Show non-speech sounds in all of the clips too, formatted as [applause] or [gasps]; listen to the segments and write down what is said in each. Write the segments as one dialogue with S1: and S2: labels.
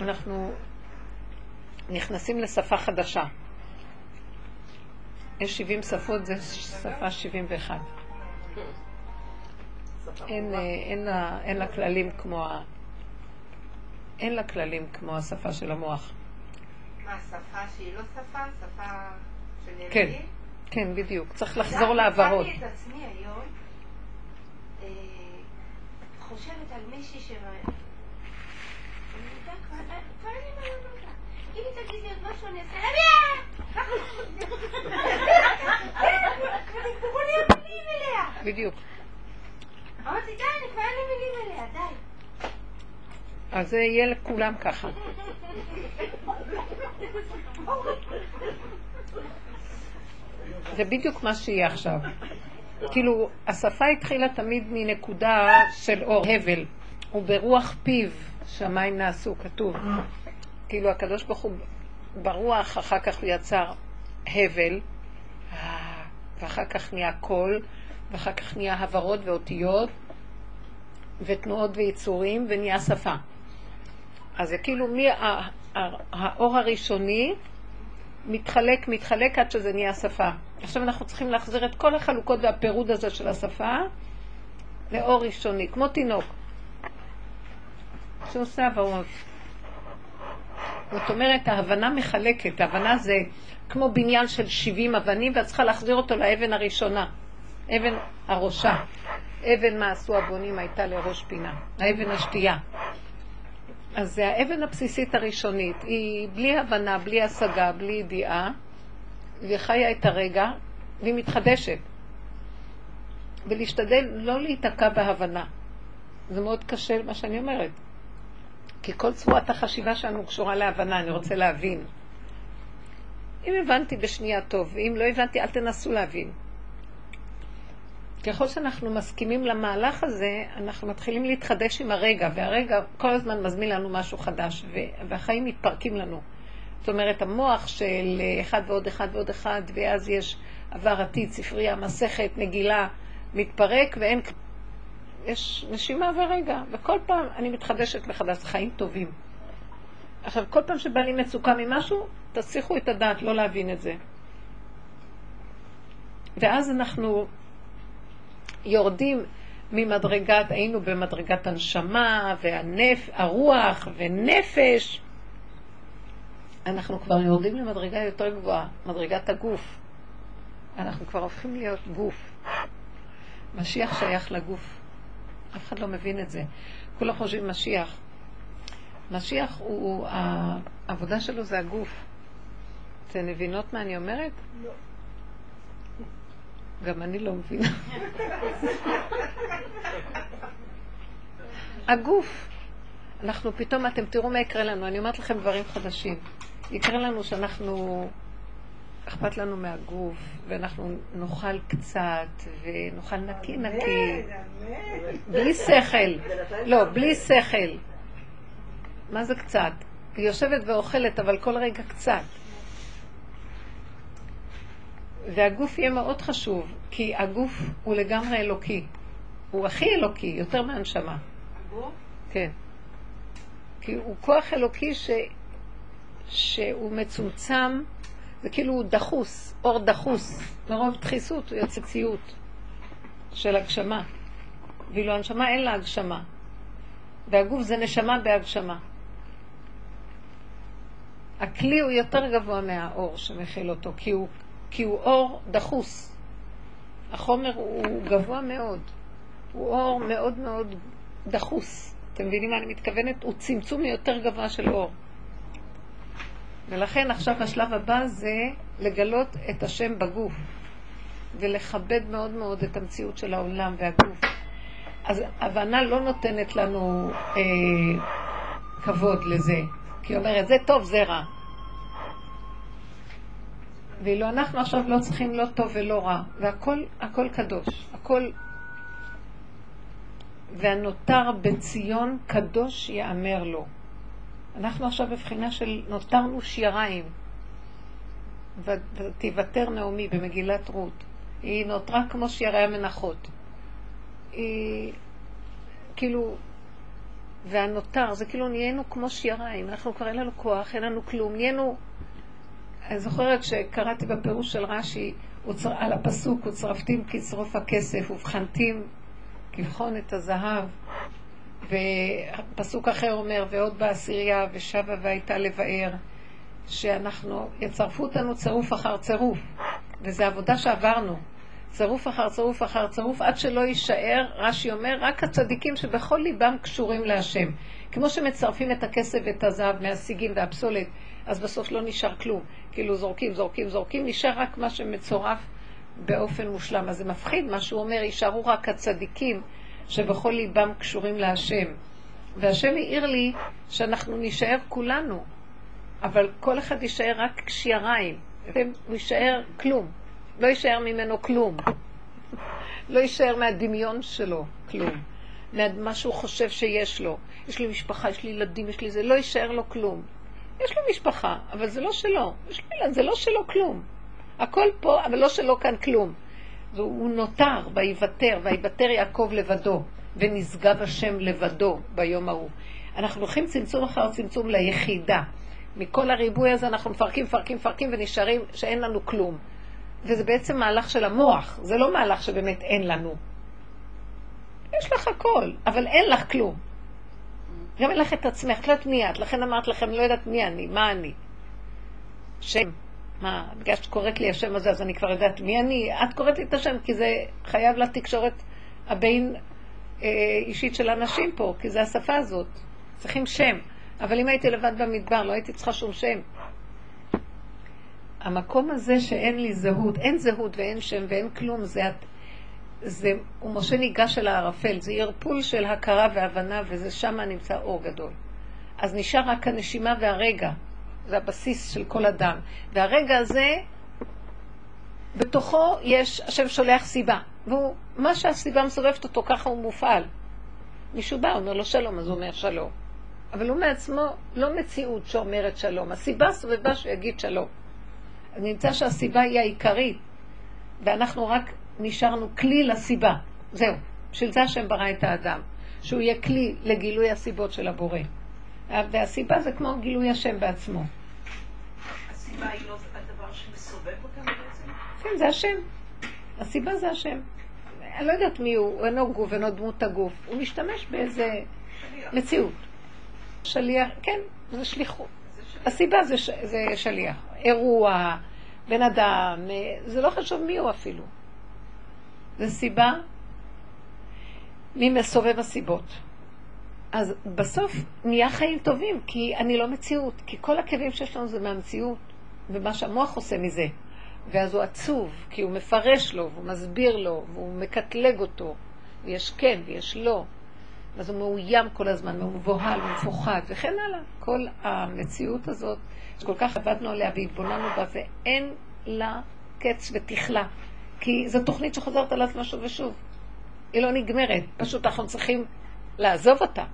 S1: אנחנו נכנסים לשפה חדשה. יש 70 שפות, זה שפה 71. אין, אה, אין, לה, אין לה כללים כמו ה... אין לה כללים כמו השפה של המוח.
S2: מה, שפה שהיא לא שפה? שפה של ילדים?
S1: כן, כן, בדיוק. צריך לחזור לעברות.
S2: אני את עצמי היום אה, חושבת על מישהי ש...
S1: בדיוק. אז זה יהיה לכולם ככה. זה בדיוק מה שיהיה עכשיו. כאילו, השפה התחילה תמיד מנקודה של אור הבל, וברוח פיו שמיים נעשו, כתוב. כאילו, הקדוש ברוך הוא ברוח, אחר כך הוא יצר הבל, ואחר כך נהיה קול, ואחר כך נהיה הברות ואותיות, ותנועות ויצורים, ונהיה שפה. אז זה כאילו מהאור הראשוני מתחלק, מתחלק עד שזה נהיה שפה. עכשיו אנחנו צריכים להחזיר את כל החלוקות והפירוד הזה של השפה לאור ראשוני, כמו תינוק שעושה הברות. זאת אומרת, ההבנה מחלקת, ההבנה זה כמו בניין של 70 אבנים ואת צריכה להחזיר אותו לאבן הראשונה, אבן הראשה. אבן מה עשו הבונים הייתה לראש פינה, האבן השתייה. אז זה האבן הבסיסית הראשונית, היא בלי הבנה, בלי השגה, בלי ידיעה, והיא חיה את הרגע, והיא מתחדשת. ולהשתדל לא להיתקע בהבנה. זה מאוד קשה מה שאני אומרת. כי כל צורת החשיבה שלנו קשורה להבנה, אני רוצה להבין. אם הבנתי בשנייה טוב, ואם לא הבנתי, אל תנסו להבין. ככל שאנחנו מסכימים למהלך הזה, אנחנו מתחילים להתחדש עם הרגע, והרגע כל הזמן מזמין לנו משהו חדש, והחיים מתפרקים לנו. זאת אומרת, המוח של אחד ועוד אחד ועוד אחד, ואז יש עבר עתיד, ספרייה, מסכת, מגילה, מתפרק, ואין... יש נשימה ורגע, וכל פעם אני מתחדשת מחדש, חיים טובים. עכשיו, כל פעם שבא לי מצוקה ממשהו, תסיחו את הדעת, לא להבין את זה. ואז אנחנו יורדים ממדרגת, היינו במדרגת הנשמה והנפ, הרוח ונפש. אנחנו כבר יורדים למדרגה יותר גבוהה, מדרגת הגוף. אנחנו כבר הופכים להיות גוף. משיח שייך לגוף. אף אחד לא מבין את זה. כולם חושבים משיח. משיח הוא, העבודה שלו זה הגוף. אתן מבינות מה אני אומרת? לא. גם אני לא מבינה. [laughs] הגוף. אנחנו פתאום, אתם תראו מה יקרה לנו, אני אומרת לכם דברים חדשים. יקרה לנו שאנחנו, אכפת לנו מהגוף, ואנחנו נאכל קצת, ונאכל נקי נקי. בלי שכל. לא, בלי שכל. מה זה קצת? היא יושבת ואוכלת, אבל כל רגע קצת. והגוף יהיה מאוד חשוב, כי הגוף הוא לגמרי אלוקי. הוא הכי אלוקי, יותר מהנשמה. הגוף? כן. כי הוא כוח אלוקי ש... שהוא מצומצם, זה כאילו הוא דחוס, אור דחוס. מרוב דחיסות הוא יוצא ציות של הגשמה. ואילו הנשמה אין לה הגשמה. והגוף זה נשמה בהגשמה. הכלי הוא יותר גבוה מהאור שמכיל אותו, כי הוא כי הוא אור דחוס. החומר הוא גבוה מאוד. הוא אור מאוד מאוד דחוס. אתם מבינים מה אני מתכוונת? הוא צמצום יותר גבוה של אור. ולכן עכשיו השלב הבא זה לגלות את השם בגוף ולכבד מאוד מאוד את המציאות של העולם והגוף. אז הבנה לא נותנת לנו אה, כבוד לזה, כי היא אומרת, זה טוב, זה רע. ואילו אנחנו עכשיו לא צריכים לא טוב ולא רע, והכל הכל קדוש, הכל... והנותר בציון קדוש יאמר לו. אנחנו עכשיו בבחינה של נותרנו שיריים. ותיוותר נעמי במגילת רות. היא נותרה כמו שירי המנחות. היא כאילו, והנותר, זה כאילו נהיינו כמו שיריים, אנחנו כבר אין לנו כוח, אין לנו כלום, נהיינו... אני זוכרת שקראתי בפירוש של רש"י, על הפסוק, וצרפתים כשרוף הכסף, ובחנתים כבחון את הזהב. ופסוק אחר אומר, ועוד בעשירייה, ושבה והייתה לבאר, שאנחנו, יצרפו אותנו צירוף אחר צירוף, וזו עבודה שעברנו. צירוף אחר צירוף אחר צירוף, עד שלא יישאר, רש"י אומר, רק הצדיקים שבכל ליבם קשורים להשם. כמו שמצרפים את הכסף ואת הזהב מהסיגים והפסולת, אז בסוף לא נשאר כלום. כאילו זורקים, זורקים, זורקים, נשאר רק מה שמצורף באופן מושלם. אז זה מפחיד מה שהוא אומר, יישארו רק הצדיקים שבכל ליבם קשורים להשם. והשם העיר לי שאנחנו נישאר כולנו, אבל כל אחד יישאר רק קשייריים, הוא יישאר כלום. לא יישאר ממנו כלום. לא יישאר מהדמיון שלו כלום. מה שהוא חושב שיש לו. יש לי משפחה, יש לי ילדים, יש לי זה, לא יישאר לו כלום. יש לו משפחה, אבל זה לא שלו. יש ילד, זה לא שלו כלום. הכל פה, אבל לא שלו כאן כלום. והוא נותר, ויוותר, ויוותר יעקב לבדו, ונשגב השם לבדו ביום ההוא. אנחנו הולכים צמצום אחר צמצום ליחידה. מכל הריבוי הזה אנחנו מפרקים, מפרקים, מפרקים, ונשארים שאין לנו כלום. וזה בעצם מהלך של המוח, זה לא מהלך שבאמת אין לנו. יש לך הכל, אבל אין לך כלום. גם אין לך את עצמך, את לא יודעת מי את, לכן אמרת לכם, לא יודעת מי אני, מה אני. שם. מה, בגלל שאת קוראת לי השם הזה, אז אני כבר יודעת מי אני? את קוראת לי את השם, כי זה חייב לתקשורת הבין אה, אישית של אנשים פה, כי זה השפה הזאת. צריכים שם. אבל אם הייתי לבד במדבר, לא הייתי צריכה שום שם. המקום הזה שאין לי זהות, אין זהות ואין שם ואין כלום, זה, זה הוא משה ניגש אל הערפל, זה ערפול של הכרה והבנה, וזה שם נמצא אור גדול. אז נשאר רק הנשימה והרגע, זה הבסיס של כל אדם. והרגע הזה, בתוכו יש, השם שולח סיבה, והוא, מה שהסיבה מסובבת אותו, ככה הוא מופעל. מישהו בא, אומר לו שלום, אז הוא אומר שלום. אבל הוא מעצמו לא מציאות שאומרת שלום. הסיבה סובבה שהוא יגיד שלום. נמצא שהסיבה היא העיקרית, ואנחנו רק נשארנו כלי לסיבה. זהו. בשביל זה השם ברא את האדם. שהוא יהיה כלי לגילוי הסיבות של הבורא. והסיבה זה כמו גילוי השם בעצמו.
S3: הסיבה היא לא הדבר שמסובב אותנו בעצם?
S1: כן, זה השם. הסיבה זה השם. אני לא יודעת מי הוא, הוא אינו גוף, אינו דמות הגוף. הוא משתמש באיזה. מציאות. שליח, כן, זה שליחות. הסיבה זה, ש... זה שליח. אירוע, בן אדם, זה לא חשוב מי הוא אפילו. זה סיבה מי מסובב הסיבות. אז בסוף נהיה חיים טובים, כי אני לא מציאות, כי כל הכאבים שיש לנו זה מהמציאות, ומה שהמוח עושה מזה. ואז הוא עצוב, כי הוא מפרש לו, והוא מסביר לו, והוא מקטלג אותו, ויש כן ויש לא, אז הוא מאוים כל הזמן, הוא מבוהל, מפוחד, וכן הלאה. כל המציאות הזאת, שכל כך עבדנו עליה והתבוננו בה, ואין לה קץ ותכלה. כי זו תוכנית שחוזרת על עצמה שוב ושוב. היא לא נגמרת, פשוט אנחנו צריכים לעזוב אותה.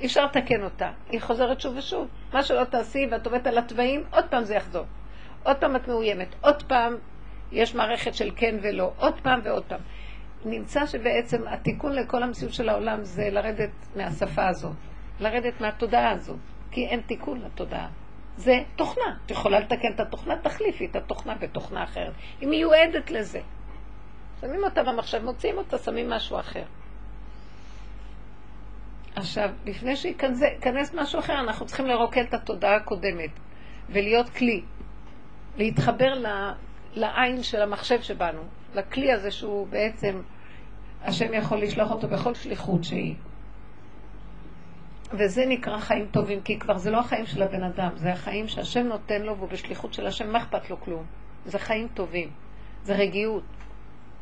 S1: אי אפשר לתקן אותה, היא חוזרת שוב ושוב. מה שלא תעשי ואת עובדת על התוואים, עוד פעם זה יחזור. עוד פעם את מאוימת, עוד פעם יש מערכת של כן ולא, עוד פעם ועוד פעם. נמצא שבעצם התיקון לכל המציאות של העולם זה לרדת מהשפה הזאת, לרדת מהתודעה הזאת, כי אין תיקון לתודעה. זה תוכנה. את יכולה לתקן את התוכנה, תחליפי את התוכנה בתוכנה אחרת. היא מיועדת לזה. שמים אותה במחשב, מוציאים אותה, שמים משהו אחר. עכשיו, לפני שייכנס משהו אחר, אנחנו צריכים לרוקן את התודעה הקודמת ולהיות כלי. להתחבר לעין של המחשב שבנו, לכלי הזה שהוא בעצם, השם יכול לשלוח אותו בכל שליחות שהיא. וזה נקרא חיים טובים, כי כבר זה לא החיים של הבן אדם, זה החיים שהשם נותן לו והוא בשליחות של השם, מה אכפת לו כלום? זה חיים טובים, זה רגיעות.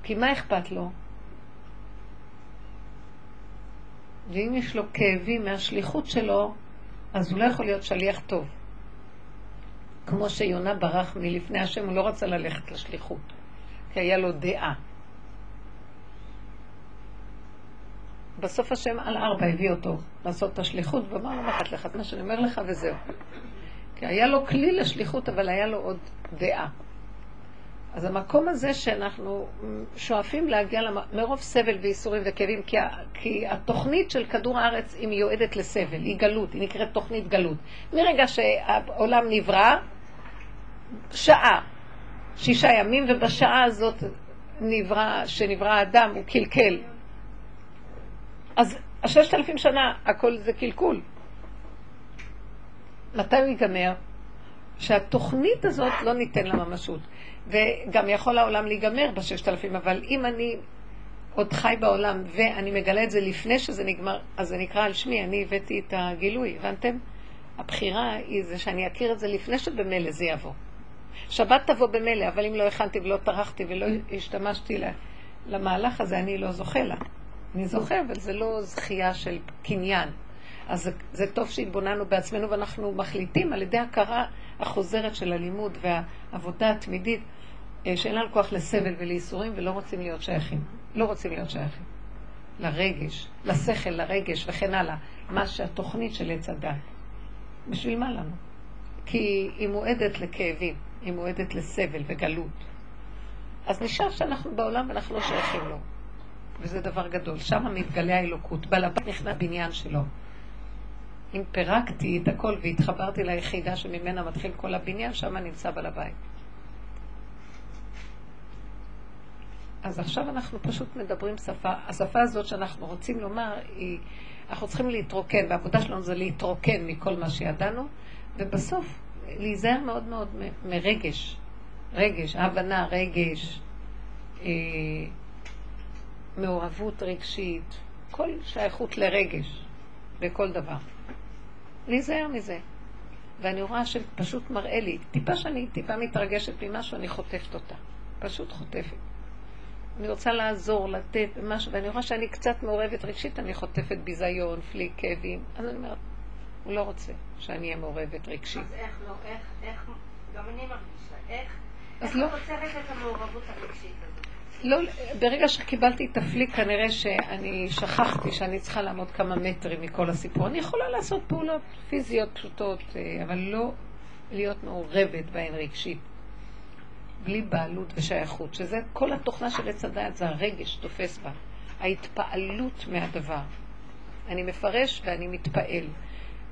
S1: כי מה אכפת לו? ואם יש לו כאבים מהשליחות שלו, אז הוא לא יכול להיות שליח טוב. כמו שיונה ברח מלפני השם, הוא לא רצה ללכת לשליחות, כי היה לו דעה. בסוף השם על ארבע הביא אותו לעשות את השליחות, ואמר לו, אכפת לך? את מה שאני אומר לך וזהו. כי היה לו כלי לשליחות, אבל היה לו עוד דעה. אז המקום הזה שאנחנו שואפים להגיע למ... מרוב סבל וייסורים וכאבים, כי, ה... כי התוכנית של כדור הארץ היא מיועדת לסבל, היא גלות, היא נקראת תוכנית גלות. מרגע שהעולם נברא, שעה, שישה ימים, ובשעה הזאת נברא, שנברא האדם, הוא קלקל. אז הששת אלפים שנה, הכל זה קלקול. מתי הוא ייגמר? שהתוכנית הזאת לא ניתן לה ממשות. וגם יכול העולם להיגמר בששת אלפים, אבל אם אני עוד חי בעולם ואני מגלה את זה לפני שזה נגמר, אז זה נקרא על שמי, אני הבאתי את הגילוי, הבנתם? הבחירה היא זה שאני אכיר את זה לפני שבמילא זה יבוא. שבת תבוא במילא, אבל אם לא הכנתי ולא טרחתי ולא השתמשתי למהלך הזה, אני לא זוכה לה. אני זוכה, אבל זה לא זכייה של קניין. אז זה, זה טוב שהתבוננו בעצמנו ואנחנו מחליטים על ידי הכרה החוזרת של הלימוד והעבודה התמידית, אה, שאין לנו כוח לסבל ולייסורים ולא רוצים להיות שייכים. לא רוצים להיות שייכים. לרגש, לשכל, לרגש וכן הלאה. מה שהתוכנית של עץ הדת. בשביל מה לנו? כי היא מועדת לכאבים, היא מועדת לסבל וגלות. אז נשאר שאנחנו בעולם ואנחנו לא שייכים לו. וזה דבר גדול. שם מתגלה האלוקות. בעל הבית נכנע בניין שלו. אם פירקתי את הכל והתחברתי ליחידה שממנה מתחיל כל הבניין, שם נמצא בעל הבית. אז עכשיו אנחנו פשוט מדברים שפה, השפה הזאת שאנחנו רוצים לומר היא, אנחנו צריכים להתרוקן, והעבודה שלנו זה להתרוקן מכל מה שידענו, ובסוף להיזהר מאוד מאוד מרגש, רגש, הבנה, רגש, אה, מעורבות רגשית, כל שייכות לרגש, בכל דבר. להיזהר מזה. ואני רואה שפשוט מראה לי, טיפה שאני טיפה מתרגשת ממשהו, אני חוטפת אותה. פשוט חוטפת. אני רוצה לעזור, לתת משהו, ואני רואה שאני קצת מעורבת רגשית, אני חוטפת ביזיון, פליק, כאבים. אז אני אומרת, הוא לא רוצה שאני אהיה מעורבת רגשית.
S2: אז איך לא, איך, איך, גם אני מרגישה, איך, איך לא עוצרת את המעורבות הרגשית הזאת?
S1: לא, ברגע שקיבלתי את הפליק, כנראה שאני שכחתי שאני צריכה לעמוד כמה מטרים מכל הסיפור. אני יכולה לעשות פעולות פיזיות פשוטות, אה, אבל לא להיות מעורבת בהן רגשית. בלי בעלות ושייכות, שזה כל התוכנה של עץ הדעת, זה הרגש תופס בה. ההתפעלות מהדבר. אני מפרש ואני מתפעל.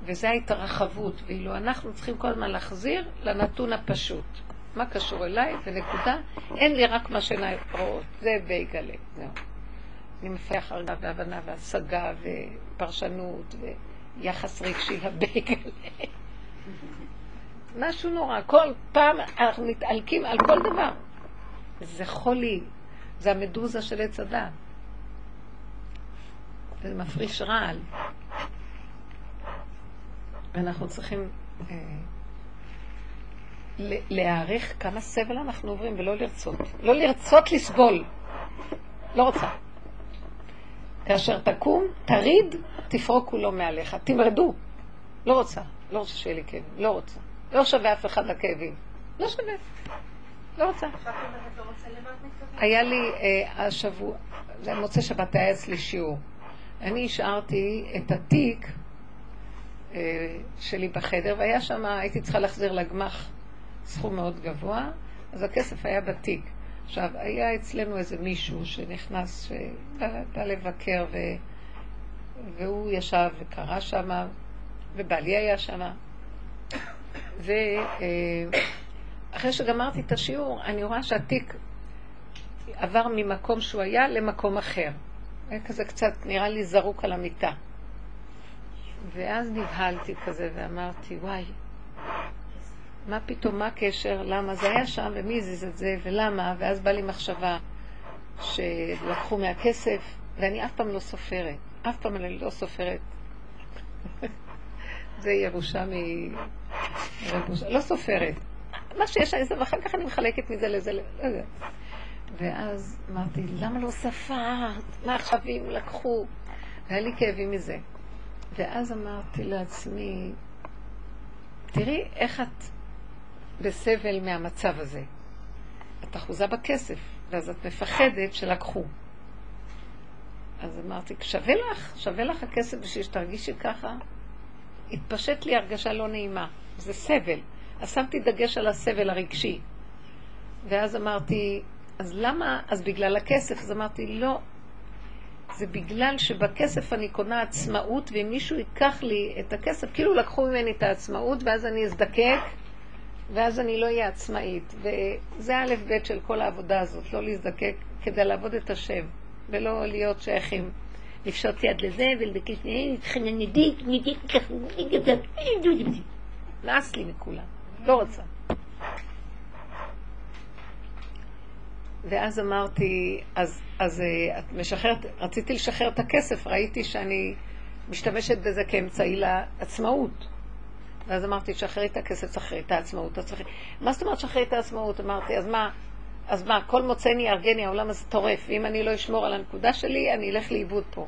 S1: וזה ההתרחבות, ואילו אנחנו צריכים כל הזמן להחזיר לנתון הפשוט. מה קשור אליי, ונקודה, אין לי רק מה שעיניי רואות, זה בייגלה, זהו. אני מפתח הרגה והבנה והשגה ופרשנות ויחס רגשי הבייגלה. משהו נורא, כל פעם אנחנו מתעלקים על כל דבר. זה חולי, זה המדוזה של עץ הדת. זה מפריש רעל. ואנחנו צריכים... אה, להעריך כמה סבל אנחנו עוברים ולא לרצות. לא לרצות לסבול. לא רוצה. כאשר תקום, תריד, תפרוק כולו מעליך. תמרדו. לא רוצה. לא רוצה שיהיה לי כאבים. לא רוצה. לא שווה אף אחד לכאבים. לא שווה. לא רוצה. היה לי אה, השבוע, מוצא שבת היה אצלי שיעור. אני השארתי את התיק אה, שלי בחדר, והיה שם, הייתי צריכה להחזיר לגמ"ח סכום מאוד גבוה, אז הכסף היה בתיק. עכשיו, היה אצלנו איזה מישהו שנכנס, שבא לבקר, ו... והוא ישב וקרא שם, ובעלי היה שם. ואחרי שגמרתי את השיעור, אני רואה שהתיק עבר ממקום שהוא היה למקום אחר. היה כזה קצת, נראה לי זרוק על המיטה. ואז נבהלתי כזה ואמרתי, וואי, מה פתאום, מה הקשר, למה זה היה שם, ומי הזיז את זה, ולמה, ואז באה לי מחשבה שלקחו מהכסף, ואני אף פעם לא סופרת, אף פעם אני לא סופרת. [laughs] זה ירושה מ... לא סופרת. מה שיש לי זה, ואחר כך אני מחלקת מזה לזה, לא יודע. ואז אמרתי, למה לא ספרת? מה אם לקחו? והיה לי כאבים מזה. ואז אמרתי לעצמי, תראי איך את בסבל מהמצב הזה. את אחוזה בכסף, ואז את מפחדת שלקחו. אז אמרתי, שווה לך, שווה לך הכסף בשביל שתרגישי ככה? התפשט לי הרגשה לא נעימה, זה סבל. אז שמתי דגש על הסבל הרגשי. ואז אמרתי, אז למה, אז בגלל הכסף, אז אמרתי, לא, זה בגלל שבכסף אני קונה עצמאות, ואם מישהו ייקח לי את הכסף, כאילו לקחו ממני את העצמאות, ואז אני אזדקק, ואז אני לא אהיה עצמאית. וזה א' ב' של כל העבודה הזאת, לא להזדקק כדי לעבוד את השם, ולא להיות שייכים. לפשוט יד לזה ולבקש, חננדית, נדית ככה, נאס לי מכולם, לא רוצה. ואז אמרתי, אז, אז אה, את משחררת, רציתי לשחרר את הכסף, ראיתי שאני משתמשת בזה כאמצעי לעצמאות. ואז אמרתי, שחררי את הכסף, שחררי את העצמאות. שחררי... מה זאת אומרת שחררי את העצמאות? אמרתי, אז מה, אז מה, כל מוצאני יהרגני, העולם הזה טורף, ואם אני לא אשמור על הנקודה שלי, אני אלך לאיבוד פה.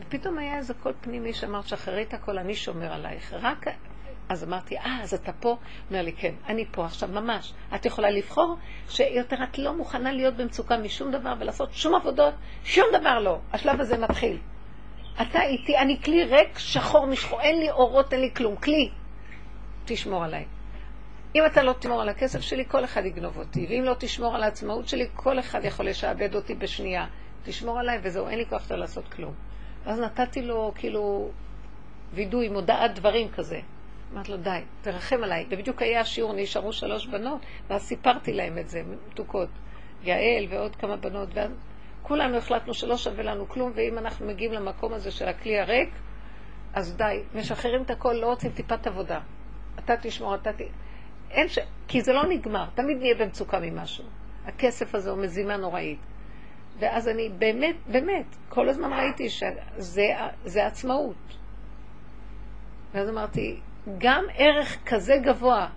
S1: ופתאום היה איזה קול פנימי שאמר, שחררי את הכל, אני שומר עלייך. רק אז אמרתי, אה, אז אתה פה? אומר לי, כן, אני פה עכשיו, ממש. את יכולה לבחור שיותר את לא מוכנה להיות במצוקה משום דבר ולעשות שום עבודות, שום דבר לא. השלב הזה מתחיל. אתה איתי, אני כלי ריק, שחור משחור, אין לי אורות, אין לי כלום, כלי. תשמור עליי. אם אתה לא תשמור על הכסף שלי, כל אחד יגנוב אותי. ואם לא תשמור על העצמאות שלי, כל אחד יכול לשעבד אותי בשנייה. תשמור עליי וזהו, אין לי כוח יותר לעשות כלום. אז נתתי לו כאילו וידוי, מודעת דברים כזה. אמרתי לו, די, תרחם עליי. ובדיוק היה שיעור, נשארו שלוש בנות, ואז סיפרתי להם את זה, מתוקות. יעל ועוד כמה בנות, וכולנו החלטנו שלא שווה לנו כלום, ואם אנחנו מגיעים למקום הזה של הכלי הריק, אז די, משחררים את הכל, לא רוצים טיפת עבודה. אתה תשמור, אתה ת... אין ש... כי זה לא נגמר, תמיד נהיה במצוקה ממשהו. הכסף הזה הוא מזימה נוראית. ואז אני באמת, באמת, כל הזמן ראיתי שזה עצמאות. ואז אמרתי, גם ערך כזה גבוה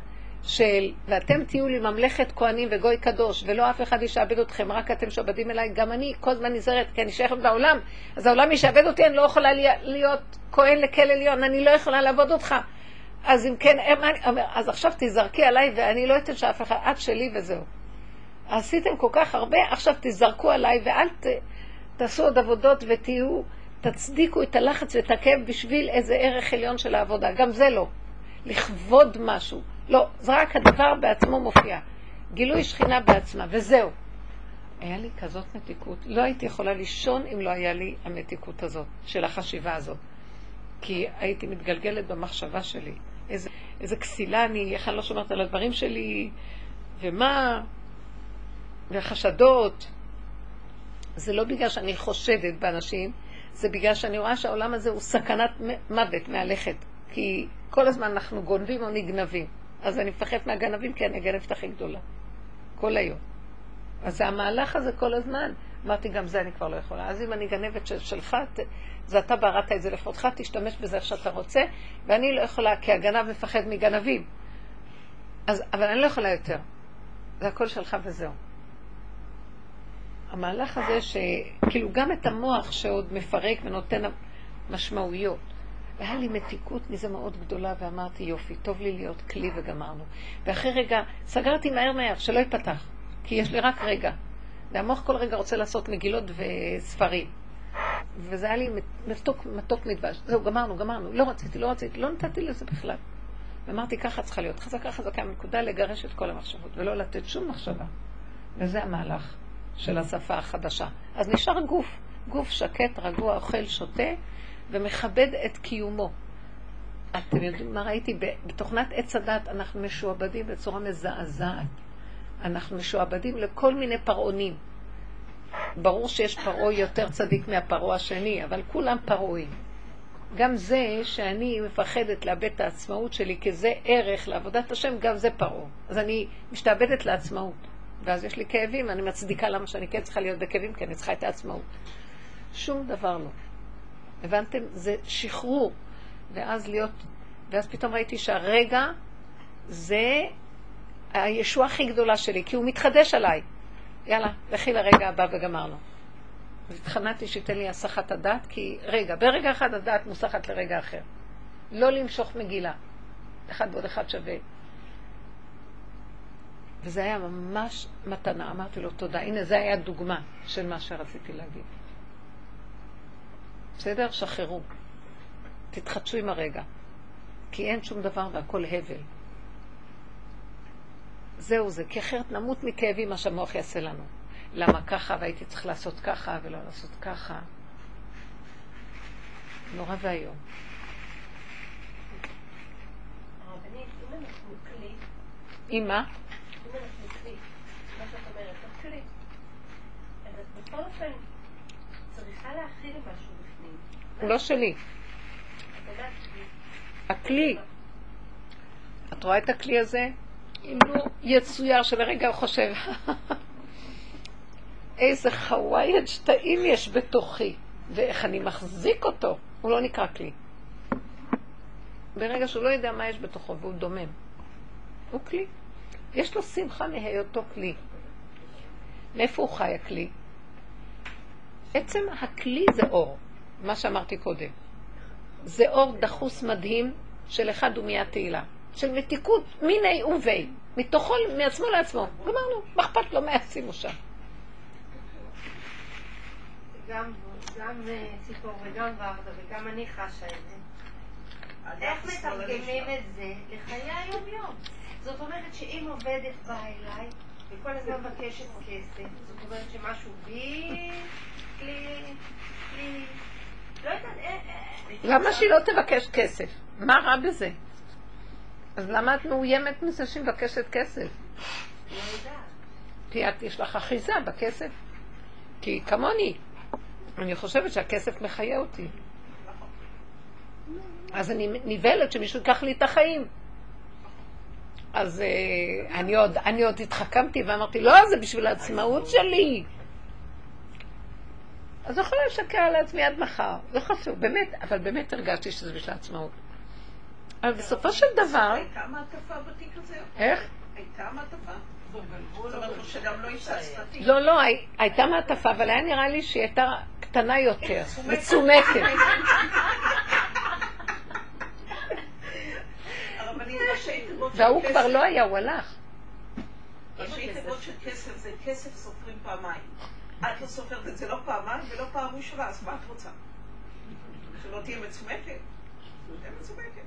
S1: של ואתם תהיו לי ממלכת כהנים וגוי קדוש ולא אף אחד ישעבד אתכם, רק אתם שעבדים אליי, גם אני כל הזמן נזהרת כי אני שייכת בעולם, אז העולם ישעבד אותי, אני לא יכולה להיות כהן לכל עליון, אני לא יכולה לעבוד אותך. אז אם כן, אז עכשיו תזרקי עליי ואני לא אתן שאף אחד, את שלי וזהו. עשיתם כל כך הרבה, עכשיו תזרקו עליי ואל ת, תעשו עוד עבודות ותהיו תצדיקו את הלחץ ואת הכאב בשביל איזה ערך עליון של העבודה. גם זה לא. לכבוד משהו. לא, זה רק הדבר בעצמו מופיע. גילוי שכינה בעצמה, וזהו. היה לי כזאת מתיקות. לא הייתי יכולה לישון אם לא היה לי המתיקות הזאת, של החשיבה הזאת. כי הייתי מתגלגלת במחשבה שלי. איזה, איזה כסילה אני, איך אני לא שומרת על הדברים שלי, ומה, והחשדות. זה לא בגלל שאני חושדת באנשים, זה בגלל שאני רואה שהעולם הזה הוא סכנת מוות מהלכת. כי כל הזמן אנחנו גונבים או נגנבים. אז אני מפחדת מהגנבים כי אני הגנבת הכי גדולה. כל היום. אז המהלך הזה כל הזמן. אמרתי, גם זה אני כבר לא יכולה. אז אם אני גנבת של, שלך, זה אתה בראת את זה לכבודך, תשתמש בזה איך שאתה רוצה, ואני לא יכולה, כי הגנב מפחד מגנבים. אז, אבל אני לא יכולה יותר. זה הכל שלך וזהו. המהלך הזה שכאילו גם את המוח שעוד מפרק ונותן משמעויות. והיה לי מתיקות מזה מאוד גדולה, ואמרתי, יופי, טוב לי להיות כלי וגמרנו. ואחרי רגע, סגרתי מהר מהר, שלא ייפתח, כי יש לי רק רגע. והמוח כל רגע רוצה לעשות מגילות וספרים. וזה היה לי מתוק, מתוק מדבש. זהו, גמרנו, גמרנו. לא רציתי, לא רציתי, לא נתתי לזה בכלל. ואמרתי, ככה צריכה להיות חזקה חזקה, נקודה לגרש את כל המחשבות, ולא לתת שום מחשבה. וזה המהלך. של השפה החדשה. אז נשאר גוף, גוף שקט, רגוע, אוכל, שותה, ומכבד את קיומו. אתם יודעים מה ראיתי? בתוכנת עץ הדת אנחנו משועבדים בצורה מזעזעת. אנחנו משועבדים לכל מיני פרעונים. ברור שיש פרעה יותר צדיק מהפרעה השני, אבל כולם פרעויים. גם זה שאני מפחדת לאבד את העצמאות שלי, כי זה ערך לעבודת השם, גם זה פרעה. אז אני משתעבדת לעצמאות. ואז יש לי כאבים, אני מצדיקה למה שאני כן צריכה להיות בכאבים, כי אני צריכה את העצמאות. שום דבר לא. הבנתם? זה שחרור. ואז להיות, ואז פתאום ראיתי שהרגע זה הישוע הכי גדולה שלי, כי הוא מתחדש עליי. יאללה, לכי לרגע הבא וגמרנו. התחננתי שייתן לי הסחת הדעת, כי רגע, ברגע אחד הדעת מוסחת לרגע אחר. לא למשוך מגילה. אחד ועוד אחד שווה. וזה היה ממש מתנה. אמרתי לו, תודה. הנה, זה היה דוגמה של מה שרציתי להגיד. בסדר? שחררו. תתחדשו עם הרגע. כי אין שום דבר והכל הבל. זהו זה, כי אחרת נמות מכאבים מה שהמוח יעשה לנו. למה ככה, והייתי צריך לעשות ככה, ולא לעשות ככה. נורא ואיום.
S2: אם
S1: עם מה?
S2: אם אנחנו כלי, מה שאת אומרת, את כלי. אז בכל אופן צריכה להכיל משהו בפנים.
S1: הוא לא שלי. הכלי. את רואה את הכלי הזה? אם לא יצויר שלרגע הוא חושב, [laughs] איזה חוויית שתאים יש בתוכי, ואיך אני מחזיק אותו. הוא לא נקרא כלי. ברגע שהוא לא יודע מה יש בתוכו והוא דומם. הוא כלי. יש לו שמחה מהיותו כלי. מאיפה הוא חי הכלי? עצם הכלי זה אור, מה שאמרתי קודם. זה אור דחוס מדהים של אחד ומיד תהילה. של מתיקות מיני ובי. מתוכו, מעצמו לעצמו. גמרנו, מה אכפת לו מה ישימו שם?
S2: גם, גם אה, ציפור וגם ורדה וגם אני חשה את זה. איך מתרגמים את זה לחיי היום-יום? זאת אומרת שאם עובדת באה אליי וכל הזמן מבקשת כסף, זאת אומרת שמשהו בי,
S1: למה שהיא לא תבקש כסף? מה רע בזה? אז למה את מאוימת מזה שהיא מבקשת כסף? כי את, יש לך אחיזה בכסף. כי כמוני, אני חושבת שהכסף מחיה אותי. אז אני נבהלת שמישהו ייקח לי את החיים. אז אה, אני עוד התחכמתי ואמרתי, לא, זה בשביל העצמאות שלי. אז יכולה לשקר על עצמי עד מחר, לא חשוב, באמת, אבל באמת הרגשתי שזה בשביל העצמאות. אבל בסופו של דבר,
S3: הייתה מעטפה בתיק הזה?
S1: איך?
S3: הייתה מעטפה? זאת אומרת שגם לא.
S1: לא, לא, הי- הייתה מעטפה, אבל היה נראה לי שהיא הייתה קטנה יותר, מצומקת. וההוא כבר לא היה, הוא הלך.
S3: ראשי תיבות של כסף זה כסף סופרים פעמיים. את לא סופרת את זה לא פעמיים ולא פעם ראשונה, אז מה את רוצה? שלא תהיה מצומקת? תהיה מצומקת.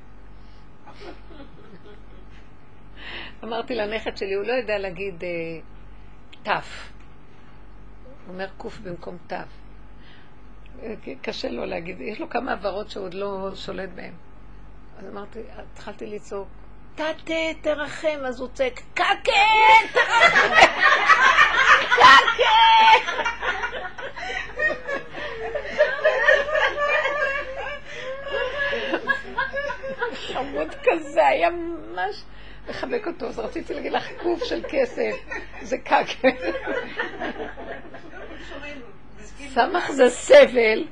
S1: אמרתי לנכד שלי, הוא לא יודע להגיד אה, תף. הוא אומר קוף במקום תף. אה, כי קשה לו להגיד, יש לו כמה הברות שהוא עוד לא שולט בהן. אז אמרתי, התחלתי לצעוק, תתה, תרחם, אז הוא צועק, קקה, תרחם, קקה. חמוד כזה, היה ממש לחבק אותו, אז רציתי להגיד לך קוף של כסף, זה קקה. סמך זה סבל.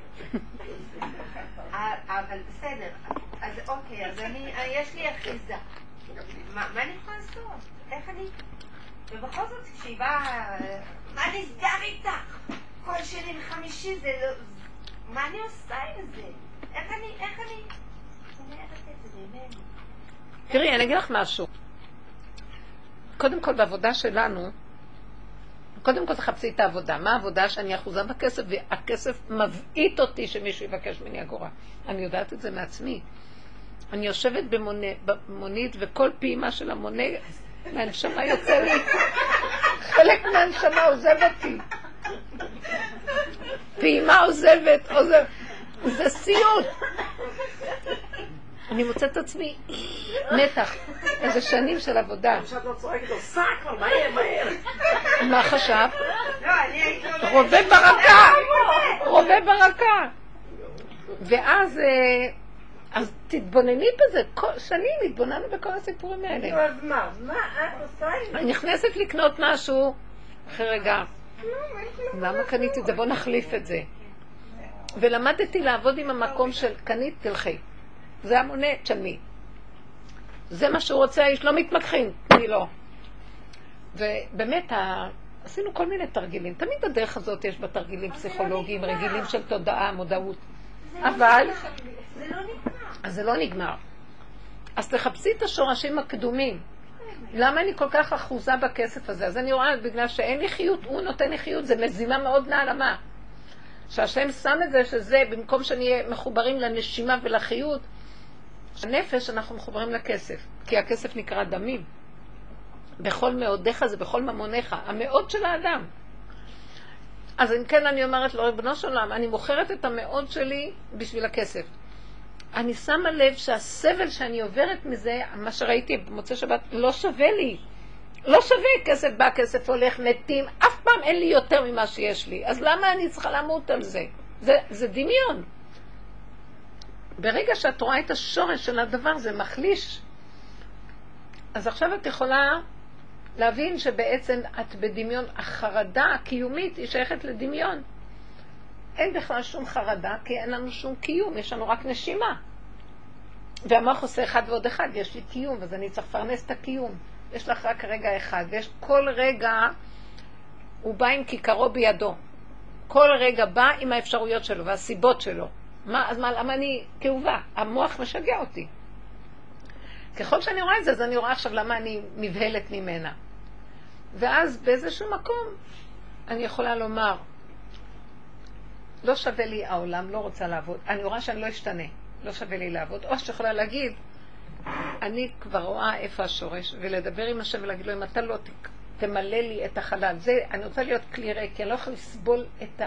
S2: אה, אבל בסדר, אז אוקיי, אז אני, אה, יש לי אחיזה. ובכל זאת, כשהיא באה, אה, מה נסגר איתך? כל שני וחמישי זה לא... מה אני עושה עם זה? איך אני, איך אני...
S1: תראי, אני אגיד לך משהו. קודם כל, בעבודה שלנו, קודם כל תחפשי את העבודה. מה העבודה? שאני אחוזה בכסף, והכסף מבעית אותי שמישהו יבקש ממני אגורה. אני יודעת את זה מעצמי. אני יושבת במונית, וכל פעימה של המונה, מהנשמה יוצא לי, חלק מהנשמה עוזב אותי. פעימה עוזבת, עוזבת. זה סיוט. אני מוצאת את עצמי מתח, איזה שנים של עבודה.
S3: עכשיו לא צועקת לו, סע כבר, מהר, מהר.
S1: מה חשב?
S2: לא.
S1: רובה ברקה, רובה ברקה. ואז אה, אז תתבונני בזה, שנים התבוננו בכל הסיפורים האלה.
S3: אז מה? מה את עושה עם זה?
S1: אני נכנסת לקנות משהו, אחרי רגע, למה קניתי את זה? בוא נחליף את זה. ולמדתי לעבוד עם המקום של קנית, תלכי. זה המונה, תשלמי. זה מה שהוא רוצה, האיש לא מתמקחים, תני לו. ובאמת. עשינו כל מיני תרגילים. תמיד בדרך הזאת יש בה תרגילים פסיכולוגיים, רגילים של תודעה, מודעות. אבל,
S2: זה לא נגמר.
S1: אז זה לא נגמר. אז תחפשי את השורשים הקדומים. למה אני כל כך אחוזה בכסף הזה? אז אני רואה, בגלל שאין לי חיות, הוא נותן לי חיות, זה מזימה מאוד נעלמה. שהשם שם את זה, שזה, במקום שנהיה מחוברים לנשימה ולחיות, הנפש, אנחנו מחוברים לכסף. כי הכסף נקרא דמים. בכל מאודיך זה בכל ממוניך, המאוד של האדם. אז אם כן אני אומרת לו, ריבונו של עולם, אני מוכרת את המאוד שלי בשביל הכסף. אני שמה לב שהסבל שאני עוברת מזה, מה שראיתי במוצאי שבת, לא שווה לי. לא שווה, כסף בא, כסף הולך, מתים, אף פעם אין לי יותר ממה שיש לי. אז למה אני צריכה למות על זה? זה, זה דמיון. ברגע שאת רואה את השורש של הדבר, זה מחליש. אז עכשיו את יכולה להבין שבעצם את בדמיון, החרדה הקיומית היא שייכת לדמיון. אין בכלל שום חרדה, כי אין לנו שום קיום, יש לנו רק נשימה. והמוח עושה אחד ועוד אחד, יש לי קיום, אז אני צריך לפרנס את הקיום. יש לך רק רגע אחד, ויש כל רגע, הוא בא עם כיכרו בידו. כל רגע בא עם האפשרויות שלו והסיבות שלו. מה, אז מה, למה אני כאובה? המוח משגע אותי. ככל שאני רואה את זה, אז אני רואה עכשיו למה אני נבהלת ממנה. ואז באיזשהו מקום אני יכולה לומר, לא שווה לי העולם, לא רוצה לעבוד. אני רואה שאני לא אשתנה, לא שווה לי לעבוד. או שיכולה להגיד, אני כבר רואה איפה השורש, ולדבר עם השם ולהגיד לו, אם אתה לא תמלא לי את החלל, זה, אני רוצה להיות כלי ריק, כי אני לא יכולה לסבול את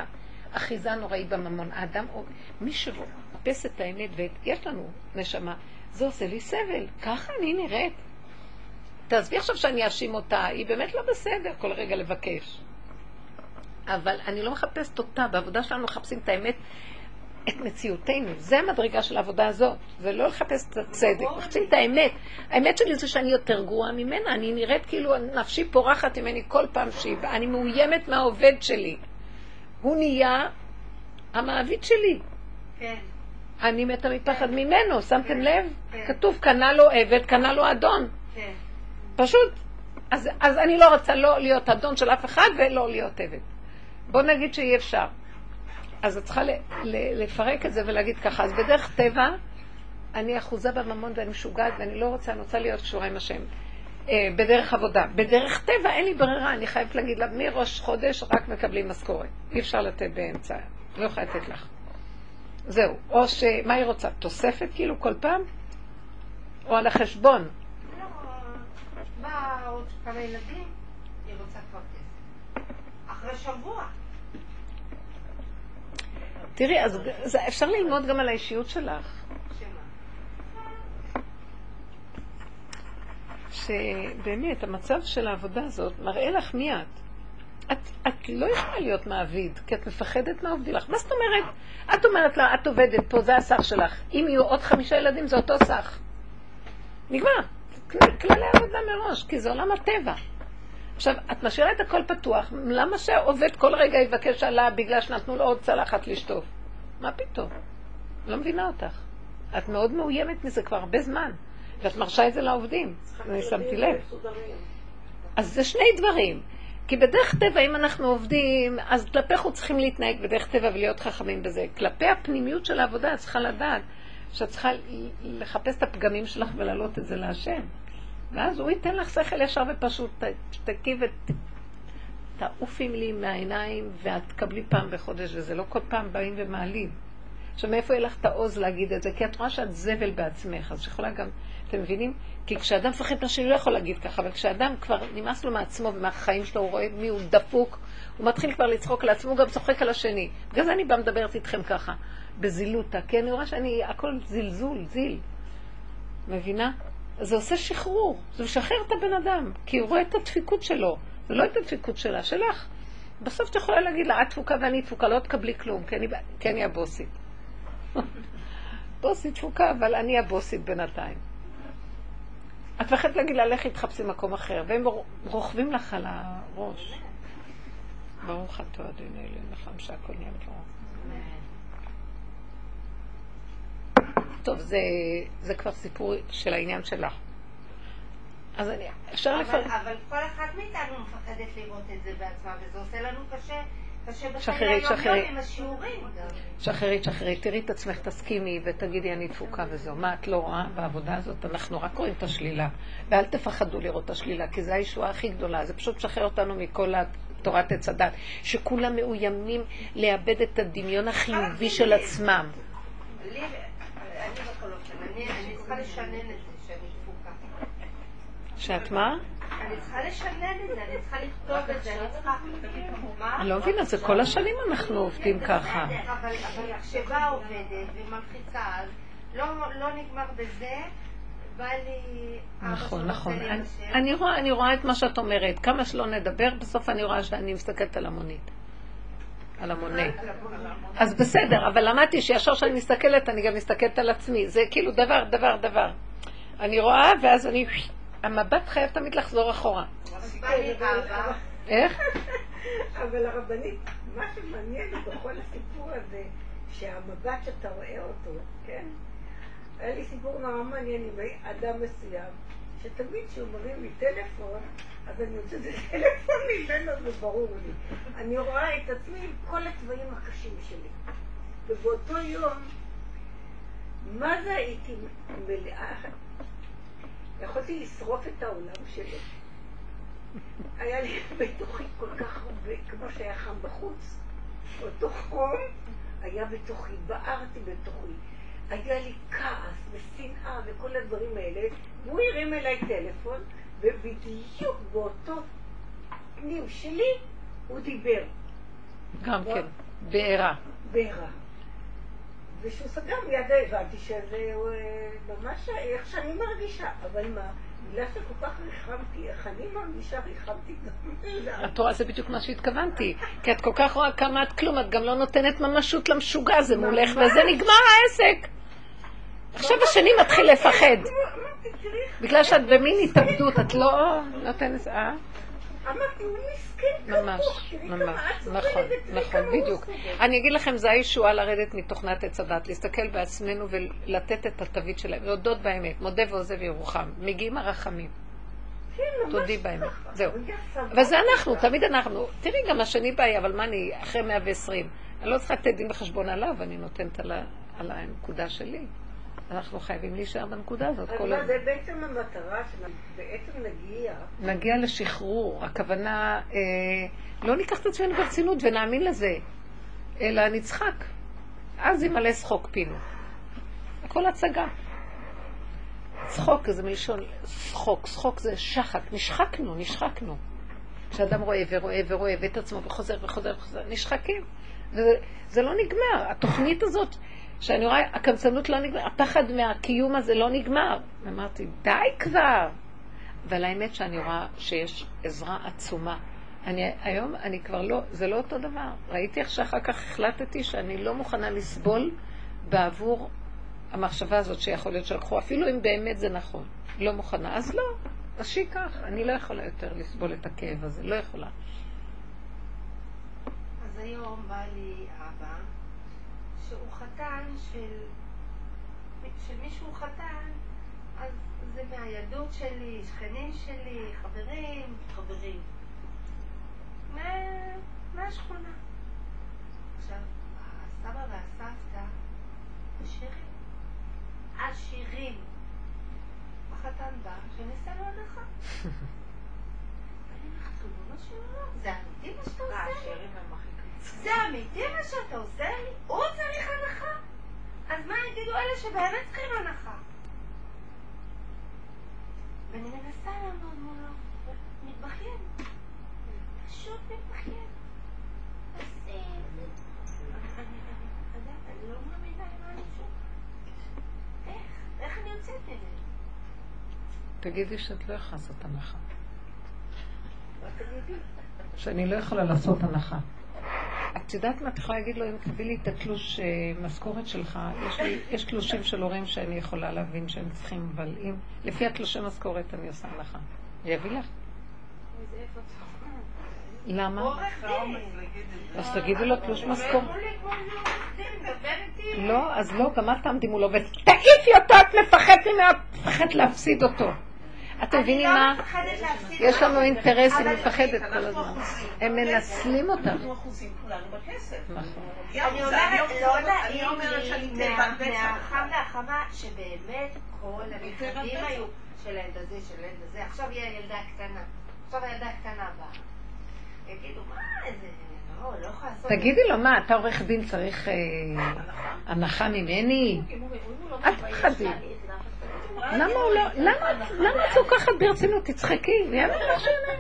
S1: האחיזה הנוראית בממון. האדם, מי שמחפש את האמת, ויש לנו נשמה, זה עושה לי סבל. ככה אני נראית. תעזבי עכשיו שאני אאשים אותה, היא באמת לא בסדר כל רגע לבקש. אבל אני לא מחפשת אותה, בעבודה שלנו מחפשים את האמת, את מציאותנו. זה המדרגה של העבודה הזאת. זה לא לחפש את הצדק, מחפשים את האמת. האמת שלי זה שאני יותר גרועה ממנה, אני נראית כאילו נפשי פורחת ממני כל פעם שהיא אני מאוימת מהעובד שלי. הוא נהיה המעביד שלי. כן. אני מתה מפחד כן. ממנו, שמתם כן. לב? כן. כתוב, קנה לו עבד, קנה לו אדון. כן. פשוט. אז, אז אני לא רוצה לא להיות אדון של אף אחד ולא להיות עבד. בוא נגיד שאי אפשר. אז את צריכה לפרק את זה ולהגיד ככה. אז בדרך טבע, אני אחוזה בממון ואני משוגעת ואני לא רוצה, אני רוצה להיות קשורה עם השם. אה, בדרך עבודה. בדרך טבע אין לי ברירה, אני חייבת להגיד לה, מראש חודש רק מקבלים משכורת. אי אפשר לתת באמצע, לא יכולה לתת לך. זהו. או ש... מה היא רוצה? תוספת כאילו כל פעם? או על החשבון?
S2: לא, באה עוד כמה ילדים, היא רוצה כבר כסף. אחרי שבוע.
S1: תראי, אז זה, אפשר ללמוד גם על האישיות שלך. שבאמת, המצב של העבודה הזאת מראה לך מי את. את, את לא יכולה להיות מעביד, כי את מפחדת מהעובדים לך. מה זאת אומרת? את אומרת לה, את עובדת פה, זה הסך שלך. אם יהיו עוד חמישה ילדים, זה אותו סך. נגמר. כללי עבודה מראש, כי זה עולם הטבע. עכשיו, את משאירה את הכל פתוח, למה שהעובד כל רגע יבקש עלה בגלל שנתנו לו עוד צלחת לשטוף? מה פתאום? לא מבינה אותך. את מאוד מאוימת מזה כבר הרבה זמן, ואת מרשה את זה לעובדים, אני שמתי לב. אז זה שני דברים. כי בדרך טבע, אם אנחנו עובדים, אז כלפי חוץ צריכים להתנהג בדרך טבע ולהיות חכמים בזה. כלפי הפנימיות של העבודה, את צריכה לדעת שאת צריכה לחפש את הפגמים שלך ולהעלות את זה להשם. ואז הוא ייתן לך שכל ישר ופשוט, תקי ותעופי לי מהעיניים ואת תקבלי פעם בחודש, וזה לא כל פעם באים ומעלים. עכשיו, מאיפה יהיה לך את העוז להגיד את זה? כי את רואה שאת זבל בעצמך, אז יכולה גם, אתם מבינים? כי כשאדם מפחד מהשני, לא יכול להגיד ככה, אבל כשאדם כבר נמאס לו מעצמו ומהחיים שלו, הוא רואה מי הוא דפוק, הוא מתחיל כבר לצחוק על עצמו, הוא גם צוחק על השני. בגלל זה אני באה מדברת איתכם ככה, בזילותה, כי אני רואה שאני, הכל זלזול, זיל. מבינה? זה עושה שחרור, זה משחרר את הבן אדם, כי הוא רואה את הדפיקות שלו, זה לא את הדפיקות שלה, שלך. בסוף את יכולה להגיד לה, את תפוקה ואני תפוקה, לא תקבלי כלום, כי אני, כי אני הבוסית. [laughs] בוסית תפוקה, אבל אני הבוסית בינתיים. את מפחדת להגיד לה, לכי תחפשי מקום אחר, והם רוכבים לך על הראש. ברוך אתה אדוני אלוהים לכם שהכל נהיה בדברו. טוב, זה, זה כבר סיפור של העניין שלך. אז אני, אפשר
S2: לפרט. אבל כל אחת מאיתנו מפחדת לראות את זה בעצמה, וזה עושה לנו קשה. שחררי,
S1: שחררי. שחררי, שחררי, תראי את עצמך, תסכימי ותגידי אני תפוקה וזהו. מה את לא רואה בעבודה הזאת? אנחנו רק רואים את השלילה. ואל תפחדו לראות את השלילה, כי זו הישועה הכי גדולה. זה פשוט שחרר אותנו מכל תורת עץ הדת, שכולם מאוימים לאבד את הדמיון החיובי של עצמם. שאת מה?
S2: אני צריכה לשנן את זה, אני צריכה לכתוב את זה, אני צריכה...
S1: אני לא מבינה, זה כל השנים אנחנו עובדים ככה.
S2: אבל כשבאה עובדת ומלחיצה, אז לא לא נגמר בזה,
S1: נכון, נכון. אני רואה את מה שאת אומרת. כמה שלא נדבר, בסוף אני רואה שאני מסתכלת על המונית. על המונה. אז בסדר, אבל למדתי שישר כשאני מסתכלת, אני גם מסתכלת על עצמי. זה כאילו דבר, דבר, דבר. אני רואה, ואז אני... המבט חייב תמיד לחזור אחורה. איך?
S4: אבל הרבנית, מה שמעניין בכל הסיפור הזה, שהמבט שאתה רואה אותו, כן? היה לי סיפור נורא מעניין עם אדם מסוים, שתמיד כשהוא מרים לי טלפון, אז אני יוצאת את טלפון ממנו, זה ברור לי. אני רואה את עצמי עם כל התוואים הקשים שלי. ובאותו יום, מה זה הייתי מלאה? יכולתי לשרוף את העולם שלי. היה לי בתוכי כל כך הרבה, כמו שהיה חם בחוץ, אותו חום היה בתוכי, בערתי בתוכי. היה לי כעס ושנאה וכל הדברים האלה, והוא הרים אליי טלפון, ובדיוק באותו פנים שלי הוא דיבר,
S1: גם כן, בעירה.
S4: בעירה. וכשהוא סגר מיד הבנתי שזה אה, ממש איך שאני מרגישה, אבל מה? בגלל שכל כך ריחמתי, איך אני מרגישה, ריחמתי גם אליו.
S1: את רואה, זה בדיוק מה שהתכוונתי. כי את כל כך רואה כמה את כלום, את גם לא נותנת ממשות למשוגע, זה מולך, וזה נגמר העסק. עכשיו השני מתחיל לפחד. בגלל שאת במין התאבדות, את לא נותנת... אה?
S4: אמרתי, הוא מסכן
S1: ממש, ממש, נכון, נכון, בדיוק. אני אגיד לכם, זה הישועה לרדת מתוכנת עץ הדת, להסתכל בעצמנו ולתת את התווית שלהם, להודות באמת, מודה ועוזב ירוחם. מגיעים הרחמים.
S4: כן,
S1: תודי באמת. זהו.
S4: הוא היה סבבה
S1: אבל זה אנחנו. תמיד אנחנו. תראי, גם השני בעיה, אבל מה אני, אחרי 120, אני לא צריכה לתת דין וחשבון עליו, אני נותנת על הנקודה שלי. אנחנו חייבים להישאר בנקודה הזאת
S4: אז
S1: כל
S4: מה,
S1: הזמן.
S4: זה בעצם המטרה שבעצם נגיע,
S1: נגיע לשחרור, הכוונה, אה, לא ניקח את עצמנו ברצינות ונאמין לזה, אלא נצחק. אז ימלא שחוק פינו. הכל הצגה. צחוק זה מלשון שחוק, שחוק זה שחק, נשחקנו, נשחקנו. כשאדם רואה ורואה ורואה ואת עצמו וחוזר וחוזר וחוזר, נשחקים. וזה זה לא נגמר. התוכנית הזאת, שאני רואה, הקמצנות לא נגמר, הפחד מהקיום הזה לא נגמר. אמרתי, די כבר. אבל האמת שאני רואה שיש עזרה עצומה. אני, היום אני כבר לא, זה לא אותו דבר. ראיתי איך שאחר כך החלטתי שאני לא מוכנה לסבול בעבור המחשבה הזאת שיכול להיות שלקחו, אפילו אם באמת זה נכון. לא מוכנה. אז לא, אז שייקח. אני לא יכולה יותר לסבול את הכאב הזה, לא יכולה.
S2: אז היום בא לי אבא, שהוא חתן של, של מישהו חתן, אז זה מהילדות שלי, שכנים שלי, חברים, חברים. מה, מהשכונה. עכשיו, הסבא והסבתא עשירים. עשירים. החתן בא, שניסה לו הנחה. [laughs] זה אמיתי מה שאתה עושה? זה אמיתי מה שאתה עושה לי? הוא צריך הנחה? אז מה יגידו אלה שבאמת צריכים הנחה? ואני מנסה לעמוד מולו, מתבכיין. פשוט מתבכיין. לא?
S1: תגידי שאת לא יכולה לעשות הנחה. שאני לא יכולה לעשות הנחה. את יודעת מה את יכולה להגיד לו, אם תביא לי את התלוש אה, משכורת שלך, יש, לי, יש תלושים של הורים שאני יכולה להבין שהם צריכים, אבל אם, לפי התלושי משכורת אני עושה הנחה. אני אביא לך. למה? אז תגידי לו תלוש משכורת. לא, אז לא, גם את תעמדי מולו ותעיפי אותו, את מפחדת להפסיד אותו. אתם מבינים
S2: אני
S1: מה?
S2: לא להפסיד
S1: יש לנו. אינטרסים,
S2: אבל-
S1: מפחדת כל הזמן. הם מנצלים אותנו.
S3: אנחנו אחוזים כולנו בכסף.
S1: נכון.
S3: יום,
S2: אני אומרת, לא
S3: אני
S2: נעים
S3: שאני
S2: לי מה-. מהחם והחמה שבאמת כל הנכדים. היו של הילד הזה, של הילד הזה, עכשיו היא הילדה הקטנה. עכשיו הילדה הקטנה באה. יגידו, מה זה, לא, לא יכולה לעשות...
S1: תגידי לו, מה, אתה עורך דין צריך אה, הנחה ממני? אל תפחדי. למה הוא לא... למה למה את לוקחת ברצינות? תצחקי, יאללה, לך שנה.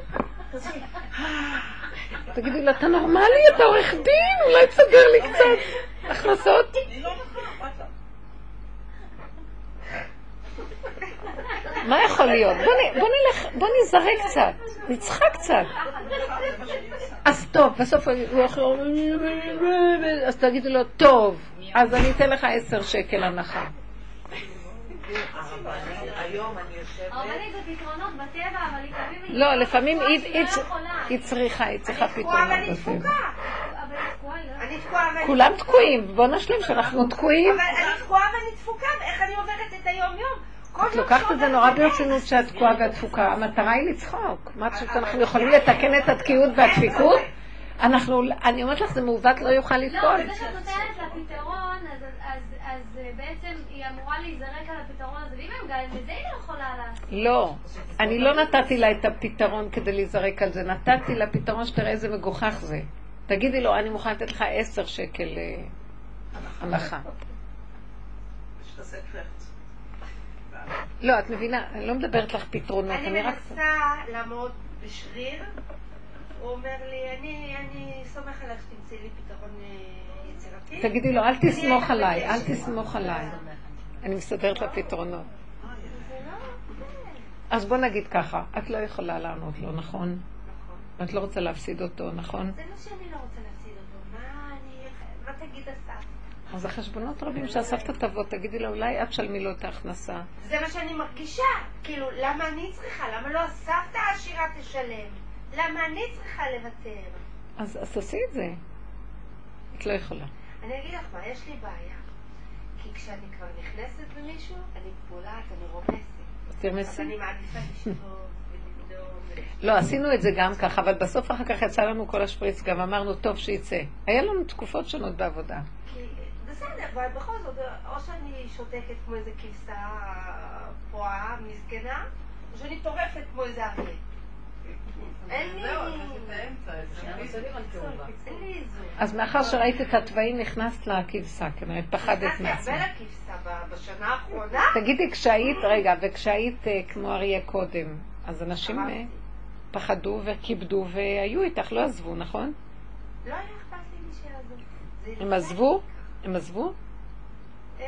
S1: תגידי לו, אתה נורמלי? אתה עורך דין? אולי תסדר לי קצת הכנסות?
S3: מה
S1: יכול להיות? בוא נלך, בוא נזרק קצת, נצחק קצת. אז טוב, בסוף הוא יכול... אז תגידי לו, טוב, אז אני אתן לך עשר שקל הנחה. לא, לפעמים היא-
S5: לא.
S1: היא צריכה, היא צריכה
S2: אני תקועה
S1: פתרונות בטבע.
S2: תפוקה.
S5: לא
S2: אני תקועה ואני...
S1: כולם תקועים, בוא נשלים שאנחנו תקועים.
S2: אבל אני תקועה ואני תפוקה, ואיך אני עוברת את היום-יום?
S1: את
S2: יום
S1: לוקחת את זה נורא ברצינות. שאת תקועה ואת תפוקה. המטרה היא לצחוק. מה את חושבת שאנחנו יכולים לתקן את התקיעות והדפיקות? אנחנו, אני אומרת לך, זה מעוות לא יוכל
S5: לא,
S1: לפעול.
S5: בזה שאת נותנת לה פתרון, אז אה, בעצם היא אמורה להיזרק על הפתרון היא לא יכולה לעשות.
S1: לא, אני לא נתתי לה את הפתרון כדי להיזרק על זה, נתתי לה פתרון שתראה איזה מגוחך זה. תגידי לו, אני מוכנה לתת לך עשר שקל אה, הנחה. לא, את מבינה, אני לא מדברת לך פתרונות,
S2: אני
S1: אני רק...
S2: מנסה לעמוד בשריר, הוא אומר לי, אני אני סומך עליך שתמצאי לי פתרון אה, יצירתי.
S1: תגידי לו, אל תסמוך
S2: אני
S1: עליי, אל. תסמוך עליי. אני מסדרת לה פתרונות. אז בוא נגיד ככה, את לא יכולה לענות לו, נכון?
S2: נכון.
S1: את לא רוצה להפסיד אותו, נכון?
S2: זה לא שאני לא רוצה להפסיד אותו, מה אני... מה תגיד הסף?
S1: אז החשבונות רבים שהסבתא תבוא, תגידי לה, אולי את שלמי לו את ההכנסה.
S2: זה מה שאני מרגישה. כאילו, למה אני צריכה? למה לא הסבתא העשירה תשלם? למה אני צריכה לוותר?
S1: אז אז תעשי את זה. את לא יכולה.
S2: אני אגיד לך מה, יש לי בעיה. כי כשאני כבר נכנסת במישהו, אני פולעת, אני רומסת.
S1: תרמסי. לא, עשינו את זה גם ככה, אבל בסוף אחר כך יצא לנו כל השפריץ, גם אמרנו, טוב, שיצא. היה לנו תקופות שונות בעבודה.
S2: בסדר, אבל בכל זאת, או שאני שותקת כמו איזה כבשה פועה, מסכנה, או שאני טורפת כמו איזה אריה. אין לי...
S6: זהו, אז
S1: מאחר שראית את התוואים, נכנסת לכבשה, כנראה פחדת
S2: נכנסתי הרבה
S1: מעצמך.
S2: לכבשה בשנה האחרונה.
S1: תגידי, כשהיית, רגע, וכשהיית אה, כמו אריה קודם, אז אנשים אה, פחדו וכיבדו והיו איתך, לא עזבו, נכון?
S2: לא היה אכפת לי. זה
S1: הם עזבו? הם עזבו?
S2: אה,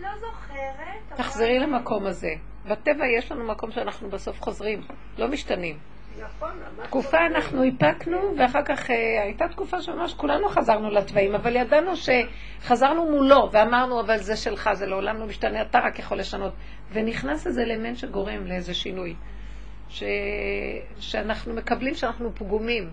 S2: לא זוכרת.
S1: תחזרי למקום הזה. בטבע יש לנו מקום שאנחנו בסוף חוזרים, לא משתנים.
S4: נכון,
S1: תקופה אנחנו איפקנו, ואחר כך אה, הייתה תקופה שממש כולנו חזרנו לתוואים, אבל ידענו שחזרנו מולו, ואמרנו, אבל זה שלך, זה לעולם לא משתנה, אתה רק יכול לשנות. ונכנס איזה אלמנט שגורם לאיזה שינוי. ש... שאנחנו מקבלים שאנחנו פגומים.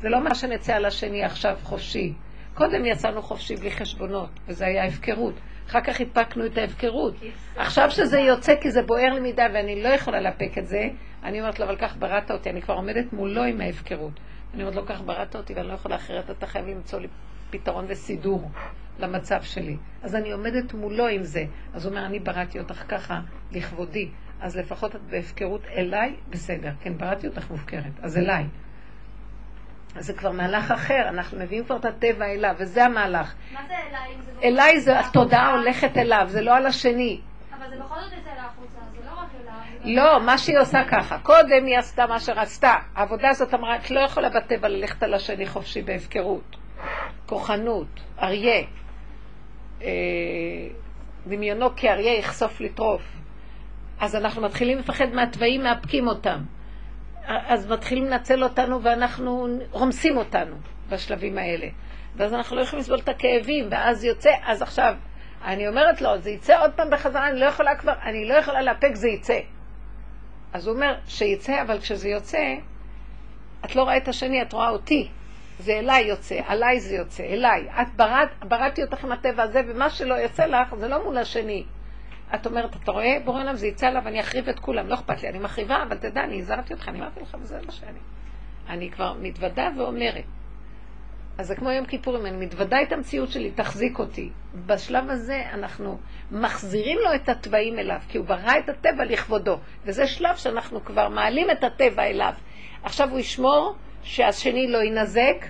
S1: זה לא מה שנצא על השני עכשיו חופשי. קודם יצאנו חופשי בלי חשבונות, וזה היה הפקרות. אחר כך איפקנו את ההפקרות. עכשיו שזה יוצא כי זה בוער לי מדי ואני לא יכולה לאפק את זה, אני אומרת לו, אבל כך בראת אותי, אני כבר עומדת מולו עם ההפקרות. אני אומרת לו, כך בראת אותי ואני לא יכולה אחרת, אתה חייב למצוא לי פתרון וסידור למצב שלי. אז אני עומדת מולו עם זה. אז הוא אומר, אני בראתי אותך ככה, לכבודי. אז לפחות את בהפקרות אליי, בסדר. כן, בראתי אותך מופקרת, אז אליי. אז זה כבר מהלך אחר, אנחנו מביאים כבר את הטבע אליו, וזה המהלך.
S5: מה זה אליי? לא-
S1: אליי זה התודעה הולכת אליו, זה לא על השני.
S5: אבל זה בכל זאת יצא החוצה, זה לא רק אליו.
S1: לא, מה שהיא עושה ככה. קודם היא עשתה מה שרצתה. העבודה הזאת אמרה, את לא יכולה בטבע ללכת על השני חופשי בהפקרות. כוחנות, אריה. אה, דמיונו כאריה יחשוף לטרוף. אז אנחנו מתחילים לפחד מהתוואים, מאפקים אותם. אז מתחילים לנצל אותנו ואנחנו רומסים אותנו בשלבים האלה. ואז אנחנו לא יכולים לסבול את הכאבים, ואז יוצא, אז עכשיו, אני אומרת לו, זה יצא עוד פעם בחזרה, אני לא יכולה כבר, אני לא יכולה לאפק, זה יצא. אז הוא אומר, שיצא, אבל כשזה יוצא, את לא רואה את השני, את רואה אותי. זה אליי יוצא, עליי זה יוצא, אליי. את ברת, בראתי אותך עם הטבע הזה, ומה שלא יוצא לך, זה לא מול השני. את אומרת, אתה רואה, בורא עולם, זה יצא עליו, אני אחריב את כולם, לא אכפת לי, אני מחריבה, אבל תדע, אני הזהרתי אותך, אני אמרתי לך, וזה מה שאני. אני כבר מתוודה ואומרת. אז זה כמו יום כיפורים, אני מתוודה את המציאות שלי, תחזיק אותי. בשלב הזה אנחנו מחזירים לו את התוואים אליו, כי הוא ברא את הטבע לכבודו. וזה שלב שאנחנו כבר מעלים את הטבע אליו. עכשיו הוא ישמור שהשני לא יינזק,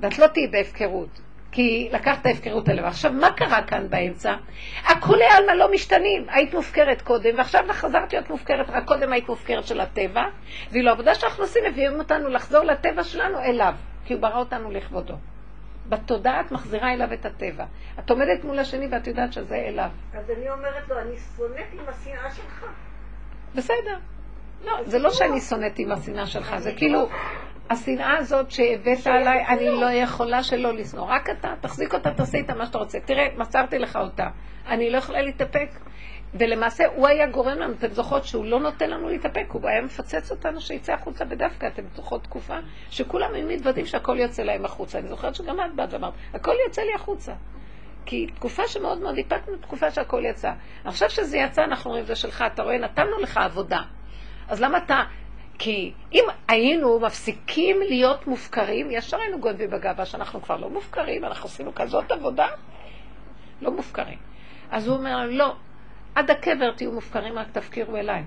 S1: ואת לא תהיי בהפקרות. כי לקחת הפקרות הלב. עכשיו, מה קרה כאן באמצע? הכולי עלמא לא משתנים. היית מופקרת קודם, ועכשיו חזרת להיות מופקרת, רק קודם היית מופקרת של הטבע, ואילו העבודה שאנחנו עושים מביאים אותנו לחזור לטבע שלנו אליו, כי הוא ברא אותנו לכבודו. בתודעה את מחזירה אליו את הטבע. את עומדת מול השני ואת יודעת שזה אליו.
S4: אז אני אומרת לו, אני שונאת עם השנאה שלך.
S1: בסדר. לא, זה לא שאני שונאת עם השנאה שלך, זה כאילו, השנאה הזאת שהבאת עליי, אני לא יכולה שלא לשנוא. רק אתה, תחזיק אותה, תעשה איתה מה שאתה רוצה. תראה, מסרתי לך אותה. אני לא יכולה להתאפק. ולמעשה הוא היה גורם לנו, אתם זוכרות שהוא לא נותן לנו להתאפק, הוא היה מפצץ אותנו שיצא החוצה בדווקא, אתם זוכרות תקופה שכולם היו מתוודים שהכל יוצא להם החוצה. אני זוכרת שגם את באת ואמרת, הכל יוצא לי החוצה. כי תקופה שמאוד מאוד איפקנו, תקופה שהכל יצא. עכשיו שזה יצא, אנחנו אומרים, זה שלך, אתה רואה, נתנו לך עבודה. אז למה אתה... כי אם היינו מפסיקים להיות מופקרים, ישר היינו גונבים בגאווה שאנחנו כבר לא מופקרים, אנחנו עשינו כזאת עבודה, לא מופקרים. אז הוא אומר, לא, עד הקבר תהיו מופקרים, רק תפקירו אליי.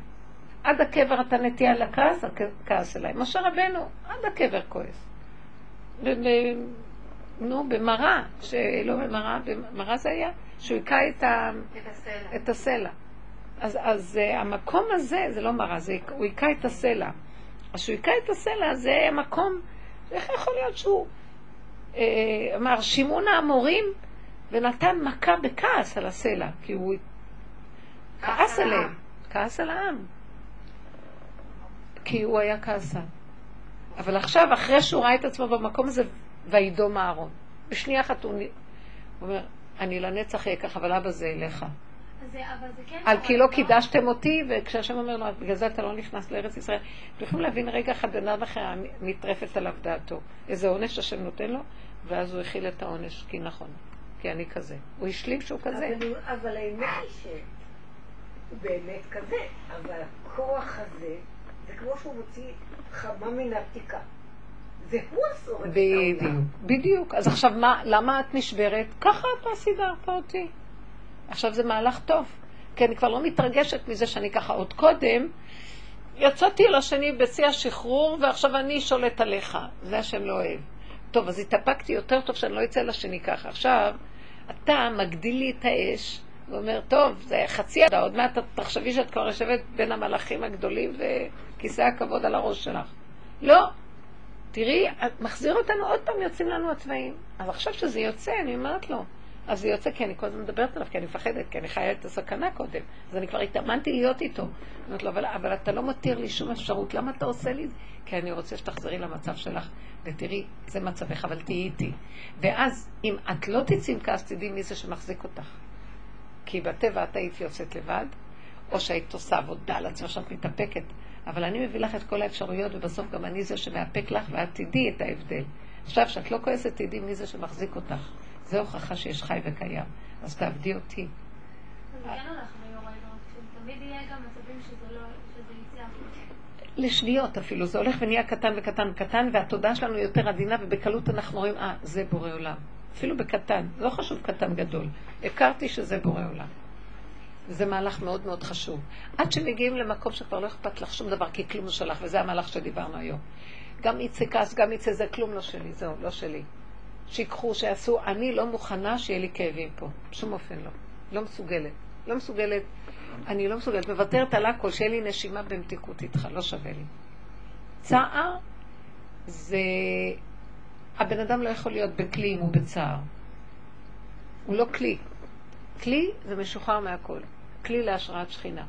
S1: עד הקבר אתה נטייה לכעס, כעס אליי. משה רבנו, עד הקבר כועס. נו, במראה, שלא במראה, במראה זה היה, שהוא היכה את, ה...
S2: את הסלע.
S1: את הסלע. אז, אז uh, המקום הזה, זה לא מראה, זה, הוא היכה את הסלע. אז כשהוא היכה את הסלע, זה המקום, איך יכול להיות שהוא uh, אמר, שימון האמורים, ונתן מכה בכעס על הסלע, כי הוא כעס עליהם, כעס על העם. כי הוא היה כעסן. אבל עכשיו, אחרי שהוא ראה את עצמו במקום הזה, וידום אהרון. בשנייה אחת הוא אומר, אני לנצח אהיה ככה, אבל אבא זה אליך.
S5: כן...
S1: על כי לא
S5: לא?
S1: קידשתם אותי, וכשהשם אומר לו, בגלל זה אתה לא נכנס לארץ ישראל. אתם יכולים להבין רגע אחד, אדם אחר נטרפת עליו דעתו. איזה עונש השם נותן לו, ואז הוא הכיל את העונש, כי נכון, כי אני כזה. הוא השלים שהוא כזה.
S4: אבל, האמת היא שהוא באמת כזה, אבל הכוח הזה, זה כמו שהוא מוציא חמה מן עתיקה. זה הוא השורף את
S1: בדיוק,
S4: העולם.
S1: בדיוק. אז עכשיו מה, למה את נשברת? ככה אתה סידרת אותי. עכשיו זה מהלך טוב, כי אני כבר לא מתרגשת מזה שאני ככה עוד קודם. יצאתי אל השני בשיא השחרור, ועכשיו אני שולט עליך. זה השם לא אוהב. טוב, אז התאפקתי יותר טוב שאני לא אצא לשני ככה. עכשיו, אתה מגדיל לי את האש, ואומר, טוב, זה חצי עדה, עוד מעט תחשבי שאת כבר יושבת בין המלאכים הגדולים וכיסא הכבוד על הראש שלך. לא, תראי, מחזיר אותנו עוד פעם, יוצאים לנו הצבעים. אז עכשיו שזה יוצא, אני אומרת לו. אז זה יוצא כי אני כל הזמן מדברת עליו, כי אני מפחדת, כי אני חיה את הסכנה קודם. אז אני כבר התאמנתי להיות איתו. אומרת לו, אבל, אבל אתה לא מותיר לי שום אפשרות, למה אתה עושה לי את זה? כי אני רוצה שתחזרי למצב שלך, ותראי, זה מצבך, אבל תהיי איתי. ואז, אם את לא תצאי עם כעס, תדעי מי זה שמחזיק אותך. כי בטבע את היית יוצאת לבד, או שהיית עושה עבודה על עצמך שאת מתאפקת. אבל אני מביא לך את כל האפשרויות, ובסוף גם אני זה שמאפק לך, ואת תדעי את ההבדל. עכשיו, כשאת לא כועסת, תדעי מי זה שמחזיק אותך. זו הוכחה שיש חי וקיים. אז תעבדי אותי.
S5: אז כן הולך ויורד, רק שתמיד יהיה גם מצבים שזה לא... שזה יצא.
S1: לשניות אפילו, זה הולך ונהיה קטן וקטן וקטן, והתודעה שלנו יותר עדינה, ובקלות אנחנו רואים, אה, זה בורא עולם. אפילו בקטן, לא חשוב קטן גדול. הכרתי שזה בורא עולם. זה מהלך מאוד מאוד חשוב. עד שמגיעים למקום שכבר לא אכפת לך שום דבר, כי כלום לא שלך, וזה המהלך שדיברנו היום. גם יצא כעס, גם יצא זה, כלום לא שלי, זהו, לא שלי. שיקחו, שיעשו, אני לא מוכנה שיהיה לי כאבים פה. בשום אופן לא. לא מסוגלת. לא מסוגלת. אני לא מסוגלת. מוותרת על הכל, שיהיה לי נשימה במתיקות איתך, לא שווה לי. צער זה... הבן אדם לא יכול להיות בכלי אם הוא בצער. הוא לא כלי. כלי זה משוחרר מהכל. כלי להשראת שכינה.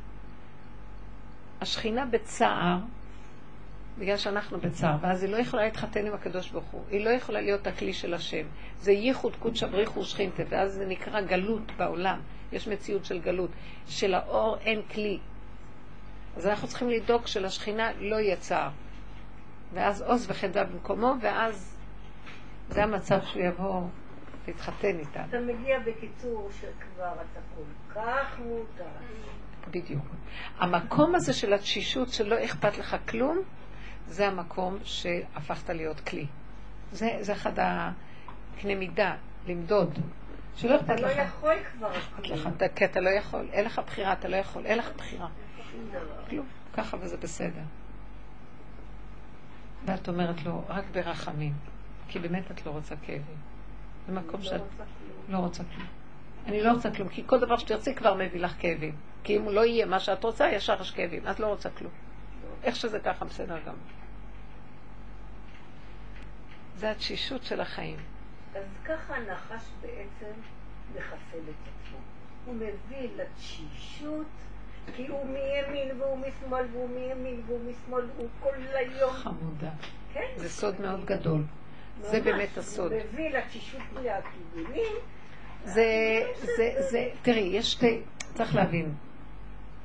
S1: השכינה בצער, בגלל שאנחנו בצער, ואז היא לא יכולה להתחתן עם הקדוש ברוך הוא. היא לא יכולה להיות הכלי של השם. זה ייחוד קודשא בריחו ושכינתה, ואז זה נקרא גלות בעולם. יש מציאות של גלות. של האור אין כלי. אז אנחנו צריכים לדאוג שלשכינה לא יהיה צער. ואז עוז וחדווה במקומו, ואז זה המצב שהוא יבוא להתחתן איתה.
S4: אתה מגיע בקיצור שכבר אתה כל כך מותש.
S1: בדיוק. המקום הזה של התשישות, שלא אכפת לך כלום, זה המקום שהפכת להיות כלי. זה, זה אחד הקנה מידה, למדוד. שלא
S4: אתה
S1: אכפת
S4: לא
S1: לך.
S4: יכול כבר
S1: אכפת לך, אתה- כי אתה לא יכול. אין לך בחירה, אתה לא יכול. אין לך בחירה. כלום. ככה וזה בסדר. ואת אומרת לו, רק ברחמים. כי באמת את לא רוצה כאבים. במקום
S4: לא
S1: שאת. לא רוצה כלום. אני לא רוצה כלום, כי כל דבר שתרצי כבר מביא לך כאבים. כי אם לא יהיה מה שאת רוצה, ישר יש כאבים. את לא רוצה כלום. איך שזה ככה, בסדר גם. זה התשישות של החיים.
S4: אז ככה הנחש בעצם מחסל את עצמו. הוא מביא לתשישות, כי הוא מימין והוא משמאל והוא מימין והוא משמאל, הוא כל היום...
S1: חמודה.
S4: כן?
S1: זה סוד מאוד גדול. זה באמת הסוד.
S4: הוא מביא לתשישות מהכיוונים.
S1: זה, זה, זה, תראי, יש שתי, צריך להבין.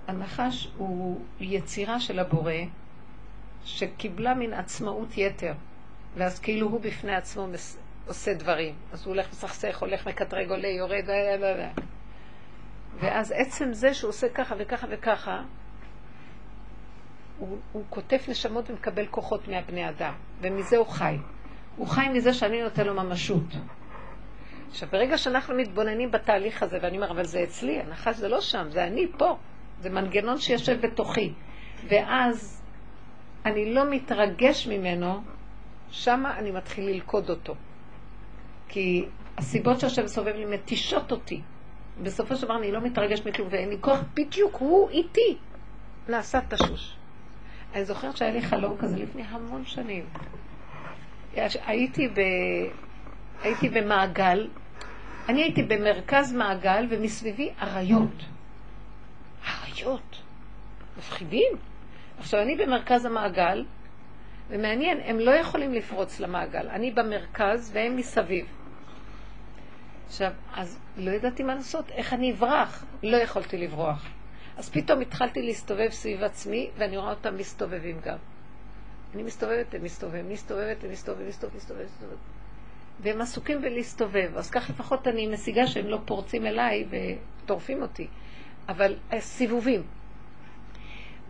S1: הנחש הוא יצירה של הבורא שקיבלה מין עצמאות יתר, ואז כאילו הוא בפני עצמו עושה דברים. אז הוא הולך מסכסך, הולך מקטרג, עולה, יורד, אה, אה, אה. ואז עצם זה שהוא עושה ככה וככה וככה, הוא, הוא כותב נשמות ומקבל כוחות מהבני אדם, ומזה הוא חי. הוא חי מזה שאני נותן לו ממשות. עכשיו, ברגע שאנחנו מתבוננים בתהליך הזה, ואני אומר, אבל זה אצלי, הנחש זה לא שם, זה אני פה. זה מנגנון שיושב בתוכי. ואז אני לא מתרגש ממנו, שמה אני מתחיל ללכוד אותו. כי הסיבות שיושב וסובב לי מתישות אותי. בסופו של דבר אני לא מתרגש מכלום, ואין לי כוח, בדיוק הוא איתי. נעשה תשוש. אני זוכרת שהיה לי חלום כזה לפני המון שנים. הייתי, ב... הייתי במעגל, אני הייתי במרכז מעגל ומסביבי אריות. אריות. מפחידים. עכשיו, אני במרכז המעגל, ומעניין, הם לא יכולים לפרוץ למעגל. אני במרכז והם מסביב. עכשיו, אז לא ידעתי מה לעשות, איך אני אברח? לא יכולתי לברוח. אז פתאום התחלתי להסתובב סביב עצמי, ואני רואה אותם מסתובבים גם. אני מסתובבת, הם מסתובבים, מסתובבת, הם מסתובבים, מסתובבים, מסתובבים, מסתובבים. והם עסוקים בלהסתובב, אז כך לפחות אני משיגה שהם לא פורצים אליי וטורפים אותי. אבל סיבובים.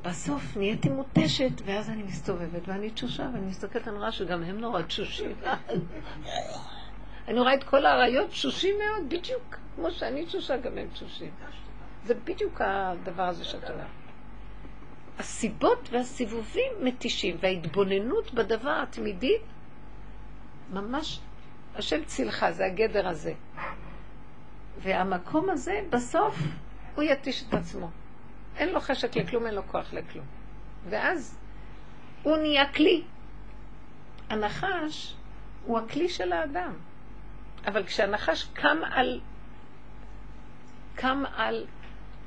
S1: בסוף נהייתי מותשת, ואז אני מסתובבת, ואני תשושה, ואני מסתכלת, אני רואה שגם הם נורא תשושים. [laughs] אני רואה את כל האריות תשושים מאוד, בדיוק כמו שאני תשושה, גם הם תשושים. זה בדיוק הדבר הזה שאת אומרת. הסיבות והסיבובים מתישים, וההתבוננות בדבר התמידית, ממש, השם צילך, זה הגדר הזה. והמקום הזה, בסוף, הוא יתיש את עצמו. אין לו חשק לכלום, אין לו כוח לכלום. ואז הוא נהיה כלי. הנחש הוא הכלי של האדם. אבל כשהנחש קם על, קם על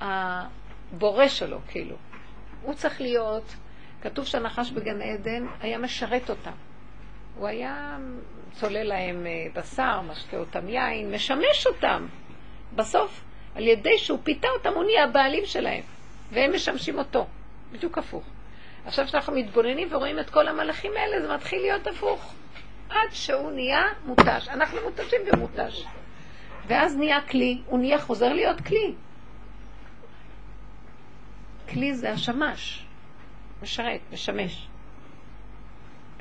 S1: הבורא שלו, כאילו, הוא צריך להיות, כתוב שהנחש בגן עדן היה משרת אותם. הוא היה צולל להם בשר, משקה אותם יין, משמש אותם. בסוף, על ידי שהוא פיתה אותם, הוא נהיה הבעלים שלהם, והם משמשים אותו. בדיוק הפוך. עכשיו כשאנחנו מתבוננים ורואים את כל המלאכים האלה, זה מתחיל להיות הפוך. עד שהוא נהיה מותש. אנחנו מותשים ומותש. ואז נהיה כלי, הוא נהיה חוזר להיות כלי. כלי זה השמש, משרת, משמש.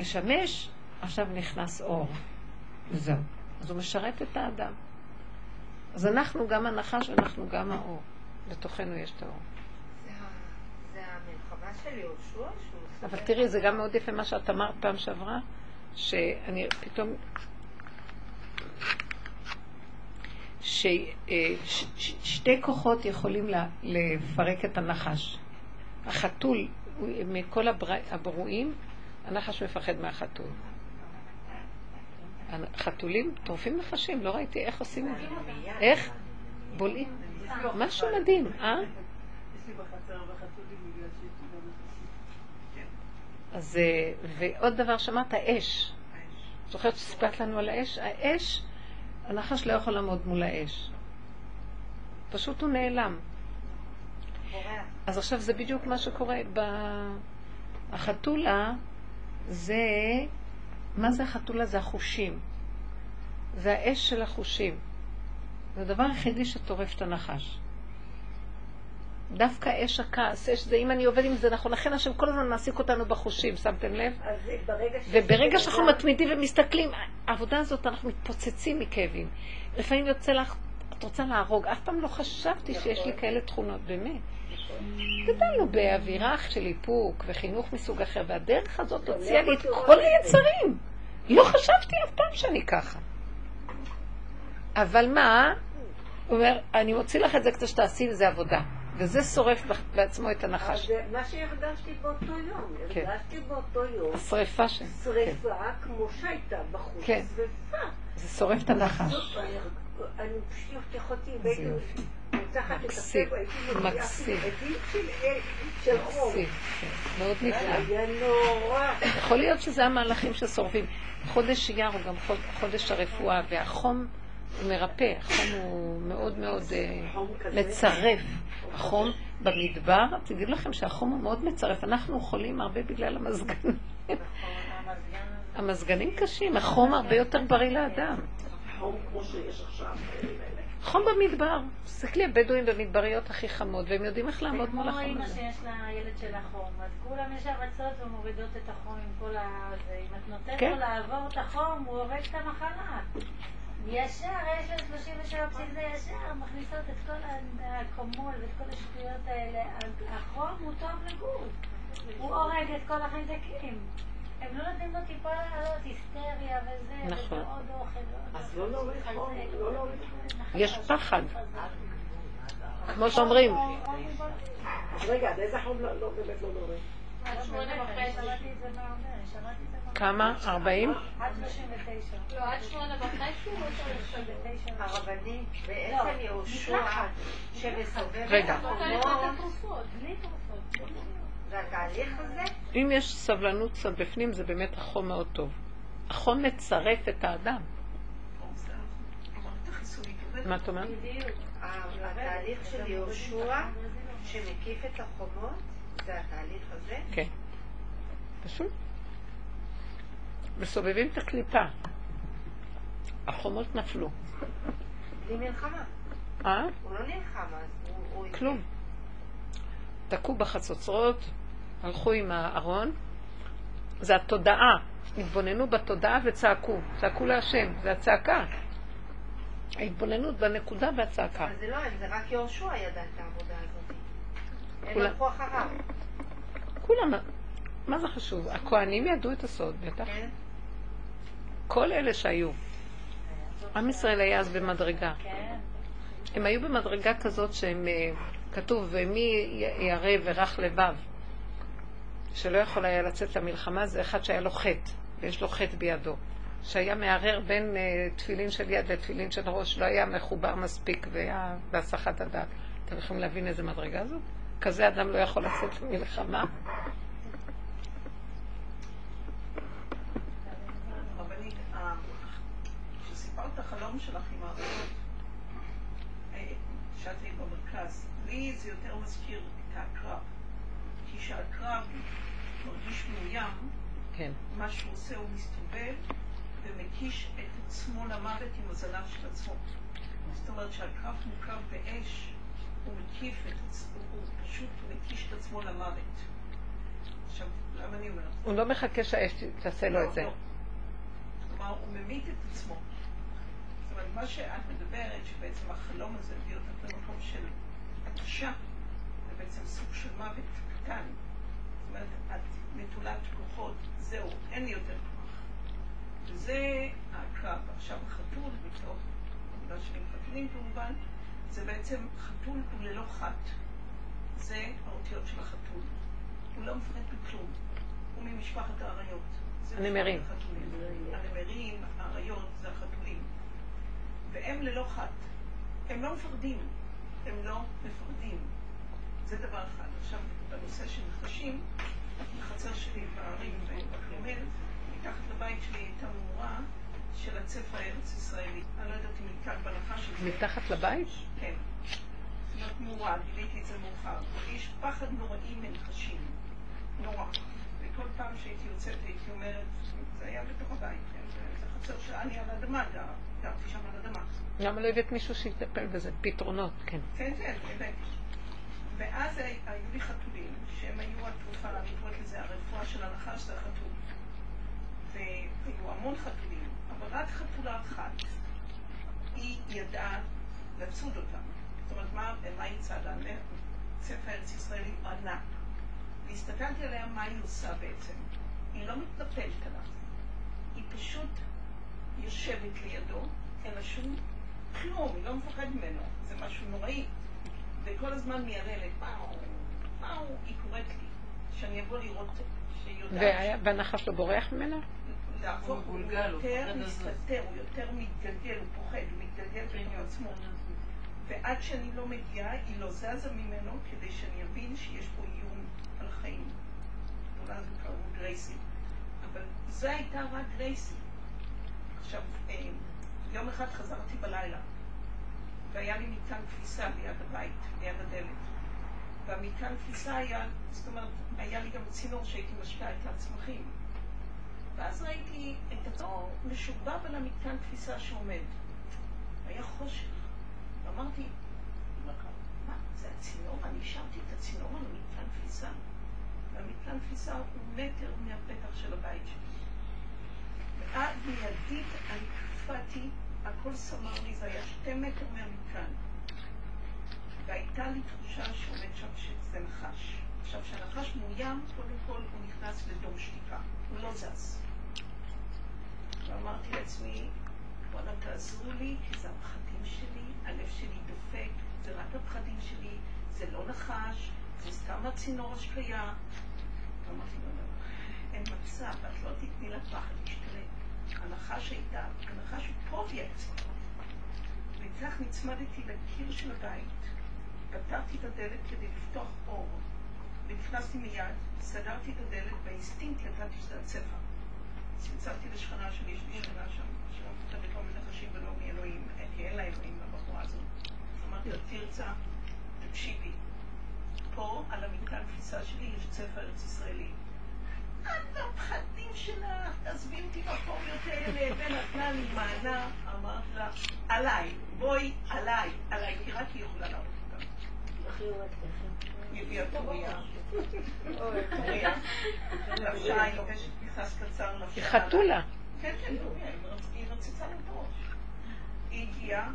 S1: משמש, עכשיו נכנס אור. וזהו. אז הוא משרת את האדם. אז אנחנו גם הנחש ואנחנו גם האור. בתוכנו יש את האור. אבל תראי, זה גם מאוד יפה מה שאת אמרת פעם שעברה, שאני פתאום... ששתי כוחות יכולים לפרק את הנחש. החתול, מכל הבר- הברואים, הנחש מפחד מהחתול. החתולים טורפים נחשים, לא ראיתי איך עושים את זה. איך? בולעים. משהו מדהים, אה?
S6: חתולים.
S1: אז, אה, ועוד דבר שאמרת, אש. זוכרת שסיפרת לנו על האש? האש, הנחש לא יכול לעמוד מול האש. פשוט הוא נעלם. אז עכשיו זה בדיוק מה שקורה. ב... החתולה זה... מה זה החתולה? זה החושים. זה האש של החושים. זה הדבר היחידי שטורף את הנחש. דווקא אש הכעס, אש זה, אם אני עובד עם זה נכון, לכן השם כל הזמן מעסיק אותנו בחושים, שמתם לב? וברגע שאנחנו מתמידים ומסתכלים, העבודה הזאת, אנחנו מתפוצצים מכאבים. לפעמים יוצא לך, את רוצה להרוג, אף פעם לא חשבתי שיש לי כאלה תכונות, באמת. גדלנו באווירה של איפוק וחינוך מסוג אחר, והדרך הזאת הוציאה לי את כל היצרים. לא חשבתי אף פעם שאני ככה. אבל מה? הוא אומר, אני מוציא לך את זה כדי שתעשי לזה עבודה. וזה שורף בעצמו את הנחש.
S4: אז מה שהרגשתי באותו יום,
S1: כן.
S4: הרגשתי באותו יום
S1: השרפה שם.
S4: שריפה כמו שהייתה בחוץ,
S1: כן.
S4: שריפה.
S1: זה שורף את הנחש.
S4: אני- פשוט יכולתי, והייתי את
S1: מקסים,
S4: הפה,
S1: מקסים.
S4: של חום.
S1: מקסים, כן, מאוד נפלא.
S4: היה נורא.
S1: יכול להיות שזה המהלכים ששורפים. חודש אייר הוא גם חוד- חודש הרפואה, והחום מרפא, החום הוא מאוד מאוד אה. מצרף. החום במדבר, תדעו לכם שהחום הוא מאוד מצרף. אנחנו חולים הרבה בגלל המזגנים. המזגנים קשים, החום הרבה יותר בריא לאדם.
S4: חום כמו שיש עכשיו.
S1: חום במדבר. תסתכלי, הבדואים במדבריות הכי חמות, והם יודעים איך לעמוד מול
S7: כמו
S1: החום
S7: אימא
S1: הזה.
S7: שיש לה ילד שלה חום, אז כולם ישר רצות ומורידות את החום עם כל ה... זה. אם את נותנת
S1: כן.
S7: לו לעבור את החום, הוא הורג את המחלה. ישר, יש לו 37 פסיק זה ישר, מכניסות את כל הקומול ואת כל השטויות האלה. החום הוא טוב לגוף. הוא הורג את כל החיידקים. הם לא נותנים לו טיפה לעלות היסטריה וזה,
S1: נכון.
S7: וזה עוד אוכל ועוד
S4: אז. לא להוריד חום, לא להוריד
S1: יש פחד. כמו שאומרים,
S4: רגע, עד איזה חום לא לא- באמת לא להוריד?
S1: כמה? 40?
S7: עד 39.
S5: לא, עד שמונה וחצי או שלוש?
S7: 39.
S2: הרבנית, בעצם יהושע. שמסובב. את?
S1: אם יש סבלנות קצת בפנים, זה באמת החום מאוד טוב. החום מצרף את האדם. מה את אומרת?
S7: בדיוק.
S2: התהליך של יהושע שמקיף את החומות, זה התהליך הזה?
S1: כן. פשוט. מסובבים את הקליפה. החומות נפלו.
S2: בלי מלחמה.
S1: אה?
S2: הוא לא נלחם אז, הוא...
S1: כלום. תקעו בחצוצרות, הלכו עם הארון. זה התודעה. התבוננו בתודעה וצעקו. צעקו להשם. זה הצעקה. ההתבוננות בנקודה והצעקה.
S2: אבל זה לא זה רק יהושע ידע את העבודה הזאת. הם
S1: כולם.
S2: הלכו אחריו,
S1: כולם, מה זה חשוב? הכוהנים ידעו את הסוד, בטח.
S2: כן?
S1: כל אלה שהיו. עם ישראל היה אז במדרגה.
S7: כן.
S1: הם היו במדרגה כזאת שהם, אה, כתוב, ומי ירא ורך לבב, שלא יכול היה לצאת למלחמה, זה אחד שהיה לו חטא, ויש לו חטא בידו. שהיה מערער בין אה, תפילין של יד לתפילין של ראש, לא היה מחובר מספיק והיה בהסחת הדעת. אתם יכולים להבין איזה מדרגה זאת? כזה אדם לא יכול לצאת למלחמה.
S3: אה, כשסיפרת את החלום שלך עם האריות, אה, שאת היית במרכז, לי זה יותר מזכיר את הקרב. כי כשהקרב מרגיש מאוים,
S1: כן.
S3: מה שהוא עושה הוא מסתובב ומקיש את עצמו למוות עם הזנב של עצמו. זאת אומרת שהקרב מוקף באש, הוא מקיף את הוא פשוט מקיש את עצמו למוות. עכשיו, למה אני אומרת?
S1: הוא לא מחכה שהאש תעשה לו את זה.
S3: לא. כלומר, הוא ממית את עצמו. זאת אומרת, מה שאת מדברת, שבעצם החלום הזה הביא אותך למקום של התשה, זה בעצם סוג של מוות קטן. זאת אומרת, את נטולת כוחות, זהו, אין לי יותר כוח. וזה הקרב. עכשיו, החתול, בתוך עבודה שלי עם חתולים כמובן, זה בעצם, חתול הוא ללא חת. זה האותיות של החתול. הוא לא מפחד מכלום. הוא ממשפחת האריות.
S1: הנמרים.
S3: הנמרים, האריות, זה החתולים. והם ללא חת. הם לא מפחדים. הם לא מפחדים. זה דבר אחד. עכשיו, בנושא של נחשים, בחצר שלי בערים בכרמל, מתחת לבית שלי הייתה מאורה של הצפה הארץ ישראלי. אני לא יודעת אם נתקעת בנחש הזה.
S1: מתחת לבית?
S3: כן. זאת אומרת מאורה, גיליתי את זה מאוחר. יש פחד נוראי מנחשים. נורא. וכל פעם שהייתי יוצאת הייתי אומרת, זה היה בתוך הבית, כן? זה- חצר שאני על האדמה גר, גרתי שם על האדמה.
S1: למה לא הבאת מישהו שיטפל בזה? פתרונות, כן.
S3: כן, כן, באמת. ואז הי- היו לי חתולים, שהם היו התרופה, אני קוראת לזה הרפואה של הנחש, זה החתול. והיו המון חתולים, אבל רק חתולה אחת, היא ידעה לצוד אותם. זאת אומרת, מה, מה היא צדה? ספר ארץ ישראלי ענק. והסתכלתי עליה מה היא עושה בעצם. היא לא מתנפלת עליו, היא פשוט יושבת לידו, אין לה שום כלום, היא לא מפחדת ממנו, זה משהו נוראי. וכל הזמן מייללת, מה הוא, היא קוראת לי, שאני אבוא לראות שהיא יודעת.
S1: והנחש לא בורח ממנה?
S6: הוא
S3: הוא יותר. מסתתר, הוא יותר מתגלגל, הוא פוחד, הוא מתגלגל בתוך עצמו. ועד שאני לא מגיעה, היא לא זזה ממנו כדי שאני אבין שיש פה איום על החיים. אולי זה קראו גרייסי. אבל זו הייתה רק גרייסי. עכשיו, אה, יום אחד חזרתי בלילה, והיה לי מתקן כביסה ליד הבית, ליד הדלת. והמתקן כביסה היה, זאת אומרת, היה לי גם צינור שהייתי משקעה את הצמחים. ואז ראיתי את הצינור משובב על המתקן כביסה שעומד. היה חושך. ואמרתי, מה, זה הצינור? אני השארתי את הצינור על המתקן כביסה. והמתקן כביסה הוא מטר מהפתח של הבית שלי. ואז מיידית אני קפאתי, הכל סמר לי, זה היה שתי מטר מהמתקן. והייתה לי תחושה שעומד שם שזה נחש. עכשיו, כשהנחש מאוים, קודם כל הוא נכנס לדום שתיקה, הוא לא זז. ואמרתי לעצמי, וואלה, תעזרו לי, כי זה הפחדים שלי, הלב שלי דופק, זה רק הפחדים שלי, זה לא נחש, זה סתם הצינור השקיה. ואמרתי לו, לא, אין מצב, את לא תתני לפחד להשתלט. הנחש הייתה, הנחש הוא פרויקט. וכך נצמדתי לקיר של הבית, פתחתי את הדלת כדי לפתוח אור, ונכנסתי מיד, סגרתי את הדלת, באינסטינקט ידעתי שזה הצבע. צלצלתי לשכנה שלי, יש לי שכנה שם, שמפחדת לא מנחשים ולא מאלוהים, כי אין לה אלוהים לבחורה הזאת. אמרתי לה, תרצה, תקשיבי, פה על המתקן תפיסה שלי יש צבע ארץ ישראלי. את הפחדים שלך, תעזבי אותי מקום יותר, ונתנה לי מענה, אמרת לה, עליי, בואי, עליי, עליי, כי רק היא יכולה להראות אותה. היא טוריה, לבשה, היא.
S1: היא חתולה.
S3: כן, כן, טוריה, היא רצ- היא רצצה הראש. היא הגיעה,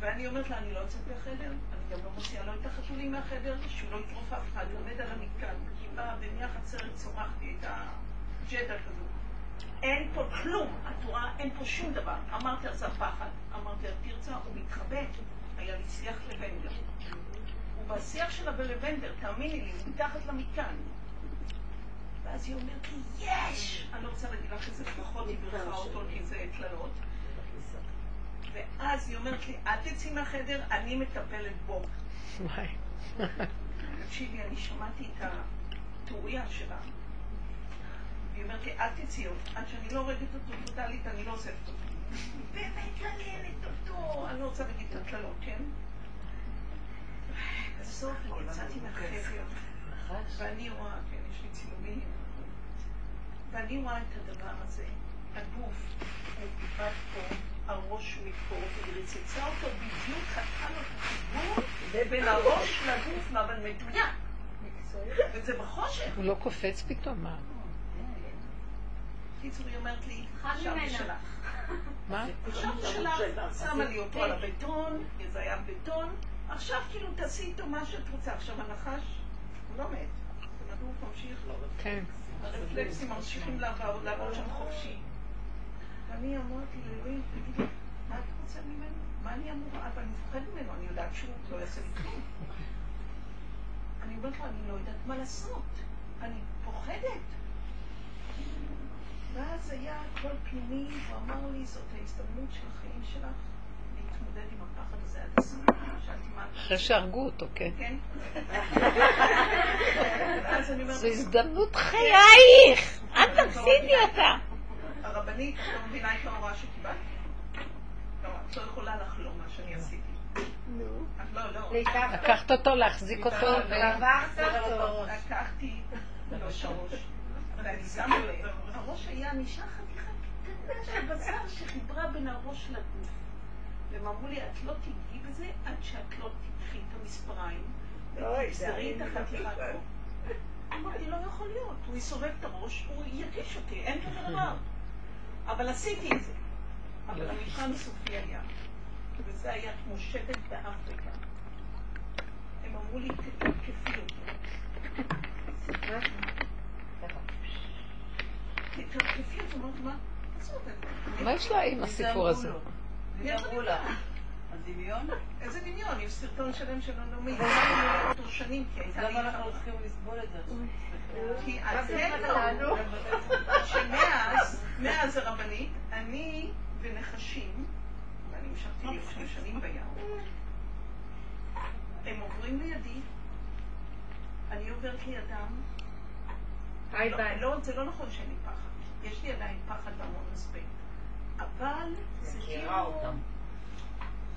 S3: ואני אומרת לה, אני לא יוצאת מהחדר, אני גם לא מוציאה לו את החתולים מהחדר, שהוא לא יטרוף אף אחד, עומד על המתקן, כי באה ומהחצרת צורחתי את הג'דה כזו. אין פה כלום, את רואה, אין פה שום דבר. אמרתי לה, זה הפחד. אמרתי לה, תרצה, הוא מתחבא. היה לי שיח לבנדר. ובשיח שלה בלבנדר, תאמיני לי, הוא מתחת למתקן. ואז היא אומרת לי, יש! אני לא רוצה להגיד לך איזה פחות היא בירכה אותו, כי זה קללות. ואז היא אומרת לי, אל תצאי מהחדר, אני מטפלת בו.
S1: וואי.
S3: תקשיבי, אני שמעתי את הטוריה שלה. היא אומרת לי, אל תצאי אותו, עד שאני לא הורגת אותו טוטאלית, אני לא עוזבת אותו. באמת מעניינת אותו, אני לא רוצה להגיד את הקללות, כן? בסוף יצאתי מהחדר, ואני רואה, כן, יש לי צילומים, ואני רואה את הדבר הזה, הגוף, הוא איבד פה, הראש מפה, והיא ריצצה אותו בדיוק, חתכה לו את החיבור בין הראש לגוף, אבל מדויק. וזה בחושך.
S1: הוא לא קופץ פתאום? מה?
S3: קיצור, היא אומרת לי,
S5: ממנה.
S3: שלך.
S1: מה?
S3: חשבתי שלך, שמה לי אותו על הבטון, זה היה בטון, עכשיו כאילו תעשי איתו מה שאת רוצה. עכשיו הנחש, הוא לא מת. זאת אומרת, הוא ממשיך.
S1: כן.
S3: הרפלקסים ממשיכים לעבור שם חופשי. ואני אמרתי לאלוהים, תגיד לי, מה אתה רוצה ממנו? מה אני אמורה? אבל אני מפחד ממנו, אני יודעת שהוא לא יעשה לי כלום. אני אומרת לו, אני לא יודעת מה לעשות. אני פוחדת. ואז היה קול פנימי, הוא אמר לי, זאת ההזדמנות של החיים שלך להתמודד עם הפחד הזה עד הסוף. אתה
S1: אחרי שהרגו אותו, כן.
S3: כן?
S1: זו הזדמנות חייך! אל תפסידי אותה!
S3: הרבנית, את לא מבינה את ההוראה שקיבלת? לא, את לא יכולה לחלום מה שאני עשיתי. לא, לא.
S1: לקחת אותו, להחזיק אותו, ו...
S2: עברת אותו.
S3: לקחתי לו את הראש, ואני שמה לב, הראש היה נשאר חתיכה קטנה של בשר שחיברה בין הראש לגוף. והם אמרו לי, את לא תיגעי בזה עד שאת לא תיקחי את המספריים
S4: אוי,
S3: ותסדרי את
S4: זה
S3: החתיכה פה. אמרתי, לא יכול להיות, הוא יסובב את הראש, הוא ירגיש אותי, אין כזה דבר. [laughs] אבל עשיתי את זה. אבל המבחן הסופי היה, וזה היה כמו שבט באפריקה. הם אמרו לי, תתקפי אותו. תתקפי אותו, אמרתי, מה?
S1: מה יש לה עם הסיפור הזה?
S3: מי אמרו לה?
S6: הדמיון?
S3: איזה דמיון? יש סרטון שלם של היה אותו שנים, כי הייתה לי...
S6: למה אנחנו צריכים לסבול את זה?
S3: כי אתם
S2: לנו?
S3: שמאז, מאז הרבנית, אני ונחשים, ואני המשכתי להיות שני שנים בים, הם עוברים לידי, אני עוברת לידם,
S2: היי
S3: לא,
S2: ביי.
S3: לא, זה לא נכון שאין לי פחד. יש לי עדיין פחד והמון אספקט. אבל זה כאילו...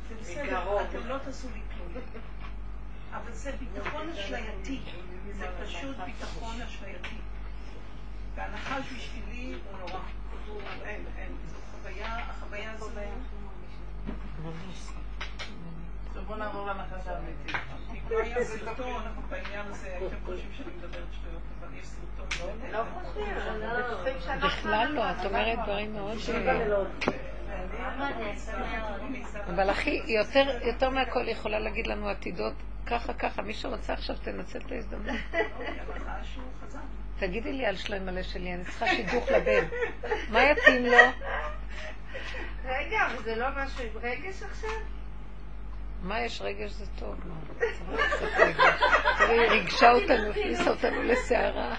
S3: זה בסדר, אתם לא תעשו לי כלום. אבל זה ביטחון אשלייתי. זה פשוט ביטחון אשלייתי. והנחש בשבילי הוא נורא. אין, אין. זו חוויה, החוויה הזו...
S6: עכשיו בוא נעבור לנחש האמיתי.
S3: כבר היה סרטון בעניין הזה, הייתם חושבים שאני מדברת שטויות, אבל יש סרטון.
S2: לא חושבים, אנחנו בטוחים שאנחנו...
S1: בכלל לא, את אומרת דברים מאוד... אבל הכי, יותר, יותר מהכל יכולה להגיד לנו עתידות ככה ככה, מי שרוצה עכשיו תנצל את ההזדמנות.
S3: חזק.
S1: תגידי לי על שלם מלא שלי, אני צריכה שידוך לבן. מה יתאים לו?
S2: רגע, אבל זה לא משהו עם רגש עכשיו?
S1: מה יש רגש זה טוב, מה? תראי, היא ריגשה אותנו, הכניסה אותנו לסערה.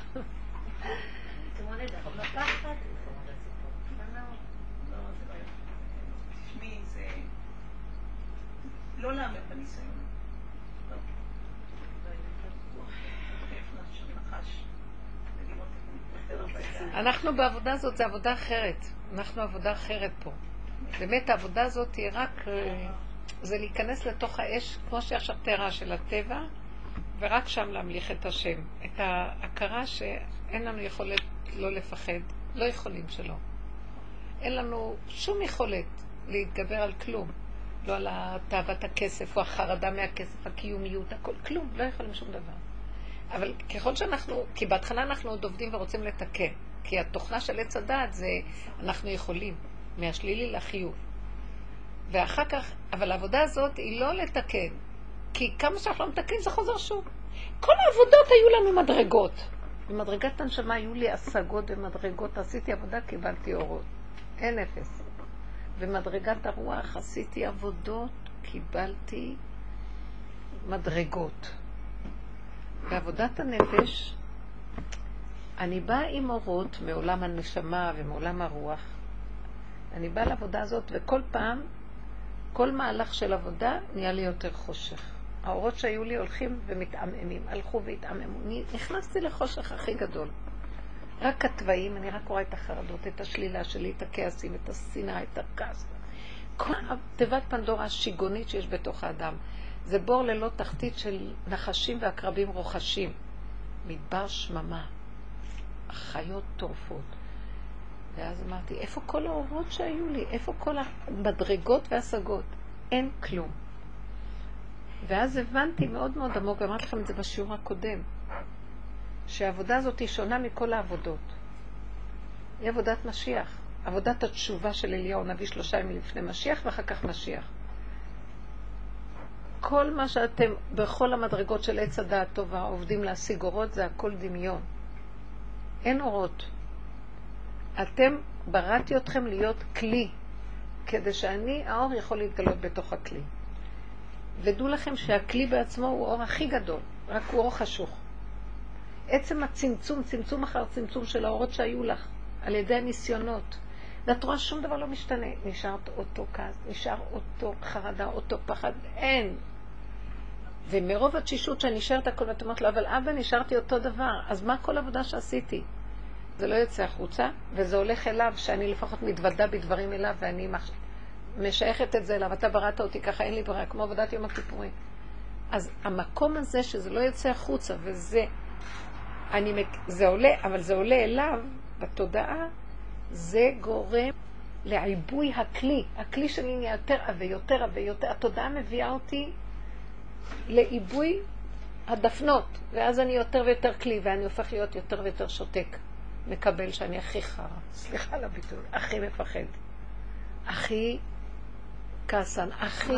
S3: לא, לא בניסיון.
S1: אנחנו בעבודה הזאת, זה עבודה אחרת. אנחנו עבודה אחרת פה. באמת העבודה הזאת היא רק, אה, זה להיכנס לתוך האש, כמו שעכשיו תארה של הטבע, ורק שם להמליך את השם. את ההכרה שאין לנו יכולת לא לפחד, לא יכולים שלא. אין לנו שום יכולת להתגבר על כלום. לא על תאוות הכסף או החרדה מהכסף, הקיומיות, הכל, כלום, לא יכולים שום דבר. אבל ככל שאנחנו, כי בהתחלה אנחנו עוד עובדים ורוצים לתקן, כי התוכנה של עץ הדעת זה אנחנו יכולים, מהשלילי לחיוב. ואחר כך, אבל העבודה הזאת היא לא לתקן, כי כמה שאנחנו לא מתקנים זה חוזר שוב. כל העבודות היו לנו מדרגות. במדרגת הנשמה היו לי השגות ומדרגות, עשיתי עבודה, קיבלתי אורות. אין אפס. במדרגת הרוח עשיתי עבודות, קיבלתי מדרגות. בעבודת הנפש, אני באה עם אורות מעולם הנשמה ומעולם הרוח. אני באה לעבודה הזאת, וכל פעם, כל מהלך של עבודה נהיה לי יותר חושך. האורות שהיו לי הולכים ומתעממים, הלכו והתעממו. נכנסתי לחושך הכי גדול. רק התוואים, אני רק רואה את החרדות, את השלילה שלי, את הכעסים, את השנאה, את הכעס. כל תיבת פנדורה השיגונית שיש בתוך האדם. זה בור ללא תחתית של נחשים ועקרבים רוחשים. מדבר שממה. החיות טורפות. ואז אמרתי, איפה כל האורות שהיו לי? איפה כל המדרגות והשגות? אין כלום. ואז הבנתי מאוד מאוד עמוק, ואמרתי לכם את זה בשיעור הקודם, שהעבודה הזאת היא שונה מכל העבודות. היא עבודת משיח. עבודת התשובה של אליהו נביא שלושה ימים לפני משיח ואחר כך משיח. כל מה שאתם, בכל המדרגות של עץ הדעת טובה, עובדים להשיג אורות, זה הכל דמיון. אין אורות. אתם, בראתי אתכם להיות כלי, כדי שאני, האור יכול להתגלות בתוך הכלי. ודעו לכם שהכלי בעצמו הוא האור הכי גדול, רק הוא אור חשוך. עצם הצמצום, צמצום אחר צמצום של האורות שהיו לך, על ידי הניסיונות, ואת רואה שום דבר לא משתנה. נשארת אותו כעס, נשאר אותו חרדה, אותו פחד, אין. ומרוב התשישות שאני נשארת הכל, ואת אומרת לו, אבל אבא, נשארתי אותו דבר, אז מה כל העבודה שעשיתי? זה לא יוצא החוצה, וזה הולך אליו, שאני לפחות מתוודה בדברים אליו, ואני מח... משייכת את זה אליו, אתה בראת אותי ככה, אין לי ברירה, כמו עבודת יום הכיפורים. אז המקום הזה שזה לא יוצא החוצה, וזה, אני, זה עולה, אבל זה עולה אליו, בתודעה, זה גורם לעיבוי הכלי. הכלי שלי נהיה יותר עבה, יותר עבה, יותר. התודעה מביאה אותי לעיבוי הדפנות, ואז אני יותר ויותר כלי, ואני הופך להיות יותר ויותר שותק. מקבל שאני הכי חרא, סליחה על הביטוי, הכי מפחד, הכי כעסן, הכי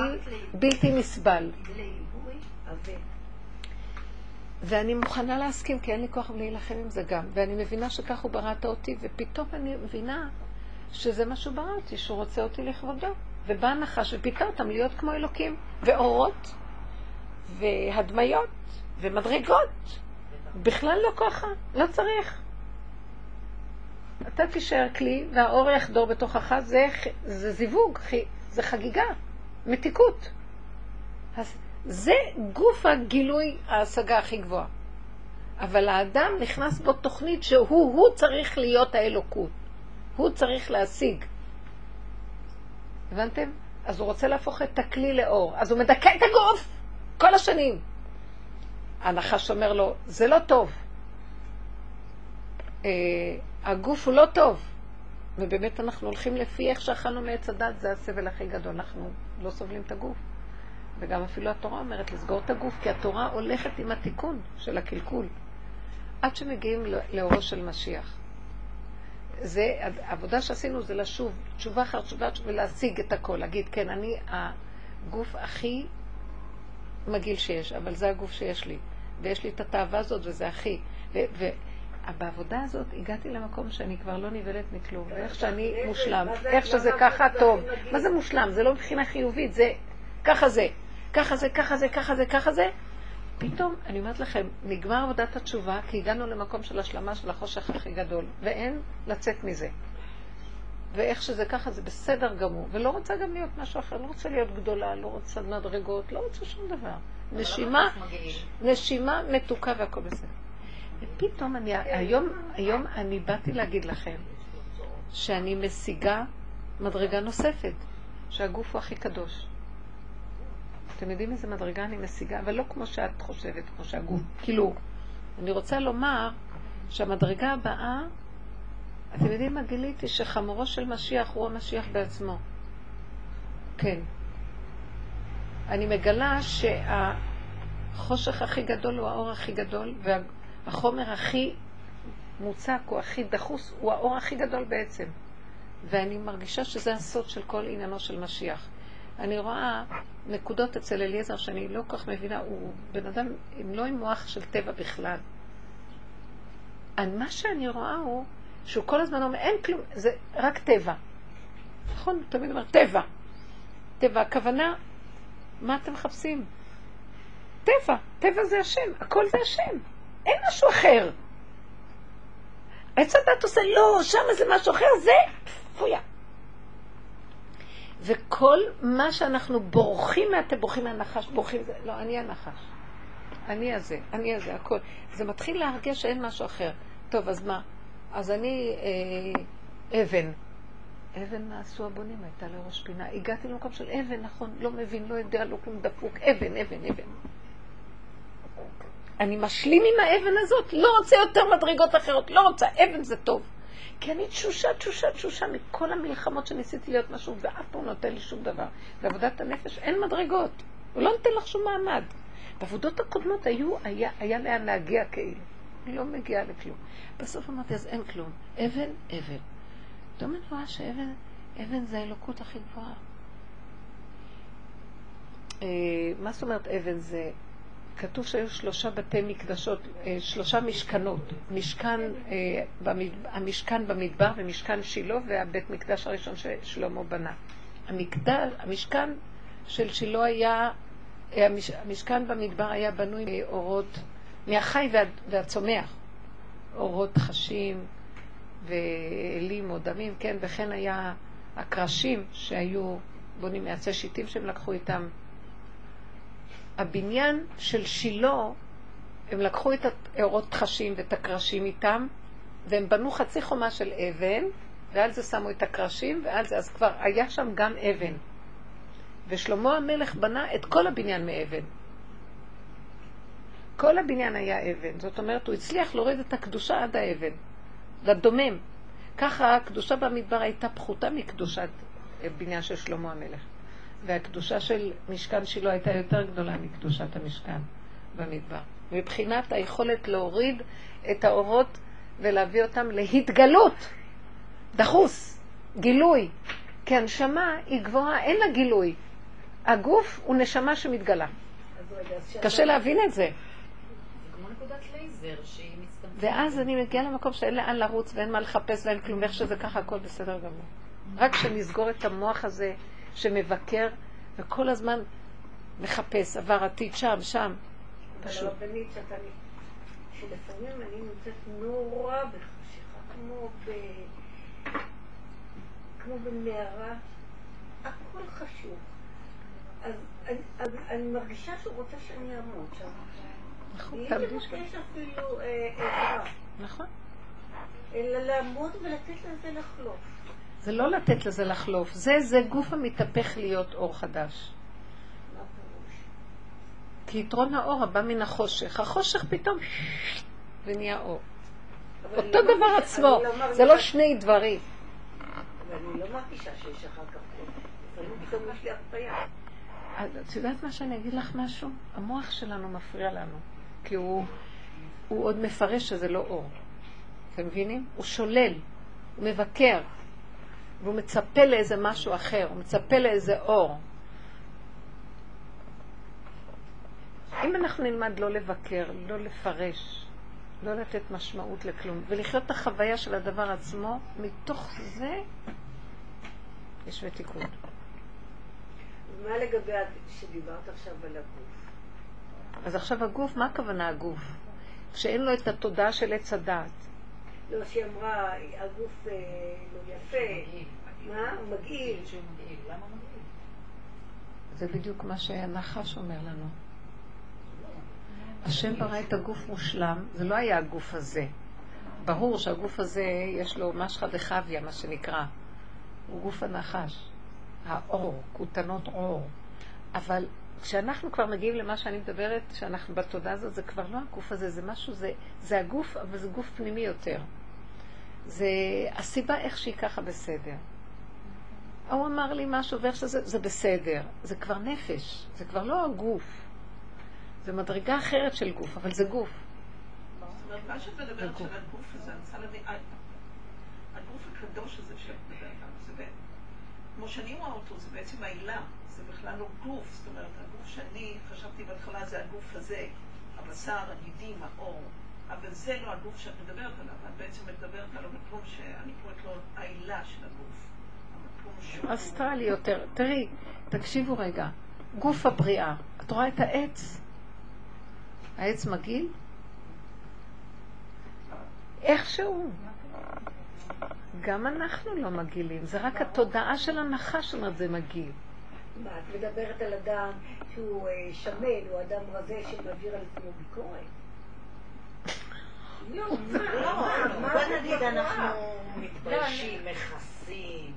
S1: בלתי נסבל. ואני מוכנה להסכים, כי אין לי כוח להילחם עם זה גם. ואני מבינה שכך הוא בראת אותי, ופתאום אני מבינה שזה מה שהוא ברא אותי, שהוא רוצה אותי לכבודו. ובא הנחש ופיתה אותם להיות כמו אלוקים, ואורות, והדמיות, ומדרגות. בכלל לא ככה, לא צריך. אתה תישאר כלי, והאור יחדור בתוכך, זה, זה זיווג, זה חגיגה, מתיקות. אז זה גוף הגילוי ההשגה הכי גבוהה. אבל האדם נכנס בו תוכנית שהוא, הוא צריך להיות האלוקות. הוא צריך להשיג. הבנתם? אז הוא רוצה להפוך את הכלי לאור. אז הוא מדכא את הגוף כל השנים. הנחש אומר לו, זה לא טוב. הגוף הוא לא טוב. ובאמת אנחנו הולכים לפי איך שאכלנו מעץ הדת, זה הסבל הכי גדול. אנחנו לא סובלים את הגוף. וגם אפילו התורה אומרת לסגור את הגוף, כי התורה הולכת עם התיקון של הקלקול. עד שמגיעים לאורו של משיח. זה, העבודה שעשינו זה לשוב, תשובה אחר תשובה, ולהשיג את הכל, להגיד, כן, אני הגוף הכי מגעיל שיש, אבל זה הגוף שיש לי, ויש לי את התאווה הזאת, וזה הכי. ובעבודה הזאת הגעתי למקום שאני כבר לא נבהלת מכלום, ואיך שאני מושלם, איך שזה ככה טוב. מה זה מושלם? זה לא מבחינה חיובית, זה ככה זה, ככה זה, ככה זה, ככה זה, ככה זה. פתאום, אני אומרת לכם, נגמר עבודת התשובה, כי הגענו למקום של השלמה של החושך הכי גדול, ואין לצאת מזה. ואיך שזה ככה, זה בסדר גמור. ולא רוצה גם להיות משהו אחר, לא רוצה להיות גדולה, לא רוצה מדרגות, לא רוצה שום דבר. נשימה, נשימה מתוקה והכל בסדר. ופתאום אני, היום, היום אני באתי להגיד לכם שאני משיגה מדרגה נוספת, שהגוף הוא הכי קדוש. אתם יודעים איזה מדרגה אני משיגה? אבל לא כמו שאת חושבת, כמו שהגוף. כאילו, אני רוצה לומר שהמדרגה הבאה, אתם יודעים מה גיליתי? שחמורו של משיח הוא המשיח בעצמו. כן. אני מגלה שהחושך הכי גדול הוא האור הכי גדול, והחומר הכי מוצק, הוא הכי דחוס, הוא האור הכי גדול בעצם. ואני מרגישה שזה הסוד של כל עניינו של משיח. אני רואה נקודות אצל אליעזר שאני לא כל כך מבינה, הוא בן אדם עם לא עם מוח של טבע בכלל. מה שאני רואה הוא שהוא כל הזמן אומר, אין כלום, זה רק טבע. נכון? הוא תמיד אומר, טבע. טבע, הכוונה, מה אתם מחפשים? טבע, טבע זה השם, הכל זה השם. אין משהו אחר. עץ הדת עושה, לא, שם זה משהו אחר, זה פויה. וכל מה שאנחנו בורחים מה, אתם בורחים מהנחש, בורחים, לא, אני הנחש. אני הזה, אני הזה, הכל. זה מתחיל להרגיש שאין משהו אחר. טוב, אז מה? אז אני אה, אבן. אבן מה עשו הבונים? הייתה לראש פינה. הגעתי למקום של אבן, נכון, לא מבין, לא יודע, לא כלום דפוק. אבן, אבן, אבן. אני משלים עם האבן הזאת, לא רוצה יותר מדרגות אחרות, לא רוצה, אבן זה טוב. כי אני תשושה, תשושה, תשושה מכל המלחמות שניסיתי להיות משהו, ואף פעם לא נותן לי שום דבר. בעבודת הנפש אין מדרגות, הוא לא נותן לך שום מעמד. בעבודות הקודמות היו, היה, היה לאן להגיע כאילו. היא לא מגיעה לכלום. בסוף אמרתי, אז אין כלום. אבן, אבן. פתאום אני רואה שאבן, אבן זה האלוקות הכי גבוהה. אה, מה זאת אומרת אבן זה כתוב שהיו שלושה בתי מקדשות, אה, שלושה משכנות. משכן, אה, המשכן במדבר ומשכן שילה והבית מקדש הראשון ששלמה בנה. המקדש, המשכן של שילה היה, אה, המשכן במדבר היה בנוי מאורות, מהחי והצומח. אורות חשים ואלים או דמים, כן, וכן היה הקרשים שהיו בונים מעצי שיטים שהם לקחו איתם הבניין של שילה, הם לקחו את האורות חשים ואת הקרשים איתם, והם בנו חצי חומה של אבן, ועל זה שמו את הקרשים, ועל זה, אז כבר היה שם גם אבן. ושלמה המלך בנה את כל הבניין מאבן. כל הבניין היה אבן. זאת אומרת, הוא הצליח להוריד את הקדושה עד האבן, לדומם. ככה הקדושה במדבר הייתה פחותה מקדושת בניין של שלמה המלך. והקדושה של משכן שילה הייתה יותר גדולה מקדושת המשכן במדבר. מבחינת היכולת להוריד את האורות ולהביא אותם להתגלות, דחוס, גילוי. כי הנשמה היא גבוהה, אין לה גילוי. הגוף הוא נשמה שמתגלה. קשה להבין את זה. ואז אני מגיעה למקום שאין לאן לרוץ ואין מה לחפש ואין כלום, איך שזה ככה הכל בסדר גמור. רק כשנסגור את המוח הזה שמבקר וכל הזמן מחפש עבר עתיד שם, שם. פשוט.
S4: הרבנית שאתה... שלפעמים אני נמצאת נורא בחשיכה, כמו ב... כמו במערה, הכל חשוך. אז אני, אז אני מרגישה שהוא רוצה שאני אעמוד שם.
S1: נכון, תרגיש גם.
S4: לבקש אפילו אה, עזרה,
S1: נכון.
S4: אלא לעמוד ולתת לזה לחלוף.
S1: זה לא לתת לזה לחלוף, זה, זה גוף המתהפך להיות אור חדש. כי יתרון האור הבא מן החושך. החושך פתאום ונהיה אור.
S4: אבל
S1: אותו
S4: אני לא
S1: דבר עצמו,
S4: אני לא
S1: זה לא שני דברים.
S4: ואני לא מרגישה שיש אחר כך פתאום יש לי הרפאיה.
S1: את יודעת מה שאני אגיד לך משהו? המוח שלנו מפריע לנו, כי הוא, הוא עוד מפרש שזה לא אור. אתם מבינים? הוא שולל, הוא מבקר, והוא מצפה לאיזה משהו אחר, הוא מצפה לאיזה אור. אם אנחנו נלמד לא לבקר, לא לפרש, לא לתת משמעות לכלום, ולחיות את החוויה של הדבר עצמו, מתוך זה יש ותיקון.
S4: מה לגבי שדיברת עכשיו על הגוף?
S1: אז עכשיו הגוף, מה הכוונה הגוף? כשאין לו את התודעה של עץ הדעת.
S4: לא, שהיא אמרה, הגוף אה, לא יפה. מה? הוא מגעיל.
S1: זה בדיוק מה שהנחש אומר לנו. השם ברא את הגוף מושלם, זה לא היה הגוף הזה. ברור שהגוף הזה יש לו משחא דחביא, מה שנקרא. הוא גוף הנחש. האור, כותנות אור. אבל כשאנחנו כבר מגיעים למה שאני מדברת, שאנחנו בתודעה הזאת, זה כבר לא הגוף הזה, זה משהו, זה, זה הגוף, אבל זה גוף פנימי יותר. זה הסיבה איך שהיא ככה בסדר. הוא אמר לי משהו ואיך שזה, זה בסדר. זה כבר נפש, זה כבר לא הגוף. זה מדרגה אחרת של גוף, אבל זה גוף.
S3: מה שאת מדברת
S1: הגוף.
S3: של הגוף הזה, אני רוצה להבין, ה- הגוף הקדוש הזה שאת מדברת עליו, זה בעצם, כמו שאני רואה אותו, זה בעצם העילה, זה בכלל לא גוף, זאת אומרת, הגוף שאני חשבתי בהתחלה זה הגוף הזה, הבשר, הגידים, האור, אבל זה לא הגוף שאת מדברת עליו, את בעצם מדברת על המקום שאני קוראת לו העילה של הגוף.
S1: אסטרלי יותר. תראי, תקשיבו רגע. גוף הבריאה. את רואה את העץ? העץ מגעיל? איכשהו. גם אנחנו לא מגעילים, זה רק התודעה של הנחש אומרת זה מגעיל.
S4: מה, את מדברת על אדם שהוא אה, שמן, הוא אדם רזה שמעביר על עצמו ביקורת? [laughs] לא, מה, מה,
S8: בוא נגיד אנחנו? מתביישים, מכסים,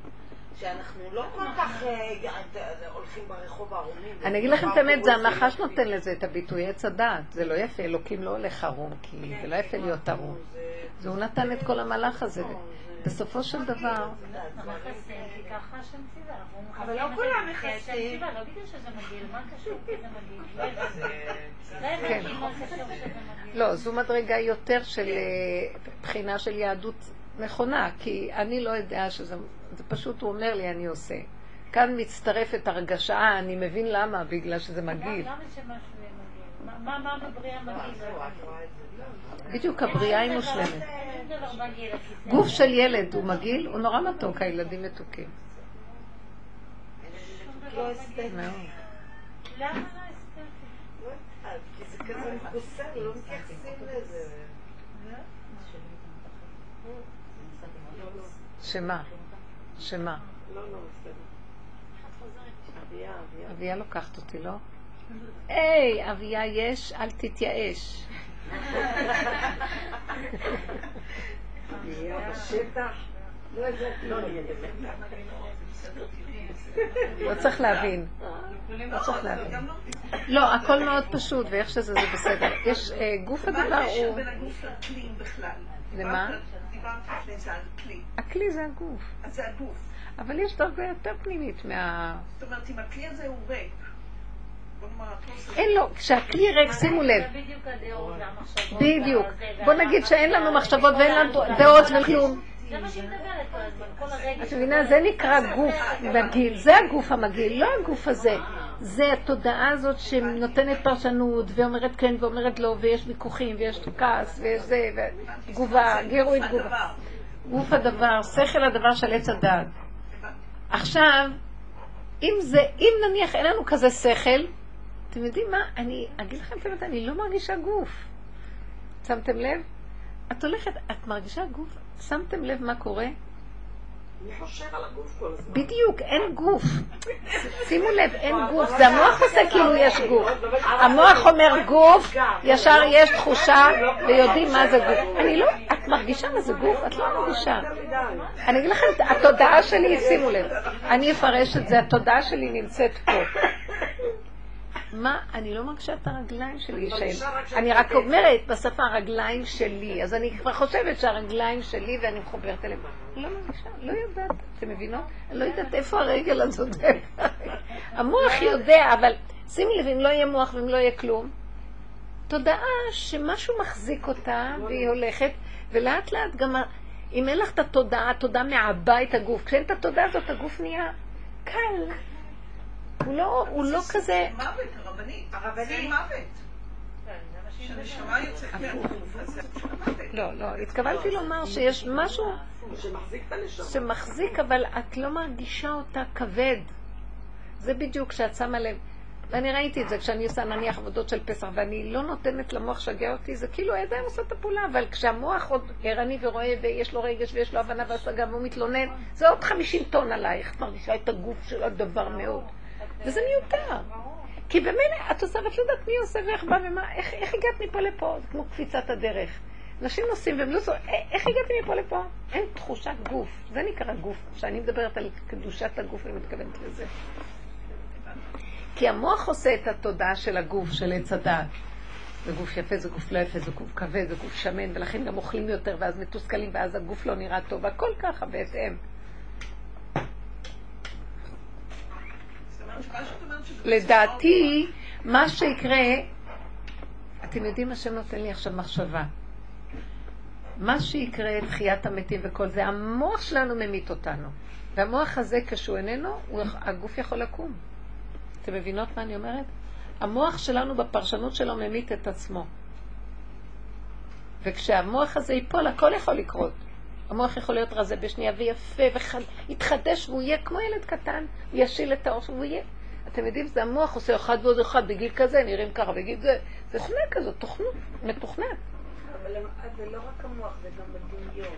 S8: שאנחנו לא כל כך אה, הולכים ברחוב ערומים.
S1: אני אגיד לכם את האמת, זה הנחש נותן לזה את הביטוי עץ הדעת. זה לא יפה, אלוקים לא הולך ערום, כי זה לא יפה להיות ערום. זה הוא נתן את כל המהלך הזה. בסופו של דבר.
S7: אנחנו מכסים
S8: אבל לא כולם מכסים.
S7: לא? לא. [laughs] לא
S1: כן. לא, זו מדרגה יותר של אה, בחינה של יהדות נכונה, כי אני לא יודע שזה, זה פשוט הוא אומר לי, אני עושה. כאן מצטרפת הרגשה, אה, אני מבין למה, בגלל שזה מגעיל.
S7: למה שמשהו יהיה מגעיל? מה-?
S1: בדיוק, הבריאה היא מושלמת. גוף של ילד הוא מגעיל, הוא נורא מתוק, הילדים מתוקים.
S7: לא
S8: לא לזה.
S1: שמה? שמה?
S4: לא, לא. אביה
S1: לוקחת אותי, לא? היי, אביה יש, אל תתייאש.
S4: לא. לא,
S1: לא צריך להבין. לא צריך להבין. לא, הכל מאוד פשוט, ואיך שזה זה בסדר. יש, אה, גוף
S3: מה
S1: הדבר
S3: הקשר
S1: הוא...
S3: בין הגוף לכלים בכלל?
S1: למה?
S3: דיברת- דיברת לפני זה על כלי.
S1: הכלי זה הגוף.
S3: אז זה הגוף.
S1: אבל יש דרגה יותר פנימית מה...
S3: זאת אומרת, אם הכלי הזה הוא ריק, בוא נאמר, הכל זה-
S1: אין לו, כשהכלי ריק, שימו לב.
S7: בדיוק
S1: בוא נגיד שאין לנו מחשבות ואין לנו דעות וכלום. את מבינה? זה נקרא גוף מגעיל. זה הגוף המגעיל, לא הגוף הזה. זה התודעה הזאת שנותנת פרשנות ואומרת כן ואומרת לא, ויש ויכוחים ויש כעס ויש זה, ותגובה, גירוי תגובה. גוף הדבר, שכל הדבר של עץ הדעת. עכשיו, אם זה, אם נניח אין לנו כזה שכל, אתם יודעים מה, אני אגיד לכם את האמת, אני לא מרגישה גוף. שמתם לב? את הולכת, את מרגישה גוף? שמתם לב מה קורה?
S8: אני חושב על הגוף כל הזמן.
S1: בדיוק, אין גוף. [laughs] שימו לב, אין גוף. זה המוח עושה כאילו יש גוף. המוח אומר גוף, ישר יש תחושה ויודעים מה זה גוף. אני לא, את מרגישה מה זה גוף? את לא מרגישה. אני אגיד לכם, התודעה שלי, שימו לב, אני אפרש את זה, התודעה שלי נמצאת פה. מה, אני לא מרגישה את הרגליים שלי, אני רק אומרת בשפה הרגליים שלי, אז אני כבר חושבת שהרגליים שלי ואני מחוברת אליהם. לא מרגישה, לא יודעת, אתם מבינות? אני לא יודעת איפה הרגל הזאת. המוח יודע, אבל שימי לב, אם לא יהיה מוח ואם לא יהיה כלום, תודעה שמשהו מחזיק אותה והיא הולכת, ולאט לאט גם, אם אין לך את התודעה, התודעה מעבה את הגוף. כשאין את התודעה הזאת, הגוף נהיה קל. הוא לא, הוא לא כזה...
S3: זה מוות, הרבנית.
S2: הרבנית.
S3: זה מוות. שהנשמה יוצאת מהגוף, אז זה של המוות.
S1: לא, לא, התכוונתי לומר שיש משהו
S8: שמחזיק את הנשמה.
S1: שמחזיק, אבל את לא מרגישה אותה כבד. זה בדיוק כשאת שמה לב. ואני ראיתי את זה כשאני עושה נניח עבודות של פסח, ואני לא נותנת למוח לשגע אותי, זה כאילו הידיים עושה את הפעולה, אבל כשהמוח עוד ערני ורואה ויש לו רגש ויש לו הבנה והשגה והוא מתלונן, זה עוד 50 טון עלייך, את מרגישה את הגוף של הדבר מאוד. וזה מיותר. כי במילא את עושה ואת לא יודעת מי עושה ואיך בא ומה, איך, איך הגעת מפה לפה? זה כמו קפיצת הדרך. אנשים נוסעים והם לא זו... איך הגעתי מפה לפה? אין תחושת גוף. זה נקרא גוף. כשאני מדברת על קדושת הגוף, אני מתכוונת לזה. כי המוח עושה את התודעה של הגוף, של עץ הדעת. זה גוף יפה, זה גוף לא יפה, זה גוף כבד, זה גוף שמן, ולכן גם אוכלים יותר, ואז מתוסכלים, ואז הגוף לא נראה טוב, הכל ככה בהתאם.
S3: זאת אומרת שמה שאת אומרת שזה
S1: לדעתי, מה שיקרה, אתם יודעים, השם נותן לי עכשיו מחשבה. מה שיקרה, תחיית המתים וכל זה, המוח שלנו ממית אותנו. והמוח הזה, כשהוא איננו, הוא, הגוף יכול לקום. אתם מבינות מה אני אומרת? המוח שלנו בפרשנות שלו ממית את עצמו. וכשהמוח הזה ייפול, הכל יכול לקרות. המוח יכול להיות רזה בשנייה ויפה ויתחדש והוא יהיה כמו ילד קטן, הוא ישיל את האור והוא יהיה. אתם יודעים, זה המוח עושה אחד ועוד אחד בגיל כזה, נראים ככה בגיל זה. זה תוכנה כזאת, תוכנות, מתוכנת.
S4: אבל זה לא רק המוח, זה גם הדמיון.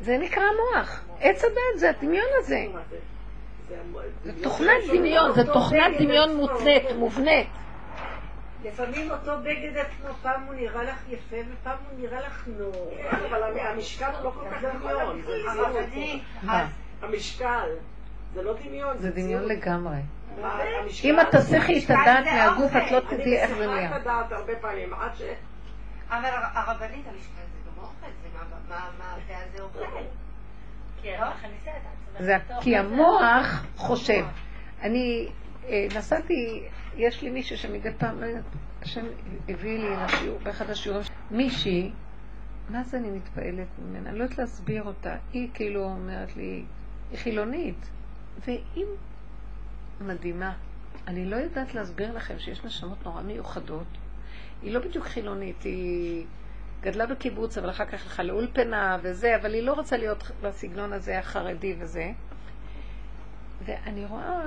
S1: זה נקרא המוח. עץ הדת זה הדמיון הזה.
S8: זה
S1: תוכנת. דמיון, זה תוכנת דמיון מותנית, מובנית.
S4: לפעמים אותו בגד עצמו, פעם הוא נראה לך יפה ופעם הוא נראה לך נור.
S8: כן, אבל המ- המשקל הוא לא כל כך דמיון. זה? המשקל. זה לא דמיון.
S1: זה דמיון. לגמרי. אם את תסיכי את הדעת
S2: זה
S1: מהגוף. את לא
S8: אני
S1: תדעי איך זה נהיה.
S8: את הדעת הרבה פעמים, עד ש...
S2: אבל הר- הרבנית, המשקל זה גם אוכל, זה מה- מה מה הפה הזה אוכל.
S1: זה כי
S7: זה.
S1: המוח חושב. אני אה, נסעתי, יש לי מישהו שמדי פעם, לא יודעת, השם הביא לי לשיעור, באחד השיעורים, מישהי, מה זה אני מתפעלת ממנה? אני לא יודעת להסביר אותה. היא כאילו אומרת לי, היא חילונית, והיא מדהימה. אני לא יודעת להסביר לכם שיש נשמות נורא מיוחדות. היא לא בדיוק חילונית, היא גדלה בקיבוץ, אבל אחר כך הלכה לאולפנה וזה, אבל היא לא רוצה להיות בסגנון הזה החרדי וזה. ואני רואה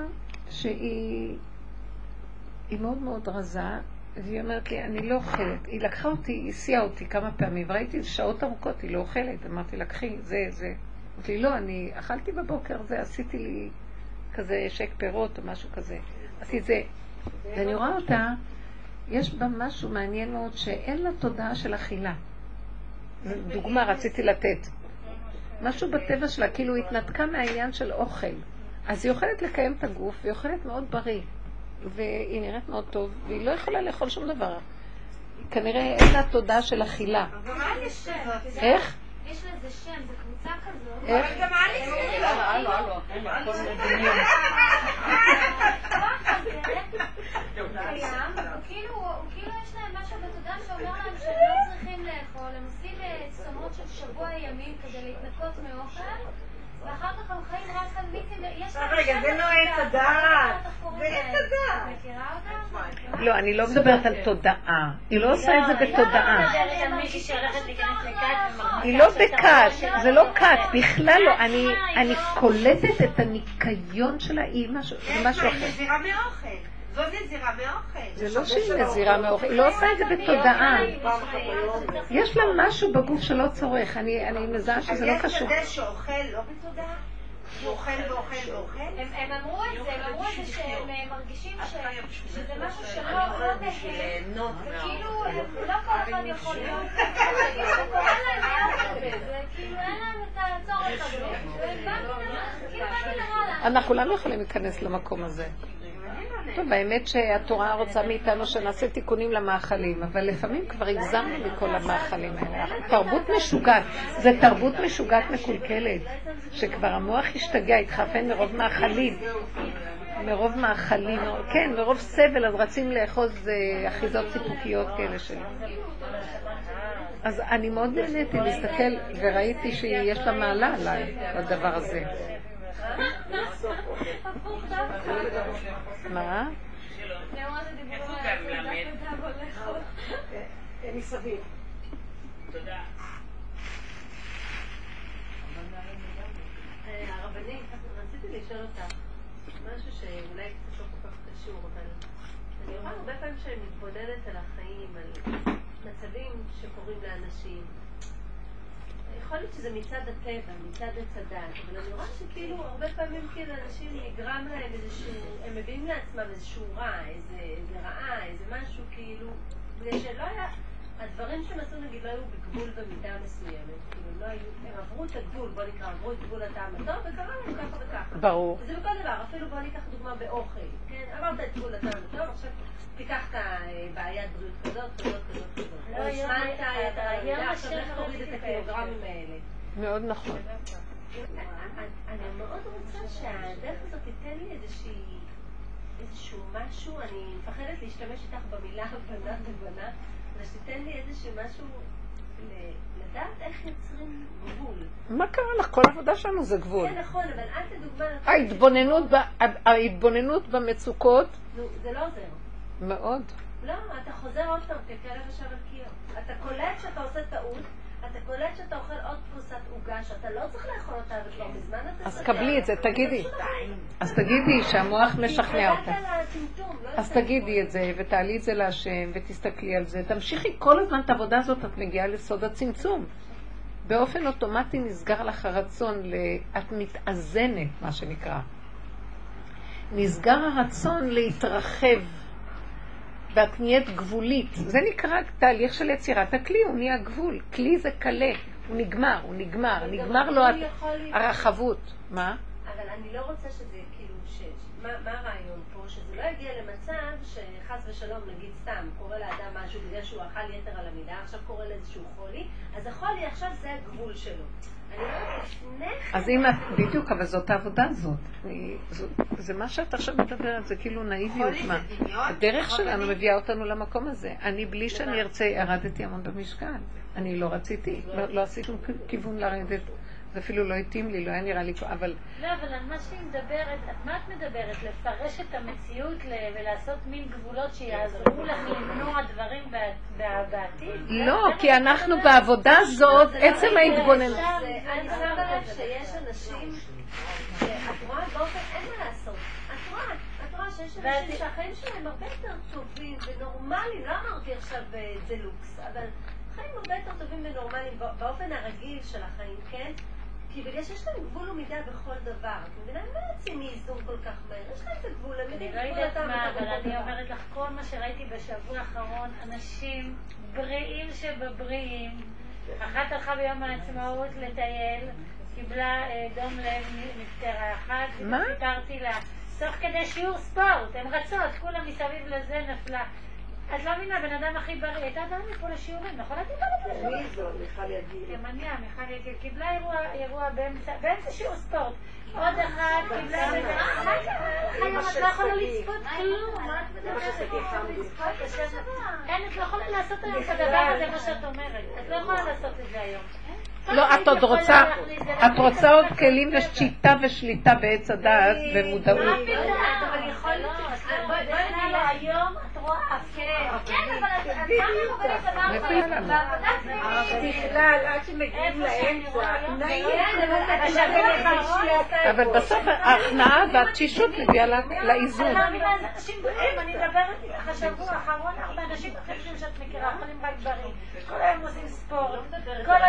S1: שהיא היא מאוד מאוד רזה, והיא אומרת לי, אני לא אוכלת. היא לקחה אותי, היא הסיעה אותי כמה פעמים, וראיתי שעות ארוכות, היא לא אוכלת. אמרתי לה, קחי, זה, זה. אמרתי לי, לא, אני אכלתי בבוקר, זה, עשיתי לי כזה שק פירות או משהו כזה. עשיתי זה. ואני רואה אותה, יש בה משהו מעניין מאוד, שאין לה תודעה של אכילה. דוגמה רציתי לתת. משהו בטבע שלה, כאילו התנתקה מהעניין של אוכל. אז היא אוכלת לקיים את הגוף, והיא אוכלת מאוד בריא. והיא נראית מאוד טוב, והיא לא יכולה לאכול שום דבר. כנראה אין לה תודעה של אכילה.
S5: גם יש שם?
S1: איך?
S5: יש לזה שם, זו קבוצה כזאת.
S1: איך?
S2: אבל גם אליס אומרים לו.
S5: הלו, הלו, קיים, הוא כאילו, הוא כאילו יש להם משהו בתודעה שאומר להם שהם לא צריכים לאכול, הם עושים אה, צומות של שבוע ימים כדי להתנקות מאוכל, ואחר כך הם חיים רק על מיתים, יש
S4: אה,
S5: להם
S4: רגע, זה לא עץ הדעת. זה עץ? הדעת.
S5: מכירה אותה?
S1: לא, אני לא מדברת על תודעה. היא לא עושה את זה בתודעה. היא לא בכת, זה לא כת. בכלל לא. אני-
S5: היא
S1: אני
S5: לא-
S1: קולטת את הניקיון שלה, היא משהו זה
S2: יש
S1: משהו
S2: לה
S1: אחר.
S2: נזירה מאוכל. זו נזירה מאוכל.
S1: זה לא שהיא נזירה מאוכל, היא לא עושה את זה בתודעה. יש לה משהו בגוף שלא צורך, אני אני מזהה שזה לא
S2: אז יש
S1: קשור.
S2: כזה שאוכל לא בתודעה? הוא אוכל ואוכל ואוכל?
S5: הם אמרו את זה, הם אמרו את זה שהם אה, מרגישים שזה משהו שלא לא מהם, וכאילו לא כל אחד יכול להיות, כאילו זה קורה להם מעט כזה, זה כאילו אין להם את הצורך הזה, כאילו.
S1: אנחנו כולנו יכולים להיכנס למקום הזה. טוב, האמת שהתורה רוצה מאיתנו שנעשה תיקונים למאכלים, אבל לפעמים כבר הגזמנו מכל המאכלים האלה. תרבות משוגעת, זה תרבות משוגעת מקולקלת, שכבר המוח השתגע, התחרפן מרוב מאכלים. מרוב מאכלים, כן, מרוב סבל, אז רצים לאחוז אה, אחיזות סיפוקיות כאלה של... אז אני מאוד נהניתי להסתכל, וראיתי שיש לה מעלה עליי, בדבר הזה. מה?
S4: מסביב.
S9: אה, הרבנית, רציתי לשאול אותך משהו שאולי קצת לא כל כך קשור, אבל אני רואה הרבה פעמים שאני מתבוננת על החיים, על מצבים שקורים לאנשים. יכול להיות שזה מצד הטבע, מצד עץ הדת, אבל אני רואה שכאילו הרבה פעמים כאילו אנשים נגרם להם איזשהו, הם מביאים לעצמם איזשהו רע, איזה, איזה רעה, איזה משהו כאילו, בגלל שלא היה, הדברים שהם עשו נגיד לא היו בגבול במידה מסוימת, כאילו לא היו, הם עברו את הגבול, בוא נקרא, עברו את גבול הטעם הטוב וקרה להם ככה וככה.
S1: ברור.
S9: זה בכל דבר, אפילו בוא ניקח דוגמה באוכל, כן? עברת את גבול הטעם הטוב, עכשיו תיקח את הבעיית בריאות כזאת, כזאת, כזאת, כזאת.
S7: לא,
S9: השמנת את הירידה, עכשיו
S7: השם
S9: לך תוריד את הקילוגרמים האלה.
S1: מאוד נכון.
S9: אני מאוד רוצה שהדרך הזאת תיתן לי איזושהי, איזשהו משהו, אני מפחדת להשתמש איתך במילה הבנה ובנה, אבל שתיתן לי איזשהו משהו ל- לדעת איך יוצרים גבול.
S1: מה קרה לך? כל העבודה שלנו זה גבול.
S9: כן, נכון, אבל את לדוגמה...
S1: ההתבוננות, ב- ההתבוננות במצוקות,
S9: נו, זה לא עוזר.
S1: מאוד.
S9: לא, אתה חוזר עוד פעם ככלב ישר על קיר. אתה קולט שאתה עושה טעות, אתה קולט שאתה אוכל עוד פרוסת עוגה, שאתה לא צריך לאכול אותה וכבר מזמן אתה...
S1: אז. קבלי את זה, תגידי. אז תגידי שהמוח משכנע
S9: הטמטום, לא
S1: אז תגידי את זה, ותעלי את זה להשם, ותסתכלי על זה. תמשיכי כל הזמן את העבודה הזאת, את מגיעה לסוד הצמצום. באופן אוטומטי נסגר לך הרצון. את מתאזנת, מה שנקרא. נסגר הרצון להתרחב, ואת נהיית גבולית. זה נקרא תהליך של יצירת הכלי, הוא נהיה גבול. כלי זה קלה, הוא נגמר, הוא נגמר, נגמר לו הרחבות. מה?
S9: אבל אני לא רוצה שזה. מה, מה הרעיון פה? שזה לא יגיע למצב שחס ושלום, נגיד סתם, קורה לאדם משהו בגלל שהוא אכל יתר על המידה, עכשיו קורה לאיזשהו חולי, אז החולי עכשיו זה הגבול שלו. אני אומרת, לפני כן...
S1: אז אם את, בדיוק, אבל זאת העבודה הזאת. זה מה שאת עכשיו מדברת, זה כאילו נאיביות, מה? הדרך. שלנו מביאה אותנו למקום הזה. אני, בלי שאני ארצה, ירדתי המון במשקל. אני לא רציתי, לא לא עשיתי שום כיוון לרדת. זה אפילו לא התאים לי, לא היה נראה לי... אבל
S7: לא, אבל על מה שהיא מדברת, על מה את מדברת? לפרש את המציאות ולעשות מין גבולות שיעזרו לך למנוע דברים בע- בע- בעתיד?
S1: לא,
S7: זה
S1: כי אנחנו? בעבודה הזאת,
S9: לא
S1: עצם ההתבוננות.
S9: אני שמה לב שיש אנשים שאת רואה באופן, אין מה לעשות. את רואה, את רואה שיש אנשים שהחיים שלהם הרבה יותר טובים ונורמליים, לא אמרתי עכשיו אה, זה לוקס, אבל חיים הרבה יותר טובים ונורמליים בא- באופן הרגיל של החיים, כן? כי בגלל שיש להם גבול ומידה בכל דבר. את מבינה? הם לא יוצאים מאיזון כל כך מהר, יש להם את הגבול, הם
S7: אני
S9: יודעים
S7: לא
S9: גבול
S7: יודעת
S9: הטעם
S7: מה, אבל אני. אומרת לך, כל מה שראיתי בשבוע האחרון, אנשים בריאים שבבריאים. אחת הלכה ביום העצמאות לטייל, קיבלה אה, דום לב, נפטרה אחת,
S1: מה?
S7: וסיפרתי לה, תוך כדי שיעור ספורט, הן רצות, כולם מסביב לזה נפלה. את לא מבינה, בן אדם הכי בריא, הייתה באה מפה לשיעורים, נכון? את יודעת לשיעורים.
S4: מי זו? מיכל יגיל.
S7: תימניה, מיכל יגיל, קיבלה אירוע, אירוע באמצע, באמצע שיעור ספורט. עוד אחת קיבלה... מה קרה? היום את לא יכולה לצפות כלום, מה את מדברת? אין, את לא יכולה לעשות היום את הדבר הזה, מה שאת אומרת. את לא יכולה לעשות את זה היום.
S1: לא, את עוד רוצה, את רוצה עוד כלים ושיטה ושליטה בעץ הדעת ומודעות.
S7: מה פתאום? אבל יכול להיות... בואי נגיד לו, היום את רואה...
S5: כן, אבל מה הרבנית אמרת?
S7: אבל
S1: בסוף ההכנעה והתשישות מביאה לאיזון.
S7: אני מדברת איתך השבוע האחרון, הרבה אנשים אחרים שאת מכירה, אוכלים רק דברים, כל היום עושים ספורט, כל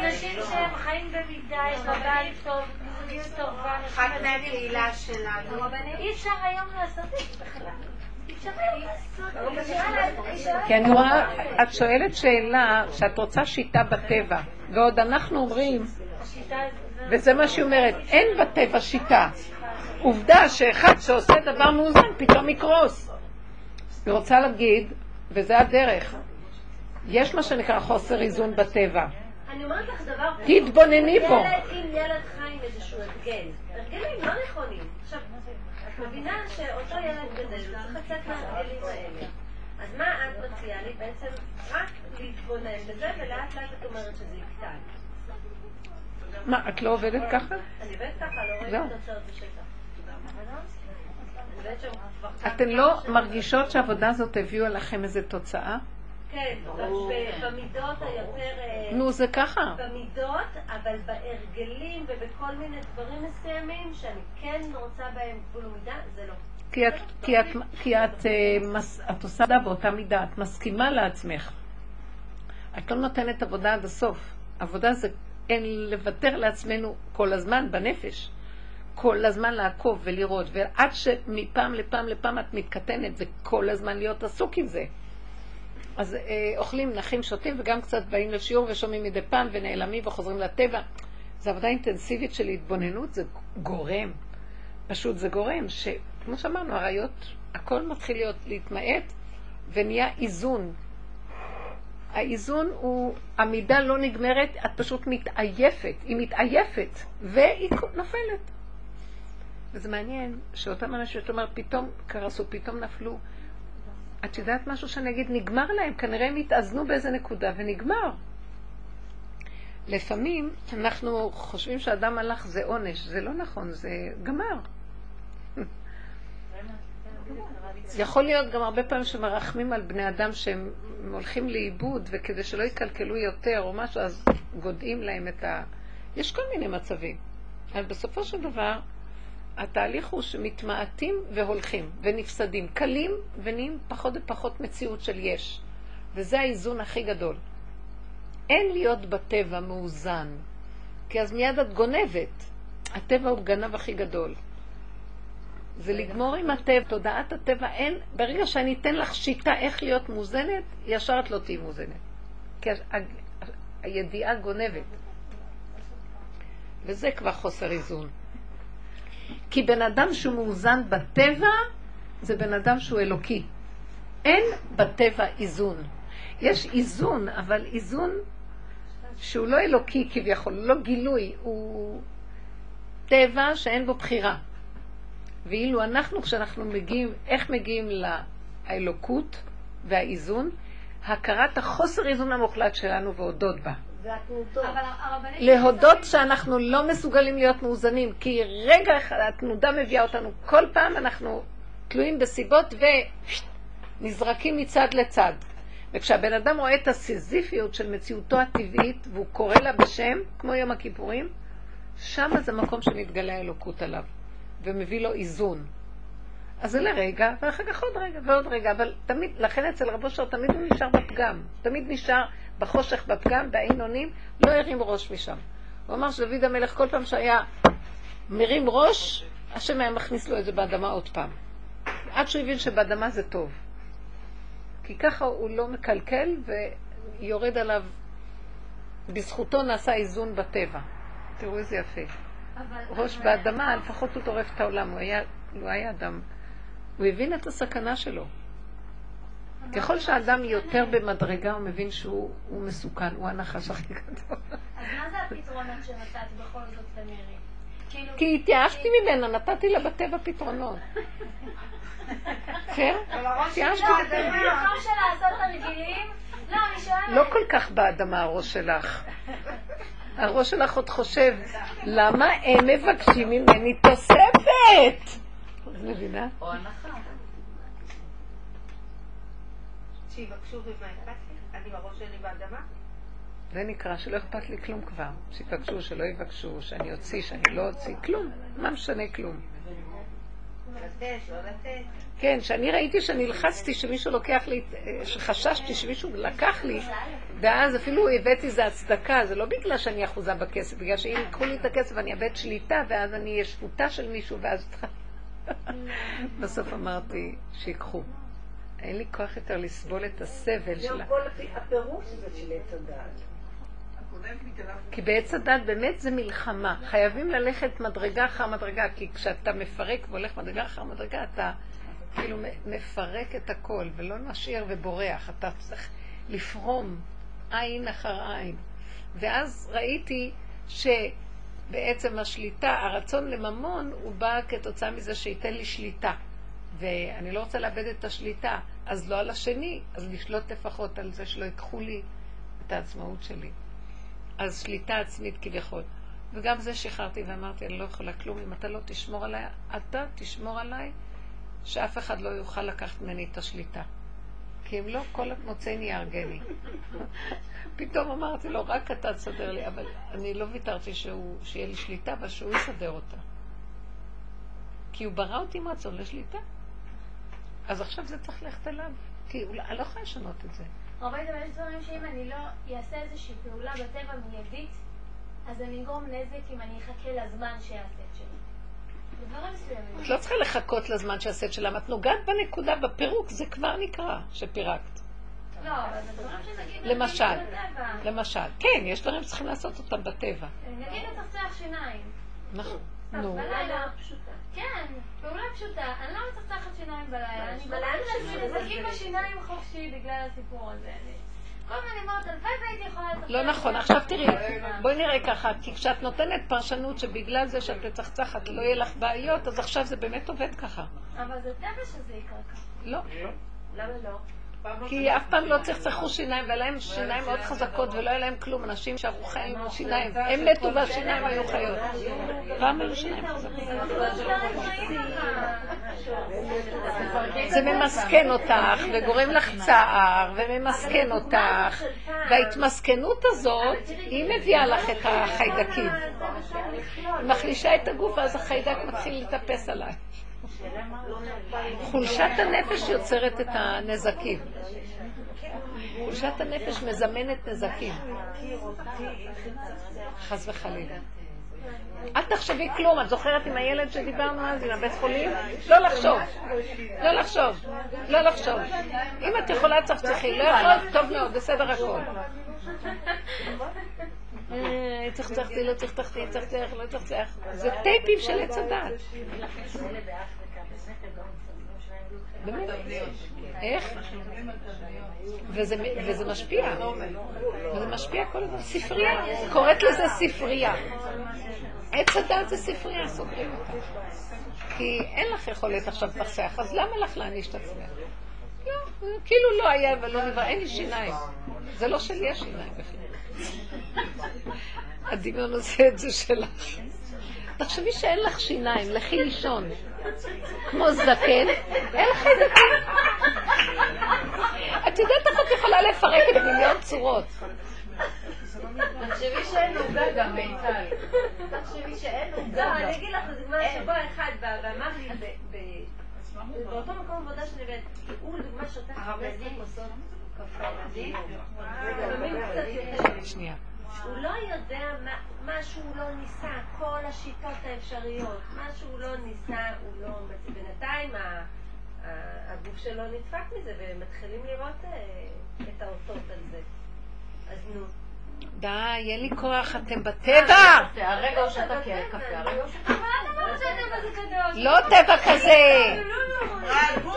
S7: אנשים שהם חיים במידה, יש לה בית טוב,
S2: אחת מהקהילה שלנו.
S7: אי אפשר היום לעשות את זה בכלל.
S1: כי אני רואה, את שואלת שאלה שאת רוצה שיטה בטבע, ועוד אנחנו אומרים. וזה מה שהיא אומרת, אין בטבע שיטה. עובדה שאחד שעושה דבר מאוזן פתאום יקרוס. היא רוצה להגיד, וזה הדרך, יש מה שנקרא חוסר איזון בטבע.
S9: אני אומרת לך דבר...
S1: תתבונני בו.
S9: ילד, אם ילד חי עם איזשהו הרגל, הרגלים לא נכונים. עכשיו, מבינה שאותו ילד גדל, הוא צריך לצאת מההרגלים האלה. אז מה את מציעה לי? בעצם רק להתבונן בזה, ולאט לאט את אומרת שזה יקטן.
S1: מה, את לא עובדת ככה?
S9: אני עובדת ככה, לא רואה. את התוצאות בשטח.
S1: אתן לא מרגישות שהעבודה הזאת הביאו לכם איזה תוצאה?
S9: כן, במידות היותר... אה,
S1: נו, זה ככה.
S9: במידות, אבל בהרגלים ובכל מיני דברים מסוימים שאני כן רוצה בהם גבול ומידה, זה לא.
S1: כי את, כי את, כי את, אה, מס, את עושה עבודה באותה מידה, את מסכימה לעצמך. את לא נותנת עבודה עד הסוף. עבודה זה אין לוותר לעצמנו כל הזמן בנפש. כל הזמן לעקוב ולראות, ועד שמפעם לפעם לפעם את מתקטנת, זה כל הזמן להיות עסוק עם זה. אז אה, אוכלים, נחים, שותים, וגם קצת באים לשיעור ושומעים מדי פעם ונעלמים וחוזרים לטבע. זו עבודה אינטנסיבית של התבוננות, זה גורם. פשוט זה גורם שכמו שאמרנו, הראיות, הכל מתחיל להיות להתמעט ונהיה איזון. האיזון הוא, המידה לא נגמרת, את פשוט מתעייפת, היא מתעייפת והיא נופלת. וזה מעניין שאותם אנשים שאתה אומר, פתאום קרסו, פתאום נפלו. את יודעת משהו שאני אגיד? נגמר להם, כנראה הם התאזנו באיזה נקודה ונגמר. לפעמים אנחנו חושבים שאדם הלך זה עונש, זה לא נכון, זה גמר. יכול להיות גם הרבה פעמים שמרחמים על בני אדם שהם הולכים לאיבוד וכדי שלא יקלקלו יותר או משהו אז גודעים להם את ה... יש כל מיני מצבים. אבל בסופו של דבר התהליך הוא שמתמעטים והולכים ונפסדים, קלים ונהיים פחות ופחות מציאות של יש. וזה האיזון הכי גדול. אין להיות בטבע מאוזן, כי אז מיד את גונבת. הטבע הוא גנב הכי גדול. זה לגמור עם הטבע, תודעת הטבע אין, ברגע שאני אתן לך שיטה איך להיות מאוזנת, ישר את לא תהיי מאוזנת. כי הידיעה גונבת. וזה כבר חוסר איזון. כי בן אדם שהוא מאוזן בטבע, זה בן אדם שהוא אלוקי. אין בטבע איזון. יש איזון, אבל איזון שהוא לא אלוקי כביכול, לא גילוי, הוא טבע שאין בו בחירה. ואילו אנחנו, כשאנחנו מגיעים, איך מגיעים לאלוקות והאיזון? הכרת החוסר איזון המוחלט שלנו והודות בה.
S5: הרבנית...
S1: להודות שאנחנו לא מסוגלים להיות מאוזנים, כי רגע אחד התנודה מביאה אותנו, כל פעם אנחנו תלויים בסיבות ונזרקים מצד לצד. וכשהבן אדם רואה את הסיזיפיות של מציאותו הטבעית והוא קורא לה בשם, כמו יום הכיפורים, שם זה מקום שמתגלה האלוקות עליו ומביא לו איזון. אז זה לרגע, ואחר כך עוד רגע ועוד רגע, אבל תמיד, לכן אצל רבו שר תמיד הוא נשאר בפגם, תמיד נשאר בחושך, בפגם, בעין אונים, לא הרים ראש משם. הוא אמר שדוד המלך כל פעם שהיה מרים ראש, השם היה מכניס לו את זה באדמה עוד פעם. עד שהוא הבין שבאדמה זה טוב. כי ככה הוא לא מקלקל ויורד עליו, בזכותו נעשה איזון בטבע. תראו איזה יפה. ראש באדמה, לפחות הוא טורף את העולם, הוא היה, הוא היה אדם. הוא הבין את הסכנה שלו. ככל שהאדם יותר במדרגה, הוא מבין שהוא הוא מסוכן, הוא הנחש הכי גדול.
S5: אז מה זה הפתרונות שמצאת בכל זאת למירי? כאילו...
S1: כי התייאשתי ממנה, נתתי לה בטבע פתרונות. כן? התייאשתי בטבע.
S5: במקום של לעשות תרגילים, לא, אני שואלת.
S1: לא כל כך באדמה הראש שלך. הראש שלך עוד חושב, למה הם מבקשים ממני תוספת? את מבינה?
S2: או הנחה. שיבקשו ומה אכפת לי? אני בראש שלי באדמה?
S1: זה נקרא שלא אכפת לי כלום כבר. שיבקשו, שלא יבקשו, שאני אוציא, שאני לא אוציא, כלום. מה משנה כלום?
S2: לא.
S1: כן, שאני ראיתי שנלחצתי שמישהו לוקח לי, שחששתי שמישהו לקח לי, ואז אפילו הבאתי איזה הצדקה, זה לא בגלל שאני אחוזה בכסף, בגלל שאם ייקחו לי את הכסף אני אאבד שליטה, ואז אני אהיה שפוטה של מישהו, ואז... [laughs] בסוף אמרתי, שיקחו. אין לי כוח יותר לסבול את הסבל שלה.
S4: כל הפי- הפירוש הזה של עץ הדעת.
S1: כי בעץ הדת באמת זה מלחמה. חייבים ללכת מדרגה אחר מדרגה, כי כשאתה מפרק והולך מדרגה אחר מדרגה, אתה כאילו מפרק את הכל, ולא משאיר ובורח. אתה צריך לפרום עין אחר עין. ואז ראיתי שבעצם השליטה, הרצון לממון, הוא בא כתוצאה מזה שייתן לי שליטה. ואני לא רוצה לאבד את השליטה, אז לא על השני, אז לשלוט לפחות על זה שלא ייקחו לי את העצמאות שלי. אז שליטה עצמית כביכול. וגם זה שחררתי ואמרתי, אני לא יכולה כלום, אם אתה לא תשמור עליי, אתה תשמור עליי, שאף אחד לא יוכל לקחת ממני את השליטה. כי אם לא, כל מוצאני יהרגני. [laughs] פתאום אמרתי לו, רק אתה תסדר לי, אבל אני לא ויתרתי שהוא, שיהיה לי שליטה, אבל שהוא יסדר אותה. כי הוא ברא אותי עם רצון לשליטה. אז עכשיו זה צריך ללכת אליו. כי אני לא יכולה לשנות את זה.
S5: הרבה יש דברים שאם אני לא אעשה איזושהי פעולה בטבע מיידית, אז אני אגרום נזק אם אני אחכה לזמן שיעשה את שלי.
S1: את לא צריכה לחכות לזמן את שלם. את נוגעת בנקודה, בפירוק, זה כבר נקרא שפירקת.
S5: לא, אבל זה דברים שנגיד...
S1: למשל. למשל. כן, יש דברים שצריכים לעשות אותם בטבע.
S5: נגיד לצחצח שיניים.
S1: נכון. נו.
S5: בלילה. כן, פעולה פשוטה. אני לא מצחצחת שיניים בלילה. אני גורמת לעצמי נזקים בשיניים חופשי בגלל הסיפור הזה. אני- כל הזמן אני אומרת, הלוואי והייתי יכולה לצחצח.
S1: לא נכון. עכשיו תראי, בואי נראה ככה, כי כשאת נותנת פרשנות שבגלל זה שאת מצחצחת לא יהיה לך בעיות, אז עכשיו זה באמת עובד ככה.
S5: אבל זה טבע שזה יקרה ככה.
S1: לא.
S5: למה לא?
S1: כי אף פעם לא צחצחו שיניים, והיה להם שיניים מאוד חזקות ולא היה להם כלום. אנשים שערו חיים עם שיניים, הם מתו והשיניים היו חיות. פעם היו שיניים חזקות. זה ממסכן אותך, וגורם לך צער, וממסכן אותך, וההתמסכנות הזאת, היא מביאה לך את החיידקים. היא מחלישה את הגוף, ואז החיידק מתחיל לטפס עליי. חולשת הנפש יוצרת את הנזקים. חולשת הנפש מזמנת נזקים. חס וחלילה. אל תחשבי כלום, את זוכרת עם הילד שדיברנו אז, עם הבית חולים? לא לחשוב. לא לחשוב. לא לחשוב. אם את יכולה צחצחי, לא יכול, טוב מאוד, בסדר הכל. אה, צחצחתי, לא צחצחתי, צחצח, לא צחצח. זה טייפים של עץ הדת. באמת. איך? וזה, וזה משפיע. וזה משפיע כל הזמן. ספרייה. קוראת לזה ספרייה. עץ הדת זה ספרייה, סוגרים אותה. כי אין לך יכולת עכשיו לפסח, אז למה לך להעניש את עצמך? לא, כאילו לא היה ולא נברא, אין לי שיניים. זה לא שלי השיניים בכלל. הדמיון עושה את זה שלך. תחשבי שאין לך שיניים, לכי לישון. כמו זקן, אין לך חיידקים. את יודעת איך את יכולה לפרק את מיליון צורות.
S9: תחשבי שאין עוגה גם, מיטל. תחשבי שאין עוגה. לא, אני אגיד לך דוגמה שבו אחד ואמר לי, ב- ב- באותו מקום עבודה שאני עובדת, הוא לדוגמה שותה 15 כוסות
S1: שנייה.
S9: הוא לא יודע מה, שהוא לא ניסה, כל השיטות האפשריות, מה שהוא לא ניסה, הוא לא. בינתיים הגוף שלו נדפק מזה, ומתחילים לראות אה, את האותות על זה. אז נו.
S1: די, אין לי כוח, אתם בטבע.
S9: הרגע קפה, הרגע הוא שתה
S1: לא טבע כזה.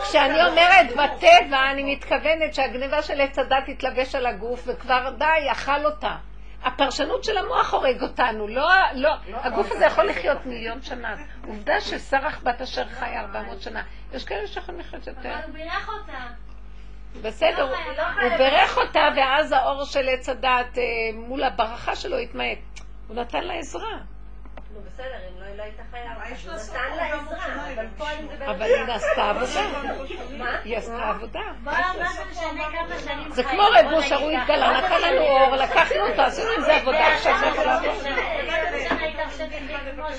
S1: כשאני אומרת בטבע, אני מתכוונת שהגניבה של עץ הדת תתלבש על הגוף, וכבר די, אכל אותה. הפרשנות של המוח הורג אותנו, לא, לא, הגוף הזה יכול לחיות מיליון שנה. עובדה שסרח בת אשר חי 400 שנה. יש כאלה שיכולים לחיות יותר.
S5: אבל הוא בירך אותה.
S1: בסדר, הוא הוא בירך אותה, ואז האור של עץ הדעת אה, מול הברכה שלו התמעט. הוא נתן לה עזרה.
S9: נו בסדר, אם לא, לא הוא
S3: לעשות?
S9: נתן לה עזרה, אבל פה אני מדברת...
S1: אבל היא עשתה עבודה.
S9: מה?
S1: היא עשתה עבודה.
S5: מה זה משנה כמה שנים
S1: זה
S5: חיים?
S1: כמו רב אושר, הוא התגלה. נתן לנו אור, לקחנו אותו, עשינו עם זה עבודה, עכשיו.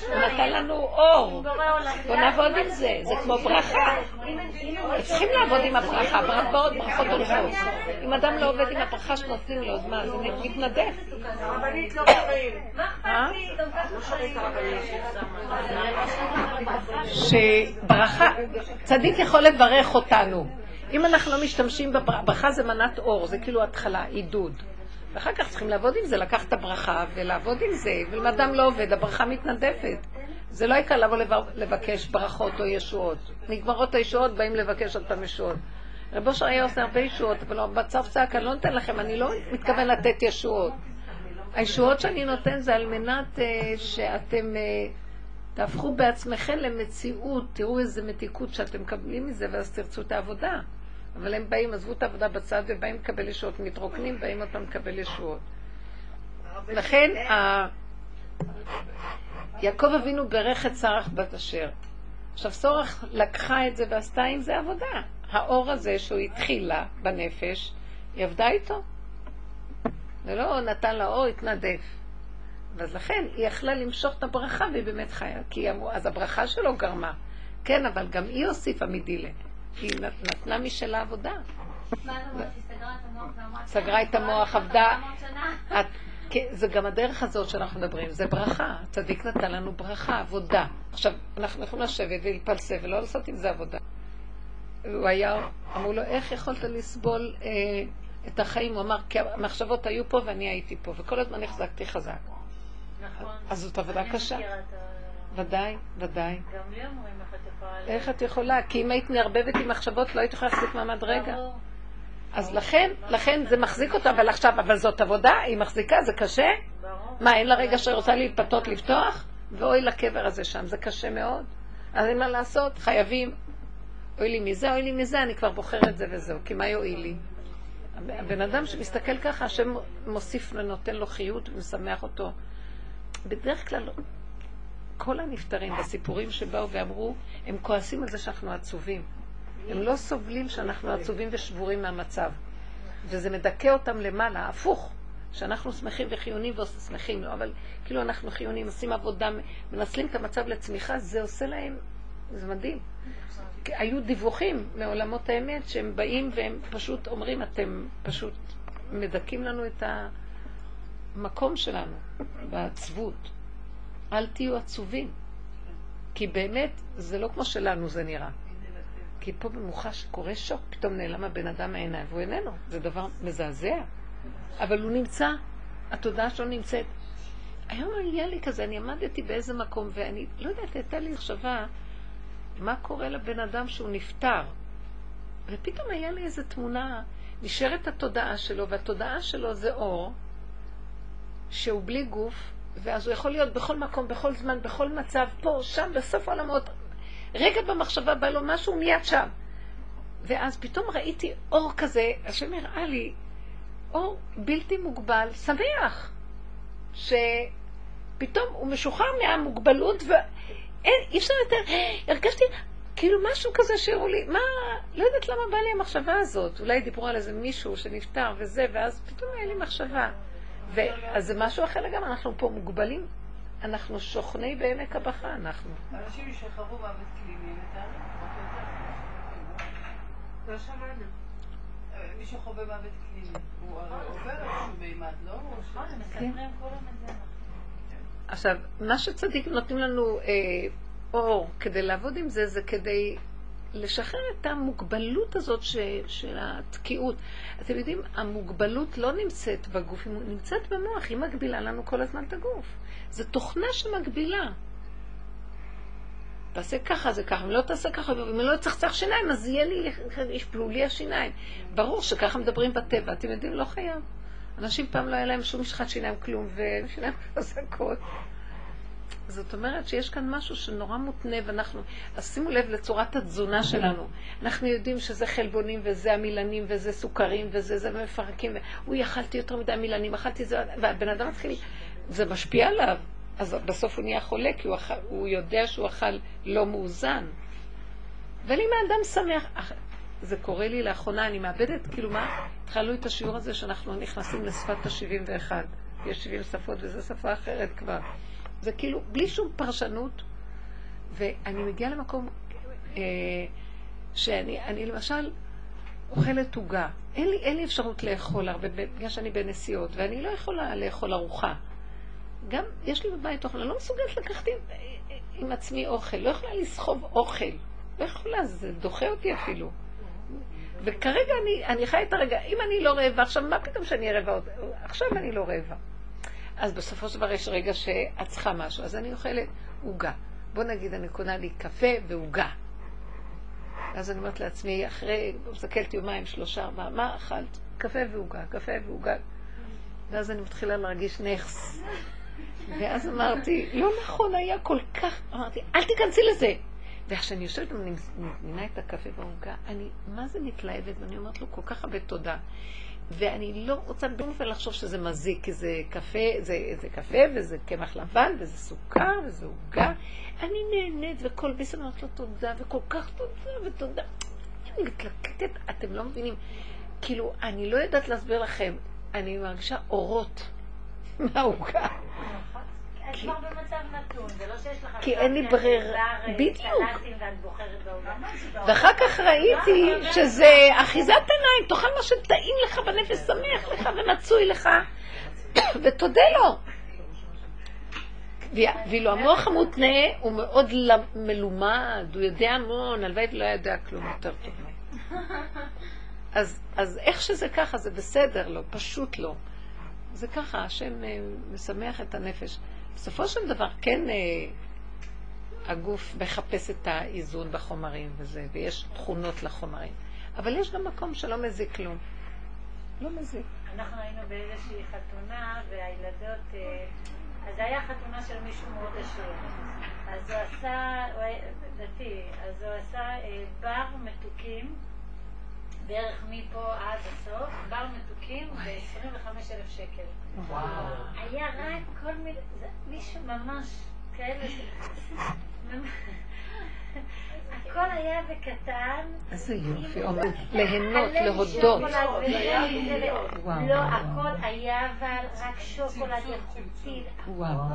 S1: הוא נתן לנו אור. בוא נעבוד עם זה, זה כמו ברכה. צריכים לעבוד עם הברכה, ברכות ברכות הולכות. אם אדם לא עובד עם הברכה שנותנים לו, אז מה, זה מתנדף.
S4: הרבנית לא.
S9: מה אכפת
S1: אה?
S9: לי?
S1: שברכה, צדיק יכול לברך אותנו. אם אנחנו לא משתמשים בברכה, ברכה זה מנת אור, זה כאילו התחלה, עידוד. ואחר כך צריכים לעבוד עם זה, לקחת את הברכה ולעבוד עם זה, ואם אדם לא עובד, הברכה מתנדפת. זה לא יקרה לבוא לבקש ברכות או ישועות. נגמרות הישועות, באים לבקש עוד פעם ישועות. רב אושר היה עושה הרבה ישועות, אבל בצו צעק, אני לא נותן לכם, אני לא מתכוון לתת ישועות. הישועות שאני נותן זה על מנת uh, שאתם uh, תהפכו בעצמכם למציאות, תראו איזה מתיקות שאתם מקבלים מזה, ואז תרצו את העבודה. אבל הם באים, עזבו את העבודה בצד ובאים לקבל ישועות, מתרוקנים, באים פעם לקבל ישועות. לכן, ה... יעקב אבינו ברך את שרח בת אשר. עכשיו, שורח לקחה את זה ועשתה עם זה עבודה. האור הזה שהוא התחיל לה בנפש, היא עבדה איתו. ולא נתן לה אור, התנדף. אז לכן היא יכלה למשוך את הברכה והיא באמת חיה. כי אמרו, אז הברכה שלו גרמה. כן, אבל גם היא הוסיפה מדילה. היא נת- נתנה משלה עבודה.
S5: מה את אומרת? היא סגרה את המוח ואמרה...
S1: סגרה את המוח,
S5: "כן,
S1: עבדה."
S5: 400 שנה.
S1: את, כן, זה גם הדרך הזאת שאנחנו מדברים, זה ברכה. הצדיק נתן לנו ברכה, עבודה. עכשיו, אנחנו יכולים לשבת ולהתפלסף ולא לעשות עם זה עבודה. הוא היה, אמרו לו, איך יכולת לסבול אה, את החיים? הוא אמר, כי המחשבות היו פה ואני הייתי פה, וכל הזמן החזקתי חזק.
S9: נכון.
S1: אז זאת עבודה קשה. ודאי, ודאי.
S9: גם לי אומרים איך את יכולה...
S1: איך את יכולה? כי אם היית מערבבת עם מחשבות, לא היית יכולה להחזיק מעמד רגע. אז לכן, לכן זה מחזיק אותה, אבל עכשיו, אבל זאת עבודה, היא מחזיקה, זה קשה? מה, אין לה רגע שרוצה להתפתות לפתוח? ואוי לקבר הזה שם, זה קשה מאוד. אז אין מה לעשות, חייבים. אוי לי מזה, אוי לי מזה, אני כבר בוחר את זה וזהו, כי מה יועיל לי? הבן אדם שמסתכל ככה, השם מוסיף ונותן לו חיות ומשמח אותו. בדרך כלל, כל הנפטרים בסיפורים שבאו ואמרו, הם כועסים על זה שאנחנו עצובים. הם לא סובלים שאנחנו עצובים ושבורים מהמצב. וזה מדכא אותם למעלה, הפוך. שאנחנו שמחים וחיונים ושמחים, לא, אבל כאילו אנחנו חיונים, עושים עבודה, מנצלים את המצב לצמיחה, זה עושה להם, זה מדהים. היו דיווחים מעולמות האמת שהם באים והם פשוט אומרים, אתם פשוט מדכאים לנו את המקום שלנו בעצבות. אל תהיו עצובים. כי באמת, זה לא כמו שלנו זה נראה. כי פה במוחש קורה שוק, פתאום נעלם הבן אדם מהעיניים, והוא איננו. זה דבר מזעזע. אבל הוא נמצא, התודעה שלו נמצאת. היום היה לי כזה, אני עמדתי באיזה מקום, ואני לא יודעת, הייתה לי מחשבה, מה קורה לבן אדם שהוא נפטר? ופתאום היה לי איזו תמונה, נשארת התודעה שלו, והתודעה שלו זה אור, שהוא בלי גוף, ואז הוא יכול להיות בכל מקום, בכל זמן, בכל מצב, פה, שם, בסוף העולמות. רגע במחשבה בא לו משהו מיד שם. ואז פתאום ראיתי אור כזה, השם הראה לי, אור בלתי מוגבל, שמח, שפתאום הוא משוחרר מהמוגבלות ואין, אי אפשר יותר, הרגשתי כאילו משהו כזה שהראו לי, מה, לא יודעת למה בא לי המחשבה הזאת, אולי דיברו על איזה מישהו שנפטר וזה, ואז פתאום היה לי מחשבה. ואז זה משהו אחר לגמרי, אנחנו פה מוגבלים, אנחנו שוכני בעמק הבכה, אנחנו.
S6: אנשים שחוו מוות קליני, לא שמענו. מי שחווה מוות קליני, הוא עובר איזשהו מימד, לא?
S5: נכון, הם מספרים את זה.
S1: עכשיו, מה שצדיקים נותנים לנו אה, אור כדי לעבוד עם זה, זה כדי לשחרר את המוגבלות הזאת ש, של התקיעות. אתם יודעים, המוגבלות לא נמצאת בגוף, היא נמצאת במוח, היא מגבילה לנו כל הזמן את הגוף. זו תוכנה שמגבילה. תעשה ככה, זה ככה, אם לא תעשה ככה, אם לא תצחצח שיניים, אז יהיה לי, ישפלו לי השיניים. ברור שככה מדברים בטבע, אתם יודעים, לא חייב. אנשים פעם לא היה להם שום משחת שיניים כלום, ושיניים חזקות. [laughs] זאת אומרת שיש כאן משהו שנורא מותנה, ואנחנו, אז שימו לב לצורת התזונה שלנו. אנחנו יודעים שזה חלבונים, וזה המילנים, וזה סוכרים, וזה זה מפרקים, הוא אכלתי יותר מדי מילנים, אכלתי זה, והבן אדם מתחיל, זה משפיע עליו. אז בסוף הוא נהיה חולה, כי הוא, אכל, הוא יודע שהוא אכל לא מאוזן. אבל אם האדם שמח, זה קורה לי לאחרונה, אני מאבדת, כאילו מה, התחלנו את השיעור הזה שאנחנו נכנסים לשפת ה-71. יש 70 שפות וזו שפה אחרת כבר. זה כאילו, בלי שום פרשנות, ואני מגיעה למקום אה, שאני אני למשל אוכלת עוגה. אין לי, אין לי אפשרות לאכול הרבה, בגלל שאני בנסיעות, ואני לא יכולה לאכול ארוחה. גם יש לי בבית אוכל, אני לא מסוגלת לקחת עם, עם עצמי אוכל, לא יכולה לסחוב אוכל. לא יכולה, זה דוחה אותי אפילו. וכרגע אני, אני חי את הרגע, אם אני לא רעבה, עכשיו מה פתאום שאני אהיה רעבה? עכשיו אני לא רעבה. אז בסופו של דבר יש רגע שאת צריכה משהו, אז אני אוכלת עוגה. בוא נגיד, אני קונה לי קפה ועוגה. אז אני אומרת לעצמי, אחרי, מסתכלת יומיים, שלושה, ארבעה, מה אכלת? קפה ועוגה, קפה ועוגה. ואז אני מתחילה להרגיש נכס. ואז אמרתי, לא נכון, היה כל כך, אמרתי, אל תיכנסי לזה. ואיך שאני יושבת ומזמינה את הקפה והעוגה, אני מה זה מתלהבת, ואני אומרת לו כל כך הרבה תודה. ואני לא רוצה בשום אופן לחשוב שזה מזיק, כי זה קפה, זה, זה קפה וזה קמח לבן וזה סוכר וזה עוגה. אני נהנית וכל ביס אומרת לו תודה וכל כך תודה ותודה. אני מתלקטת, אתם לא מבינים. כאילו, אני לא יודעת להסביר לכם, אני מרגישה אורות מהעוגה.
S7: את כבר במצב נתון, זה לא שיש לך...
S1: כי אין לי ברירה,
S7: אה,
S1: בדיוק. ואחר כך ראיתי שזה אחיזת עיניים, תאכל מה שטעים לך בנפש, שמח לך ומצוי לך, [coughs] ותודה לו. ואילו המוח המותנה הוא מאוד מלומד, הוא יודע המון, הלוואי ולא יודע כלום יותר טוב. [laughs] אז, אז איך שזה ככה, זה בסדר לו, פשוט לא. זה ככה, השם אה, משמח את הנפש. בסופו של דבר, כן, אה, הגוף מחפש את האיזון בחומרים וזה, ויש תכונות לחומרים. אבל יש גם מקום שלא מזיק כלום. לא מזיק.
S7: אנחנו היינו באיזושהי חתונה, והילדות... אה, אז זה היה חתונה של מישהו מאוד עשיר. אז הוא עשה, הוא דתי, אז הוא עשה אה, בר מתוקים, בערך מפה עד הסוף, בר מתוקים ב-25,000 שקל.
S1: וואו.
S7: היה רק כל מיני, זה מישהו ממש כאלה. הכל היה בקטן.
S1: איזה יופי, ליהנות, להודות.
S7: לא, הכל היה אבל רק שוקולד איכותי. הכל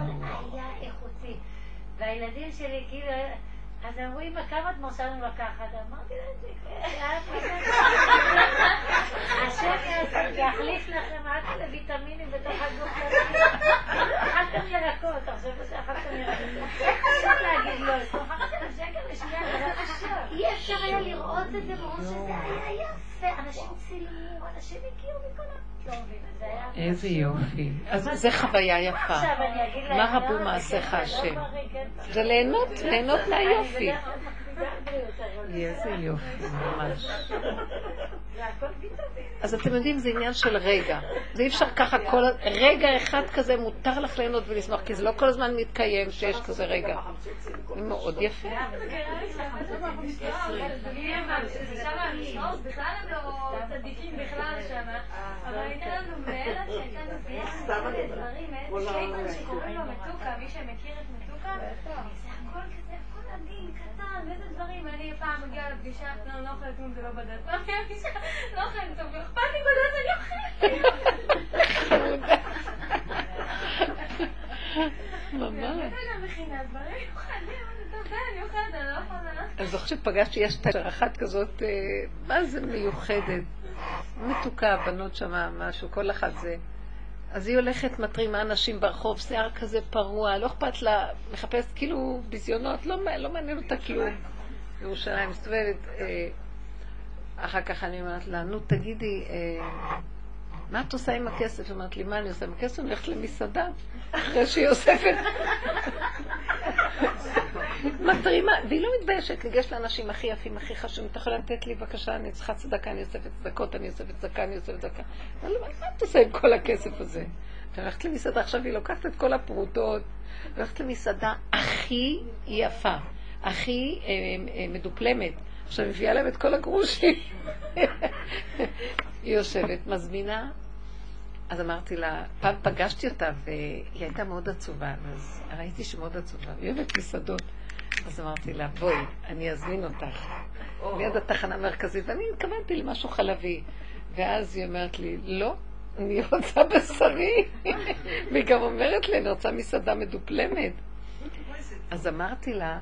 S7: היה איכותי. והילדים שלי כאילו... אז אמרו, אמא, כמה את מרשה לנו לקחת? אמרתי להם, השם יחליף לכם רק לויטמינים בתוך הגוף. אכלתם ירקות, עכשיו שאכלתם ירקות. איך אפשר להגיד לא? לשנייה, אי אפשר היה לראות את זה ברור שזה היה יפה. אנשים צילמו, אנשים הגיעו מכל ה... לא
S1: איזה יופי. אז זה חוויה יפה. מה רבו מעשיך השם? זה ליהנות, ליהנות מהיופי. איזה יופי, ממש. אז אתם יודעים, זה עניין של רגע. זה אי אפשר ככה כל... רגע אחד כזה מותר לך ליהנות ולשמוח, כי זה לא כל הזמן מתקיים שיש כזה רגע. זה מאוד יפה.
S5: אבל הייתה לנו מאלה שהייתה לנו [laughs] דברים, שייטן שקוראים לו מתוקה, מי שמכיר את מתוקה, זה הכל כזה, הכל עדין, קטן, איזה דברים. אני פעם מגיעה לפגישה, לא, לא אוכלת כלום, זה לא בד"ץ. לא מגיעה לפגישה, לא אוכלת טוב, אכפת לי בד"ץ, [laughs] אני אוכלת.
S1: ממש.
S5: לא
S1: אני זוכרת שפגשתי, יש תשע אחת כזאת, אה, מה זה מיוחדת, מתוקה, בנות שמה משהו, כל אחת זה. אז היא הולכת, מתרימה אנשים ברחוב, שיער כזה פרוע, לא אכפת לה, מחפשת כאילו ביזיונות, לא, לא מעניין אותה כלום. ירושלים מסתובבת, אה, אחר כך אני אומרת לה, נו תגידי, אה, מה את עושה עם הכסף? היא אומרת לי, מה אני עושה עם הכסף? אני הולכת למסעדה, אחרי שהיא אוספת. 200 תראי מה, והיא לא מתביישת ניגש לאנשים הכי יפים, הכי חשובים, אתה יכול לתת לי בבקשה, אני צריכה צדקה, אני אוספת צדקות, אני אוספת צדקה, אני אוספת צדקה. אני לא מה את עושה עם כל הכסף הזה? את הולכת למסעדה, עכשיו היא לוקחת את כל הפרוטות, הולכת למסעדה הכי יפה, הכי אה, אה, מדופלמת. עכשיו מביאה להם את כל הגרושים. היא יושבת, מזמינה. אז אמרתי לה, פעם פגשתי אותה והיא הייתה מאוד עצובה, אז ראיתי שהיא מאוד עצובה, היא אוהבת מסעדות. אז אמרתי לה, בואי, אני אזמין אותך. ליד התחנה המרכזית, ואני התכוונתי למשהו חלבי. ואז היא אומרת לי, לא, אני רוצה בשרי. [laughs] והיא גם אומרת לי, אני רוצה מסעדה מדופלמת. אז אמרתי לה,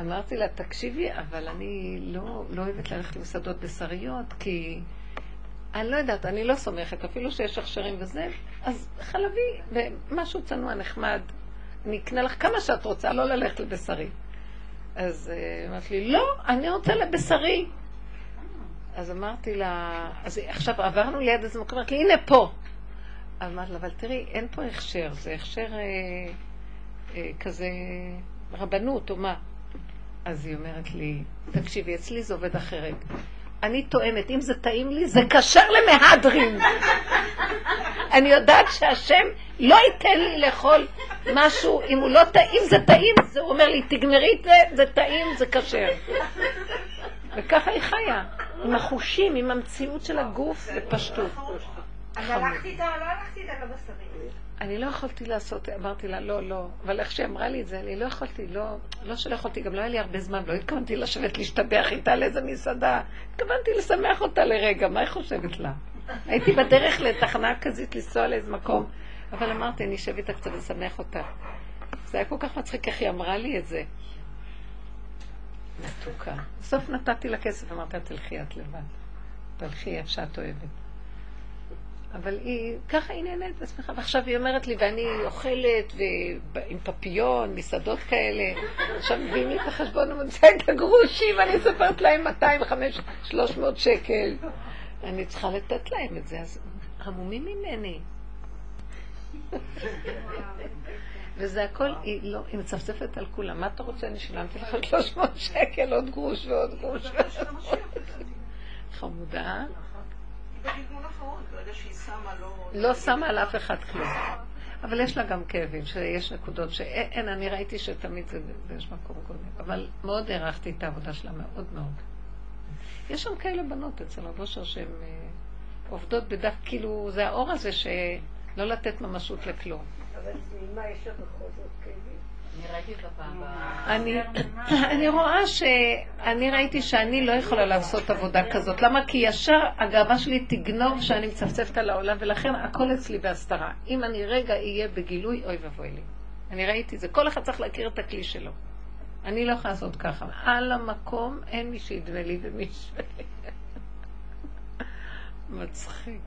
S1: אמרתי לה, תקשיבי, אבל אני לא, לא אוהבת ללכת למסעדות בשריות, כי אני לא יודעת, אני לא סומכת, אפילו שיש הכשרים וזה, אז חלבי, ומשהו צנוע נחמד, אני אקנה לך כמה שאת רוצה, לא ללכת לבשרי. אז היא אמרת לי, לא, אני רוצה לבשרי. אז אמרתי לה, אז עכשיו עברנו ליד איזה מקום, אמרתי הנה פה. אמרתי לה, אבל תראי, אין פה הכשר, זה הכשר אה, אה, כזה רבנות או מה. אז היא אומרת לי, תקשיבי, אצלי זה עובד אחרת. אני טועמת, אם זה טעים לי, זה כשר למהדרין. אני יודעת שהשם לא ייתן לי לאכול משהו, אם הוא לא טעים, זה טעים, זה הוא אומר לי, תגמרי את זה, זה טעים, זה כשר. וככה היא חיה, עם החושים, עם המציאות של הגוף בפשטות.
S2: אז הלכתי איתה, לא הלכתי איתה לבשרים.
S1: אני לא יכולתי לעשות, אמרתי לה, לא, לא. אבל איך שהיא אמרה לי את זה, אני לא יכולתי, לא, לא שלא יכולתי, גם לא היה לי הרבה זמן, לא התכוונתי לשבת להשתבח איתה לאיזה מסעדה. התכוונתי לשמח אותה לרגע, מה היא חושבת לה? הייתי בדרך לתחנה כזאת לנסוע לאיזה מקום, אבל אמרתי, אני אשב איתה קצת לשמח אותה. זה היה כל כך מצחיק איך היא אמרה לי את זה. מתוקה. בסוף נתתי לה כסף, אמרתי לה, תלכי את לבד. תלכי איפה שאת אוהבת. אבל היא, ככה היא נהנית בעצמך, ועכשיו היא אומרת לי, ואני אוכלת, ועם פפיון, מסעדות כאלה, עכשיו מביאים לי את החשבון ומוצא את הגרושים, ואני סופרת להם 200, 500, 300 שקל. אני צריכה לתת להם את זה, אז המומים ממני. וזה הכל, היא לא, היא מצפצפת על כולם. מה אתה רוצה? אני שילמתי לך 300 שקל, עוד גרוש ועוד גרוש. חמודה. לא שמה על אף אחד כלום. אבל יש לה גם כאבים, שיש נקודות שאין, אני ראיתי שתמיד זה, יש מקום קודם. אבל מאוד הערכתי את העבודה שלה, מאוד מאוד. יש שם כאלה בנות אצל רב אושר שהן אה, עובדות בדף, כאילו, זה האור הזה שלא לתת ממשות לכלום.
S4: אבל מה יש לך בכל זאת כאבים? [clears throat]
S1: אני רואה ש... אני ראיתי שאני לא יכולה לעשות עבודה כזאת. למה? כי ישר הגאווה שלי תגנוב שאני מצפצפת על העולם, ולכן הכל אצלי בהסתרה. אם אני רגע אהיה בגילוי, אוי ואבוי לי. אני ראיתי זה. כל אחד צריך להכיר את הכלי שלו. אני לא יכולה לעשות ככה. על המקום אין מי שידמה לי ומי ש... [laughs] מצחיק.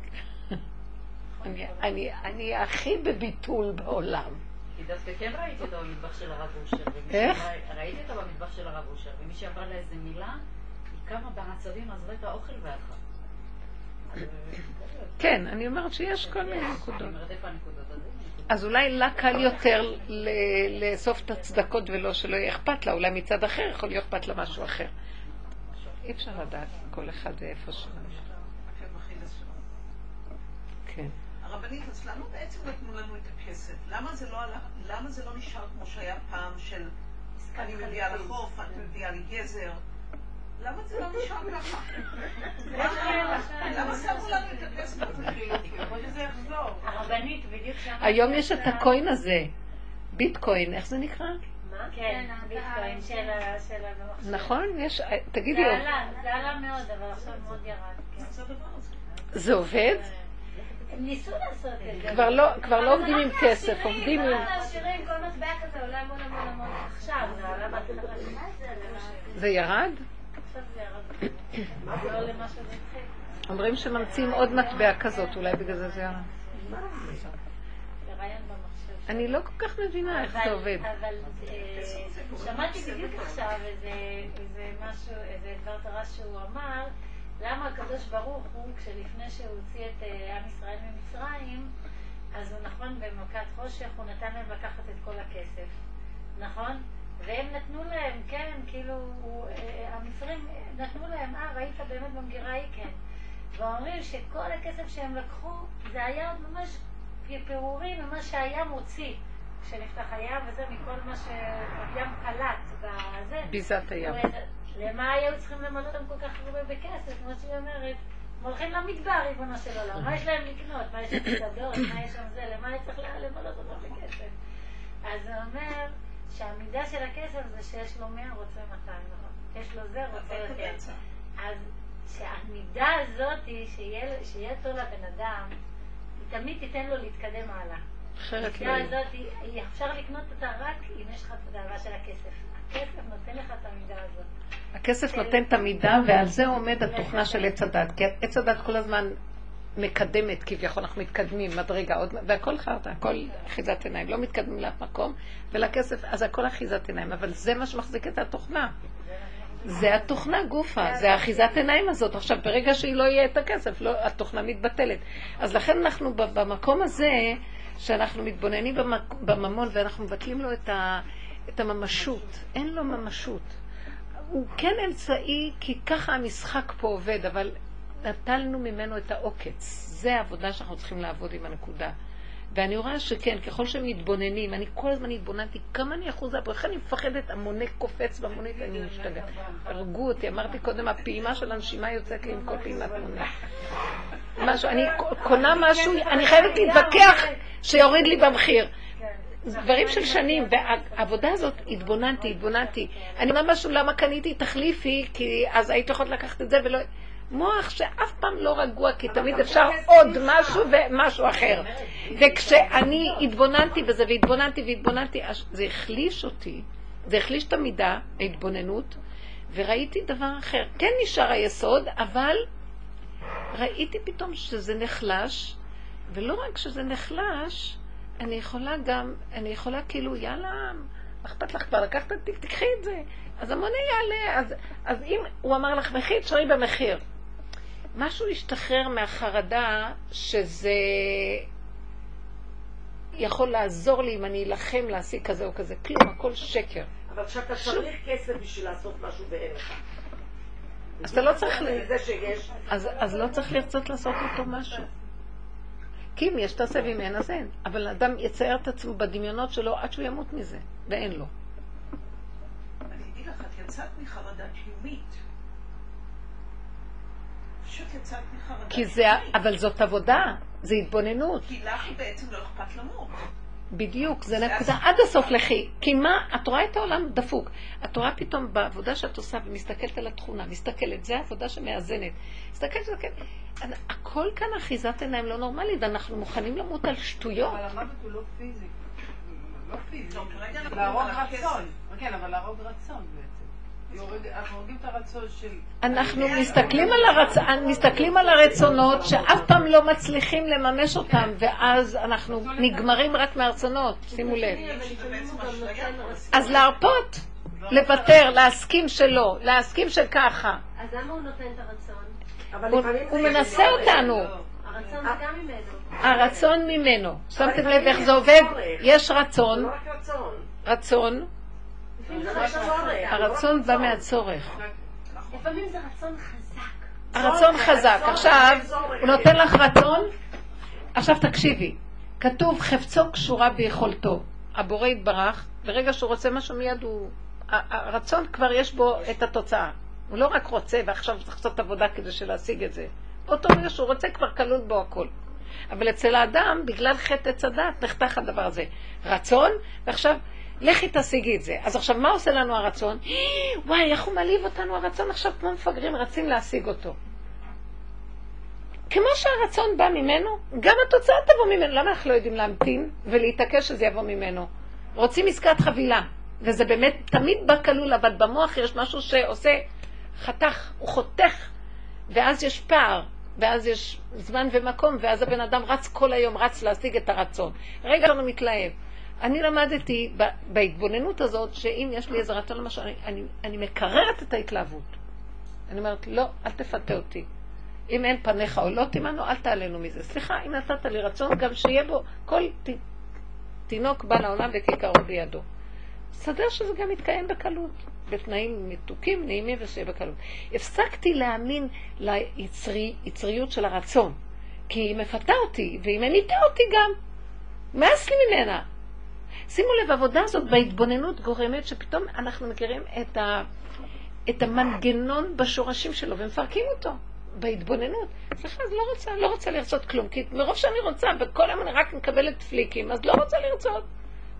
S1: אני הכי בביטול בעולם.
S10: כי דווקא כן ראיתי אותו במטבח של הרב אושר.
S1: איך?
S10: ראיתי אותו במטבח של הרב אושר, ומי שאמרה לה איזה מילה, היא קמה בעצבים, עזבה את האוכל והלכה.
S1: כן, אני אומרת שיש כל מיני נקודות. אז אולי לה קל יותר לאסוף את הצדקות ולא שלא יהיה אכפת לה, אולי מצד אחר יכול להיות אכפת לה משהו אחר. אי אפשר לדעת כל אחד ואיפה שלו. כן.
S3: הרבנית, אז למה בעצם נתנו לנו את הכסף? למה זה לא, למה זה לא נשאר כמו שהיה פעם של אני מביאה לחוף, את מביאה לי גזר? למה זה לא נשאר ככה? [laughs] למה שמו לנו את הכסף ככל שזה יחזור?
S7: הרבנית, בדיוק שם.
S1: היום יש את הקוין הזה, ביטקוין, איך זה נקרא?
S7: כן, ביטקוין של המחשב.
S1: נכון? יש, תגידי.
S7: זה עלה, זה עלה מאוד, אבל עכשיו מאוד ירד.
S1: זה עובד?
S7: הם ניסו לעשות את זה.
S1: כבר לא, כבר לא עובדים עם כסף, עובדים עם...
S7: כל העשירים, כל מטבע כזה עולה המון המון המון. עכשיו, זה עלה בהתחלה.
S1: זה ירד?
S7: לא.
S1: אומרים שממציאים עוד מטבע כזאת, אולי בגלל זה זה ירד. אני לא כל כך מבינה איך זה עובד.
S7: אבל אה, שמעתי בדיוק עכשיו איזה משהו, איזה דבר תורה שהוא אמר, למה הקדוש ברוך הוא, כשלפני שהוא הוציא את אה, עם ישראל ממצרים, אז הוא נכון במכת חושך, הוא נתן להם לקחת את כל הכסף, נכון? והם נתנו להם, כן, כאילו, אה, המצרים נתנו להם, אה, ראית באמת במגירה ההיא, כן. ואומרים שכל הכסף שהם לקחו, זה היה עוד ממש פירורים ממה שהים הוציא. כשנפתח הים וזה, מכל מה שהים קלט בזה.
S1: ביזת הים.
S7: למה היו צריכים למלא אותם כל כך הרבה בכסף? כמו שהיא אומרת, הם הולכים למדבר, ריבונו של עולם. מה יש להם לקנות? מה יש שם מסעדות? מה יש שם זה? למה היה צריך למלא אותם בכסף? אז זה אומר שהמידה של הכסף זה שיש לו 100 רוצה 200, נכון? יש לו זה רוצה יותר. אז שהמידה הזאת, שיהיה, טוב לבן אדם, היא תמיד תיתן לו להתקדם הלאה.
S1: אחרת לא
S7: המידה. הזאת, אפשר לקנות אותה רק אם יש לך את הדאגה של הכסף. הכסף נותן לך את המידה הזאת.
S1: הכסף נותן את המידה, ועל זה עומד התוכנה של עץ הדת. כי עץ הדת כל הזמן מקדמת, כביכול אנחנו מתקדמים, מדרגה, עוד, והכל חרטא, הכל אחיזת עיניים. לא מתקדמים לאף מקום, ולכסף, אז הכל אחיזת עיניים. אבל זה מה שמחזיק את התוכנה. זה התוכנה גופה, זה האחיזת עיניים הזאת. עכשיו, ברגע שהיא לא יהיה את הכסף, לא, התוכנה מתבטלת. אז לכן אנחנו במקום הזה, שאנחנו מתבוננים במק- בממון ואנחנו מבטלים לו את, ה, את הממשות. אין לו ממשות. הוא כן אמצעי, כי ככה המשחק פה עובד, אבל נטלנו ממנו את העוקץ. זה העבודה שאנחנו צריכים לעבוד עם הנקודה. ואני רואה שכן, ככל שהם מתבוננים, אני כל הזמן התבוננתי, כמה אני אחוזה פה, איך אני מפחדת, המונה קופץ במונית, אני משתגע. הרגו אותי, אמרתי קודם, הפעימה של הנשימה יוצאת לי עם כל פעימת מונה. משהו, אני קונה משהו, אני חייבת להתווכח שיוריד לי במחיר. דברים של שנים, והעבודה הזאת, התבוננתי, התבוננתי. אני אומר משהו, למה קניתי תחליפי, כי אז היית יכולת לקחת את זה ולא... מוח שאף פעם לא רגוע, כי תמיד אפשר עוד משהו ומשהו אחר. וכשאני התבוננתי בזה, והתבוננתי והתבוננתי, זה החליש אותי, זה החליש את המידה, ההתבוננות, וראיתי דבר אחר. כן נשאר היסוד, אבל ראיתי פתאום שזה נחלש, ולא רק שזה נחלש, אני יכולה גם, אני יכולה כאילו, יאללה, מה אכפת לך כבר לקחת תיק, תקחי את זה. אז המונה יעלה, אז, אז אם הוא אמר לך מחיר, תשארי במחיר. משהו השתחרר מהחרדה שזה יכול לעזור לי אם אני אלחם להשיג כזה או כזה. כלום, הכל שקר.
S8: אבל כשאתה צריך כסף בשביל לעשות משהו ואין לך.
S1: אז אתה לא צריך... אז, לא צריך לרצות לעשות איתו משהו. כי אם יש תעשה ואם אין אז אין. אבל אדם יצייר את עצמו בדמיונות שלו עד שהוא ימות מזה, ואין לו.
S3: אני אגיד לך, את יצאת מחרדה קיומית. פשוט יצאת מחרדה
S1: כי זה,
S3: קיומית.
S1: אבל זאת עבודה, זה התבוננות.
S3: כי לך בעצם לא אכפת למות.
S1: בדיוק, זה נקודה עד הסוף לכי. כי מה, את רואה את העולם דפוק. את רואה פתאום בעבודה שאת עושה ומסתכלת על התכונה, מסתכלת, זה העבודה שמאזנת. מסתכלת, מסתכלת. הכל כאן אחיזת עיניים לא נורמלית, אנחנו מוכנים למות על שטויות.
S6: אבל המוות הוא לא פיזי. לא פיזי. להרוג. רצון. כן, אבל להרוג רצון בעצם. אנחנו הרצון
S1: מסתכלים על, הרצ... מסתכלים על הרצונות שאף פעם לא מצליחים לממש אותם, ואז אנחנו נגמרים רק מהרצונות, שימו לב. אז להרפות, לוותר, להסכים שלא, להסכים שככה.
S9: אז למה הוא נותן את הרצון?
S8: אבל
S1: הוא, מנסה אותנו,
S9: הרצון זה גם ממנו.
S1: הרצון ממנו. שמתם לב איך זה עובד? יש רצון,
S8: לא רק רצון.
S1: הרצון בא מהצורך.
S9: לפעמים זה רצון חזק.
S1: הרצון חזק. עכשיו, הוא נותן לך רצון, עכשיו תקשיבי, כתוב חפצו קשורה ביכולתו. הבורא יתברך, ברגע שהוא רוצה משהו מיד הוא... הרצון כבר יש בו את התוצאה. הוא לא רק רוצה ועכשיו צריך לעשות עבודה כדי להשיג את זה. באותו רגע שהוא רוצה כבר כלול בו הכל. אבל אצל האדם, בגלל חטא עץ הדת, נחתך הדבר הזה. רצון, ועכשיו, לכי תשיגי את זה. אז עכשיו, מה עושה לנו הרצון? [gasps] וואי, איך הוא מעליב אותנו הרצון עכשיו כמו מפגרים, רצים להשיג אותו. כמו שהרצון בא ממנו, גם התוצאה תבוא ממנו. למה אנחנו לא יודעים להמתין ולהתעקש שזה יבוא ממנו? רוצים עסקת חבילה, וזה באמת תמיד בא כלול, אבל במוח יש משהו שעושה חתך, הוא חותך, ואז יש פער, ואז יש זמן ומקום, ואז הבן אדם רץ כל היום, רץ להשיג את הרצון. רגע הוא מתלהב. אני למדתי בהתבוננות הזאת, שאם יש לי איזה רצון למשהו, אני, אני, אני מקררת את ההתלהבות. אני אומרת, לא, אל תפתה אותי. אם אין פניך או לא תימנו, אל תעלנו מזה. סליחה, אם נתת לי רצון, גם שיהיה בו כל ת... תינוק בא לעולם וכיכרו בידו. סדר שזה גם יתקיים בקלות, בתנאים מתוקים, נעימים ושיהיה בקלות. הפסקתי להאמין ליצריות של הרצון, כי היא מפתה אותי, והיא מניתה אותי גם. מאס לי ממנה. שימו לב, העבודה הזאת בהתבוננות גורמת שפתאום אנחנו מכירים את, ה, את המנגנון בשורשים שלו ומפרקים אותו בהתבוננות. סליחה, אז לא רוצה, לא רוצה לרצות כלום, כי מרוב שאני רוצה, וכל היום אני רק מקבלת פליקים, אז לא רוצה לרצות.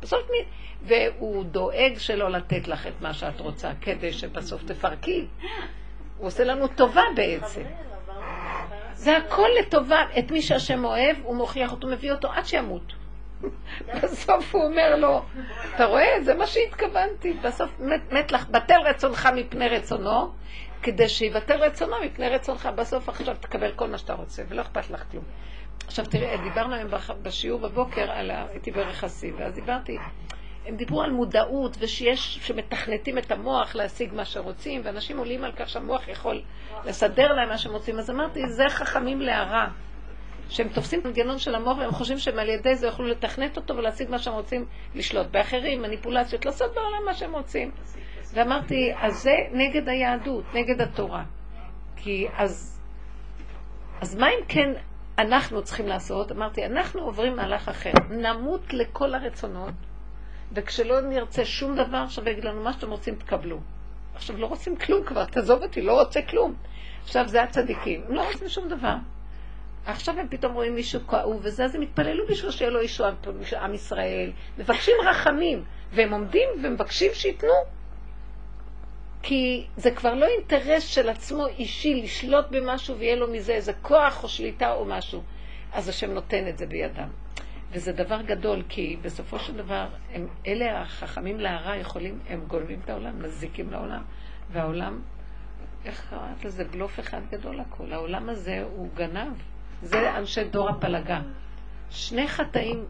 S1: בסוף מי... והוא דואג שלא לתת לך את מה שאת רוצה, כדי שבסוף תפרקי. הוא עושה לנו טובה בעצם. זה הכל לטובה. את מי שהשם אוהב, הוא מוכיח אותו, מביא אותו עד שימות. בסוף הוא אומר לו, אתה רואה? זה מה שהתכוונתי. בסוף מת, מת לך, בטל רצונך מפני רצונו, כדי שיבטל רצונו מפני רצונך. בסוף עכשיו תקבל כל מה שאתה רוצה, ולא אכפת לך כלום. עכשיו תראה, דיברנו היום בשיעור בבוקר, על ה... הייתי ברכסים, ואז דיברתי, הם דיברו על מודעות, ושיש, שמתכנתים את המוח להשיג מה שרוצים, ואנשים עולים על כך שהמוח יכול לסדר להם מה שהם רוצים. אז אמרתי, זה חכמים להרע. שהם תופסים מנגנון של המוח והם חושבים שהם על ידי זה יוכלו לתכנת אותו ולהשיג מה שהם רוצים לשלוט באחרים, מניפולציות, לעשות בעולם מה שהם רוצים. ואמרתי, אז זה נגד היהדות, נגד התורה. כי אז, אז מה אם כן אנחנו צריכים לעשות? אמרתי, אנחנו עוברים מהלך אחר. נמות לכל הרצונות, וכשלא נרצה שום דבר, עכשיו יגיד לנו, מה שאתם רוצים תקבלו. עכשיו לא רוצים כלום כבר, תעזוב אותי, לא רוצה כלום. עכשיו זה הצדיקים, הם לא רוצים שום דבר. עכשיו הם פתאום רואים מישהו כאוב וזה, אז הם התפללו בשביל שיהיה לו ישוע עם ישראל, מבקשים רחמים, והם עומדים ומבקשים שייתנו. כי זה כבר לא אינטרס של עצמו אישי לשלוט במשהו ויהיה לו מזה איזה כוח או שליטה או משהו. אז השם נותן את זה בידם. וזה דבר גדול, כי בסופו של דבר, הם, אלה החכמים להרע יכולים, הם גונבים את העולם, מזיקים לעולם. והעולם, איך קראת לזה? בלוף אחד גדול הכל. העולם הזה הוא גנב. זה אנשי דור הפלגה. שני חטאים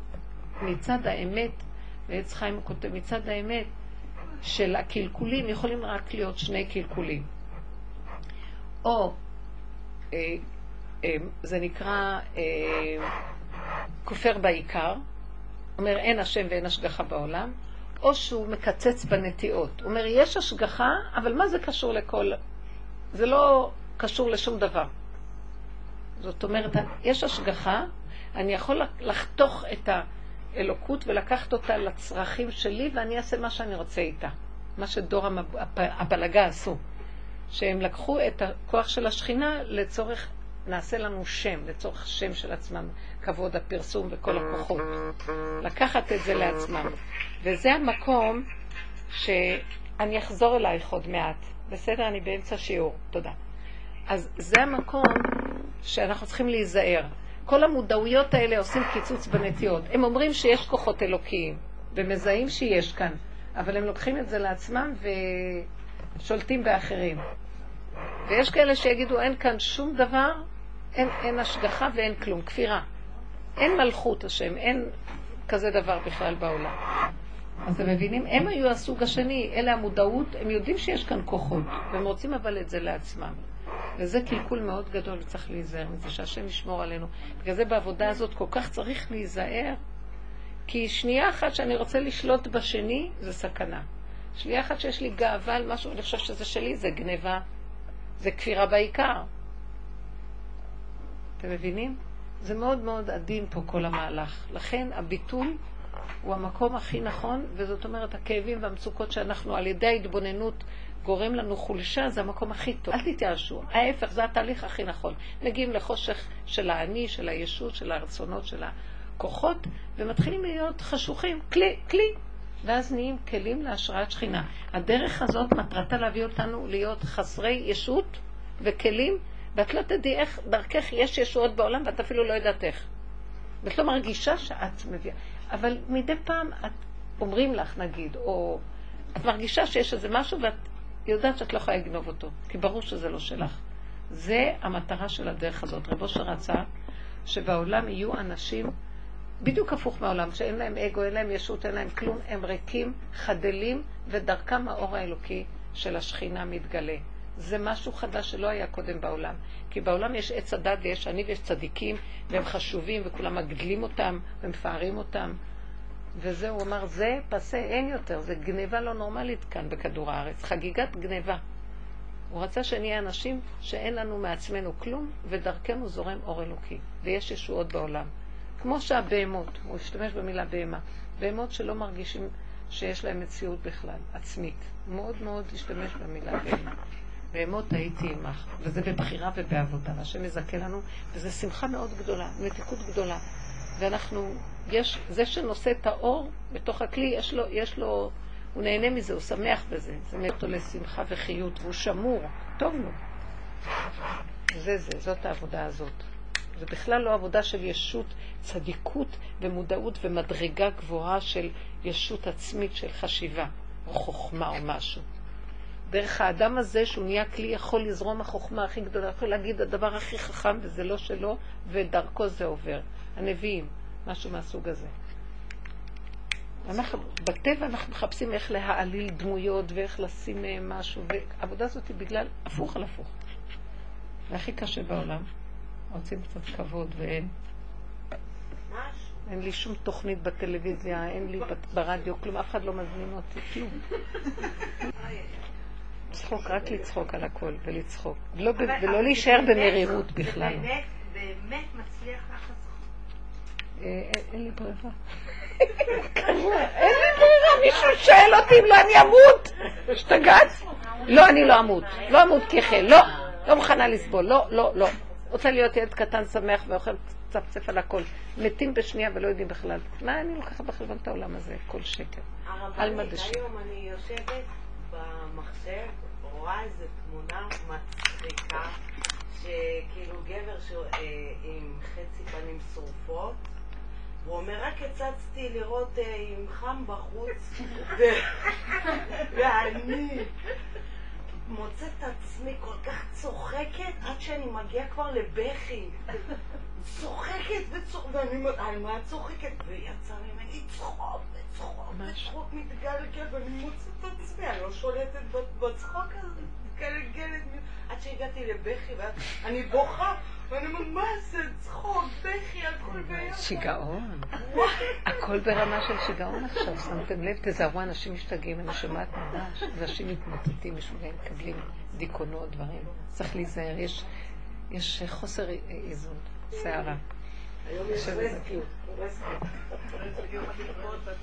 S1: מצד האמת, ועץ חיים כותב, מצד האמת של הקלקולים יכולים רק להיות שני קלקולים. או אה, אה, זה נקרא אה, כופר בעיקר, אומר אין השם ואין השגחה בעולם, או שהוא מקצץ בנטיעות. הוא אומר יש השגחה, אבל מה זה קשור לכל... זה לא קשור לשום דבר. זאת אומרת, יש השגחה, אני יכול לחתוך את האלוקות ולקחת אותה לצרכים שלי, ואני אעשה מה שאני רוצה איתה. מה שדור הבלגה עשו. שהם לקחו את הכוח של השכינה לצורך, נעשה לנו שם, לצורך שם של עצמם, כבוד הפרסום וכל הכוחות. לקחת את זה לעצמם. וזה המקום שאני אחזור אלייך עוד מעט. בסדר? אני באמצע שיעור. תודה. אז זה המקום שאנחנו צריכים להיזהר. כל המודעויות האלה עושים קיצוץ בנטיות. הם אומרים שיש כוחות אלוקיים, ומזהים שיש כאן, אבל הם לוקחים את זה לעצמם ושולטים באחרים. ויש כאלה שיגידו, אין כאן שום דבר, אין, אין השגחה ואין כלום, כפירה. אין מלכות השם, אין כזה דבר בכלל בעולם. אז אתם מבינים? הם היו הסוג השני, אלה המודעות, הם יודעים שיש כאן כוחות, והם רוצים אבל את זה לעצמם. וזה קלקול מאוד גדול, וצריך להיזהר מזה, שהשם ישמור עלינו. בגלל זה בעבודה הזאת כל כך צריך להיזהר, כי שנייה אחת שאני רוצה לשלוט בשני, זה סכנה. שנייה אחת שיש לי גאווה על משהו, אני חושב שזה שלי, זה גניבה, זה כפירה בעיקר. אתם מבינים? זה מאוד מאוד עדין פה כל המהלך. לכן הביטול הוא המקום הכי נכון, וזאת אומרת, הכאבים והמצוקות שאנחנו על ידי ההתבוננות גורם לנו חולשה, זה המקום הכי טוב. אל תתייאשו. ההפך, זה התהליך הכי נכון. מגיעים לחושך של האני, של הישות, של הרצונות, של הכוחות, ומתחילים להיות חשוכים, כלי, כלי. ואז נהיים כלים להשראת שכינה. הדרך הזאת מטרתה להביא אותנו להיות חסרי ישות וכלים, ואת לא תדעי איך דרכך יש ישועות בעולם, ואת אפילו לא יודעת איך. ואת לא מרגישה שאת מביאה. אבל מדי פעם את אומרים לך, נגיד, או את מרגישה שיש איזה משהו ואת יודעת שאת לא יכולה לגנוב אותו, כי ברור שזה לא שלך. זה המטרה של הדרך הזאת. רבו שרצה שבעולם יהיו אנשים בדיוק הפוך מהעולם, שאין להם אגו, אין להם ישות, אין להם כלום, הם ריקים, חדלים, ודרכם האור האלוקי של השכינה מתגלה. זה משהו חדש שלא היה קודם בעולם. כי בעולם יש עץ הדת ויש אני ויש צדיקים, והם חשובים, וכולם מגדלים אותם ומפארים אותם. וזהו, הוא אמר, זה פסה, אין יותר, זה גניבה לא נורמלית כאן בכדור הארץ, חגיגת גניבה. הוא רצה שנהיה אנשים שאין לנו מעצמנו כלום, ודרכנו זורם אור אלוקי, ויש ישועות בעולם. כמו שהבהמות, הוא השתמש במילה בהמה, בהמות שלא מרגישים שיש להם מציאות בכלל, עצמית. מאוד מאוד השתמש במילה בהמה. בהמות הייתי עמך, וזה בבחירה ובעבודה, והשם יזכה לנו, וזו שמחה מאוד גדולה, מתיקות גדולה. ואנחנו, יש, זה שנושא את האור בתוך הכלי, יש לו, יש לו, הוא נהנה מזה, הוא שמח בזה. זה מביא אותו לשמחה וחיות, והוא שמור, טוב לו. זה זה, זאת העבודה הזאת. זה בכלל לא עבודה של ישות, צדיקות ומודעות ומדרגה גבוהה של ישות עצמית של חשיבה, או חוכמה או משהו. דרך האדם הזה, שהוא נהיה כלי, יכול לזרום החוכמה הכי גדולה, יכול להגיד הדבר הכי חכם וזה לא שלו, ודרכו זה עובר. הנביאים, משהו מהסוג הזה. אנחנו, בטבע אנחנו מחפשים איך להעליל דמויות ואיך לשים מהם משהו, והעבודה הזאת היא בגלל הפוך על הפוך. זה הכי קשה בעולם. רוצים קצת כבוד ואין. אין לי שום תוכנית בטלוויזיה, אין לי ברדיו, כלום, אף אחד לא מזמין אותי, כלום. לצחוק, רק לצחוק על הכל ולצחוק. לא ולא להישאר במרירות בכלל.
S2: זה באמת, באמת מצליח לך
S1: אה, אין- אין לי ברירה. [laughs] אין לי ברירה, מישהו שואל אותי אם לא אני אמות. השתגעת? לא, אני לא אמות. לא אמות כחל, לא. לא מוכנה לסבול, לא, לא, לא. רוצה להיות ילד קטן שמח ואוכל צפצף על הכל. מתים בשנייה ולא יודעים בכלל. מה אני לוקחת בחשבון את העולם הזה? כל שקר.
S8: הרבנית. היום אני יושבת במחשב, רואה איזו תמונה מצחיקה, שכאילו גבר אה, עם חצי פנים שרופות, הוא אומר, רק הצצתי לראות אה, אם חם בחוץ, [laughs] ואני מוצאת את עצמי כל כך צוחקת עד שאני מגיעה כבר לבכי. צוחקת וצוחקת, ואני אומרת, על מה את צוחקת? ויצא ממני צחוק וצחוק וצחוק מתגלגל, ואני מוצאת את עצמי, אני לא שולטת בצחוק הזה, מתגלגלת, עד שהגעתי לבכי, ואז אני בוכה, ואני אומרת, מה זה צחוק, בכי, הכל ביחד.
S1: שיגעון. הכל ברמה של שיגעון עכשיו, שמתם לב? תזהרו, אנשים משתגעים, אני שומעת ממש. אנשים מתמוטטים, משוגעים, מקבלים דיכאונות, דברים. צריך להיזהר, יש- יש חוסר איזון, סערה.
S4: היום יש
S1: השם יזכה.
S4: רסקיו, רסקיו.
S3: ביום הכיפורים ואת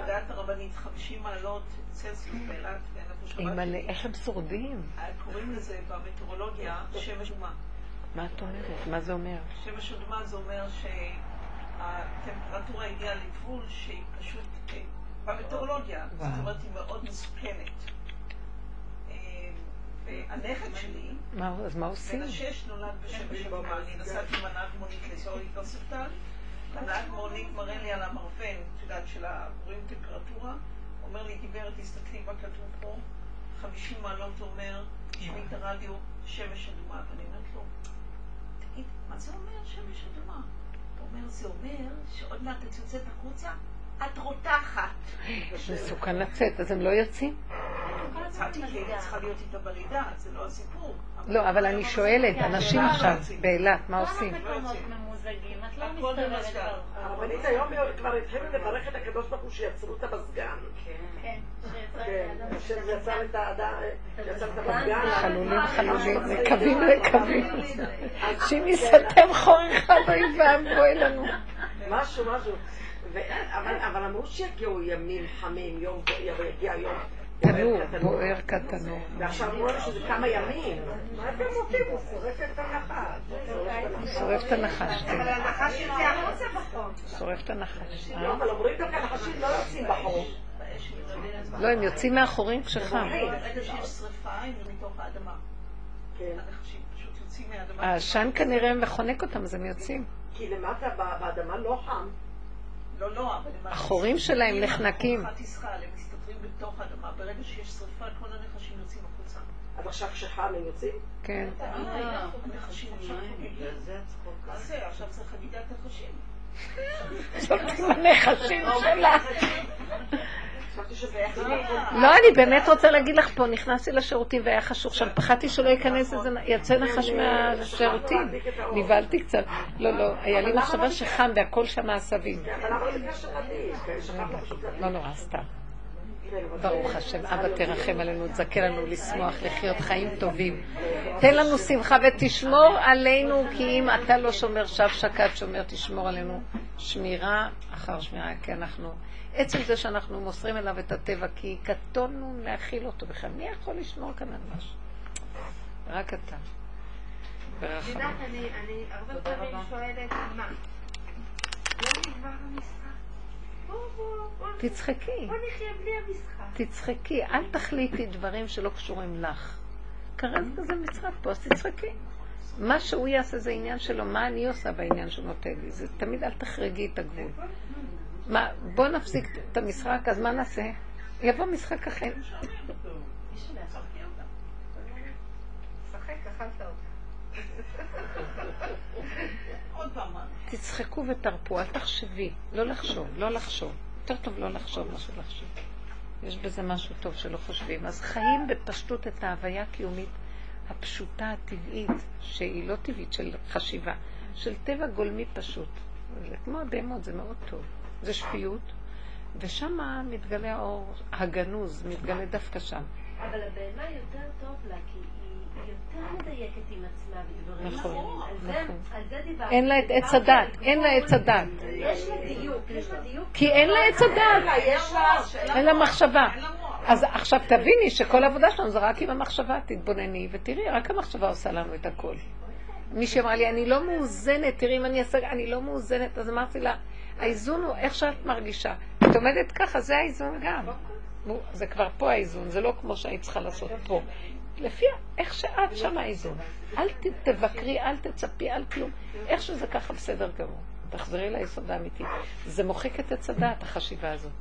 S3: יודעת הרבנית 50 מעלות צלסיוס באילת ואין איפה שבת.
S1: אימא'לה, איך הם שורדים?
S3: קוראים לזה במטאורולוגיה שמש אדומה.
S1: מה את אומרת? מה זה אומר?
S3: שמש אדומה זה אומר שהטמפרטורה הגיעה לגבול שהיא פשוט, אה, במטאורולוגיה, זאת. אומרת היא מאוד מסוכנת. והנכד שלי,
S1: מה, אז מה עושים?
S3: בן השש נולד בשמש אדומה, אני נסעתי עם הנהג מונית לאזור יוספטל, הנהג מונית מראה לי על המרבן, את יודעת, של ה... רואים טמפרטורה, אומר לי, גברת, תסתכלי מה כתוב פה, 50 מעלות אומר, תשמעי את הרדיו, שמש אדומה, ואני אומרת לו, תגיד, מה זה אומר שמש אדומה? הוא אומר, זה אומר שעוד מעט את יוצאת החוצה, את רותחת.
S1: מסוכן לצאת, אז הם לא יוצאים?
S3: לא הסיפור.
S1: לא, אבל אני שואלת, אנשים עכשיו באילת, מה עושים?
S7: לא.
S4: הרבנית היום כבר התחילו לברך את הקדוש ברוך הוא שיצרו את המזגן.
S7: כן,
S4: כן,
S7: את.
S4: יצר את המזגן.
S1: חלולים חלולים, מקווים לקווים. שאם יסתם חור אחד אוי ואבוי לנו.
S4: משהו, משהו. ו- אבל אבל אמרו שיגיעו ימים חמים, יום יגיע יום
S1: תנור,
S4: בוער
S1: כתנור.
S4: ועכשיו אמרו לנו שזה כמה ימים. מה אתם עושים? הוא שורף את הנחש.
S1: שורף את הנחש,
S2: אבל
S1: כן.
S2: הנחש יוצא החוצה בחום.
S1: שורף את הנחש.
S4: לא, אבל אומרים דווקא נחשים לא יוצאים בחור.
S1: לא, הם יוצאים מהחורים כשחם.
S4: כן.
S3: הנחשים.
S1: העשן כנראה מחונק אותם, אז הם יוצאים.
S4: כי למטה באדמה לא חם.
S3: לא, לא, אבל הם...
S1: החורים שלהם נחנקים.
S3: הם מסתתרים בתוך האדמה. ברגע שיש שריפה, כל הנחשים יוצאים החוצה.
S4: אז עכשיו כשחם הם יוצאים?
S1: כן.
S3: הנחשים עכשיו חוגגים. מה זה? עכשיו זה חגיגת נחשים.
S1: זאת עם הנחשים שלה.
S4: חשבתי
S1: לא, אני באמת רוצה להגיד לך פה, נכנסתי לשירותים והיה חשוך שם, פחדתי שלא ייכנס איזה, יצא נחש מהשירותים, נבהלתי קצת. לא, לא, היה לי מחשבה שחם והכל שם עשבים. לא נורא, סתם. ברוך השם, אבא תרחם עלינו, תזכה לנו לשמוח, לחיות חיים טובים. תן לנו שמחה ותשמור עלינו, כי אם אתה לא שומר, שב שקד שומר, תשמור עלינו שמירה אחר שמירה, כי אנחנו, עצם זה שאנחנו מוסרים אליו את הטבע, כי קטונו להכיל אותו בכלל. מי יכול לשמור כאן על משהו? רק אתה.
S2: את יודעת, אני הרבה פעמים שואלת, מה? לא נגמר המשחק?
S1: תצחקי,
S2: בוא נחיה בלי המשחק.
S1: תצחקי, אל תחליטי דברים שלא קשורים לך. כרגע זה משחק פה, אז תצחקי. מה שהוא יעשה זה עניין שלו, מה אני עושה בעניין שהוא נותן לי? זה תמיד אל תחרגי את הגבול. מה, בוא נפסיק את המשחק, אז מה נעשה? יבוא משחק אחר. [laughs] תצחקו ותרפו, אל תחשבי. לא לחשוב, לא לחשוב. יותר טוב לא לחשוב מאשר לחשוב. יש בזה משהו טוב שלא חושבים. אז חיים בפשטות את ההוויה הקיומית הפשוטה, הטבעית, שהיא לא טבעית של חשיבה, של טבע גולמי פשוט. זה כמו הבהמות, זה מאוד טוב. זה שפיות, ושם מתגלה האור הגנוז, מתגלה דווקא שם.
S9: אבל הבהמה יותר טוב לה, כי יותר מדייקת עם עצמה בדברים
S1: נכון, נכון. אין לה את עץ הדת, אין לה עץ הדת.
S9: יש לה דיוק, יש לה דיוק.
S1: כי אין לה עץ הדת, אין לה מחשבה. אז עכשיו תביני שכל העבודה שלנו זה רק עם המחשבה, תתבונני ותראי, רק המחשבה עושה לנו את הכל. מישהי אמרה לי, אני לא מאוזנת, תראי אם אני אעשה, אני לא מאוזנת, אז אמרתי לה, האיזון הוא איך שאת מרגישה. את עומדת ככה, זה האיזון גם. נו, זה כבר פה האיזון, זה לא כמו שהיית צריכה לעשות פה. לפי איך שאת שם האיזון. אל תבקרי, אל תצפי, אל כלום. איך שזה ככה בסדר גמור. תחזרי ליסוד האמיתי. זה מוחק את עץ הדעת, החשיבה הזאת.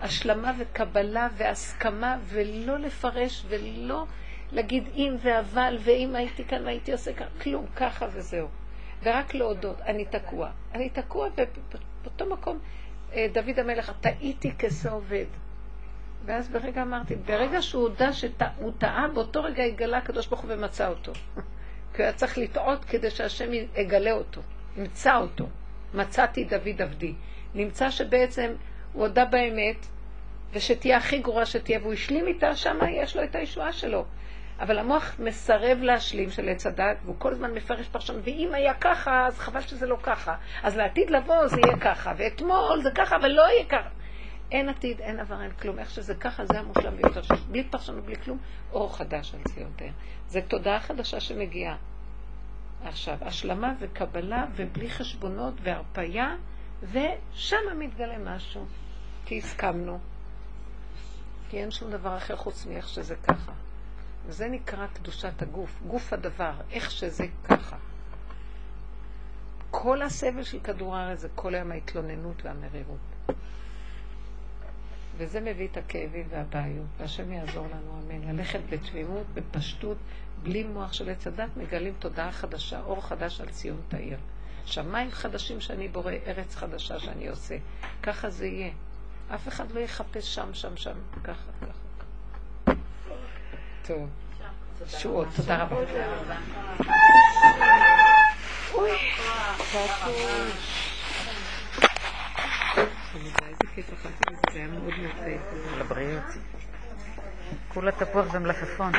S1: השלמה וקבלה והסכמה, ולא לפרש ולא להגיד אם ואבל, ואם הייתי כאן והייתי עושה ככה, כלום, ככה וזהו. ורק להודות, אני תקוע. אני תקוע ובאותו מקום, אה, דוד המלך, טעיתי כשא עובד. ואז ברגע אמרתי, ברגע שהוא הודה שהוא טעה, באותו רגע התגלה הקדוש ברוך הוא ומצא אותו. [laughs] כי הוא היה צריך לטעות כדי שהשם יגלה אותו, ימצא אותו. מצאתי דוד עבדי. נמצא שבעצם הוא הודה באמת, ושתהיה הכי גרועה שתהיה, והוא השלים איתה, שמה יש לו את הישועה שלו. אבל המוח מסרב להשלים של עץ הדת, והוא כל הזמן מפרש פרשן, ואם היה ככה, אז חבל שזה לא ככה. אז לעתיד לבוא זה יהיה ככה, ואתמול זה ככה, אבל לא יהיה ככה. אין עתיד, אין עבר, אין כלום. איך שזה ככה, זה המושלם ביותר. בלי פרשנות, בלי כלום, אור חדש על ציון תאר. זו תודעה חדשה שמגיעה. עכשיו, השלמה וקבלה, ובלי חשבונות והרפייה, ושם מתגלה משהו. כי הסכמנו. כי אין שום דבר אחר חוץ מאיך שזה ככה. וזה נקרא קדושת הגוף, גוף הדבר, איך שזה ככה. כל הסבל של כדור הארץ זה כל היום ההתלוננות והמרירות. וזה מביא את הכאבים והבעיות, והשם יעזור לנו, אמן. ללכת בתמימות, בפשטות, בלי מוח של עץ הדת, מגלים תודעה חדשה, אור חדש על ציון תאיר. שמיים חדשים שאני בורא, ארץ חדשה שאני עושה. ככה זה יהיה. אף אחד לא יחפש שם, שם, שם, ככה, ככה. טוב. שועות, תודה רבה. אוי, איזה כיף אכלתי מזה, זה היה מאוד מאוד... לבריאות. כולה תפוח ומלפפון.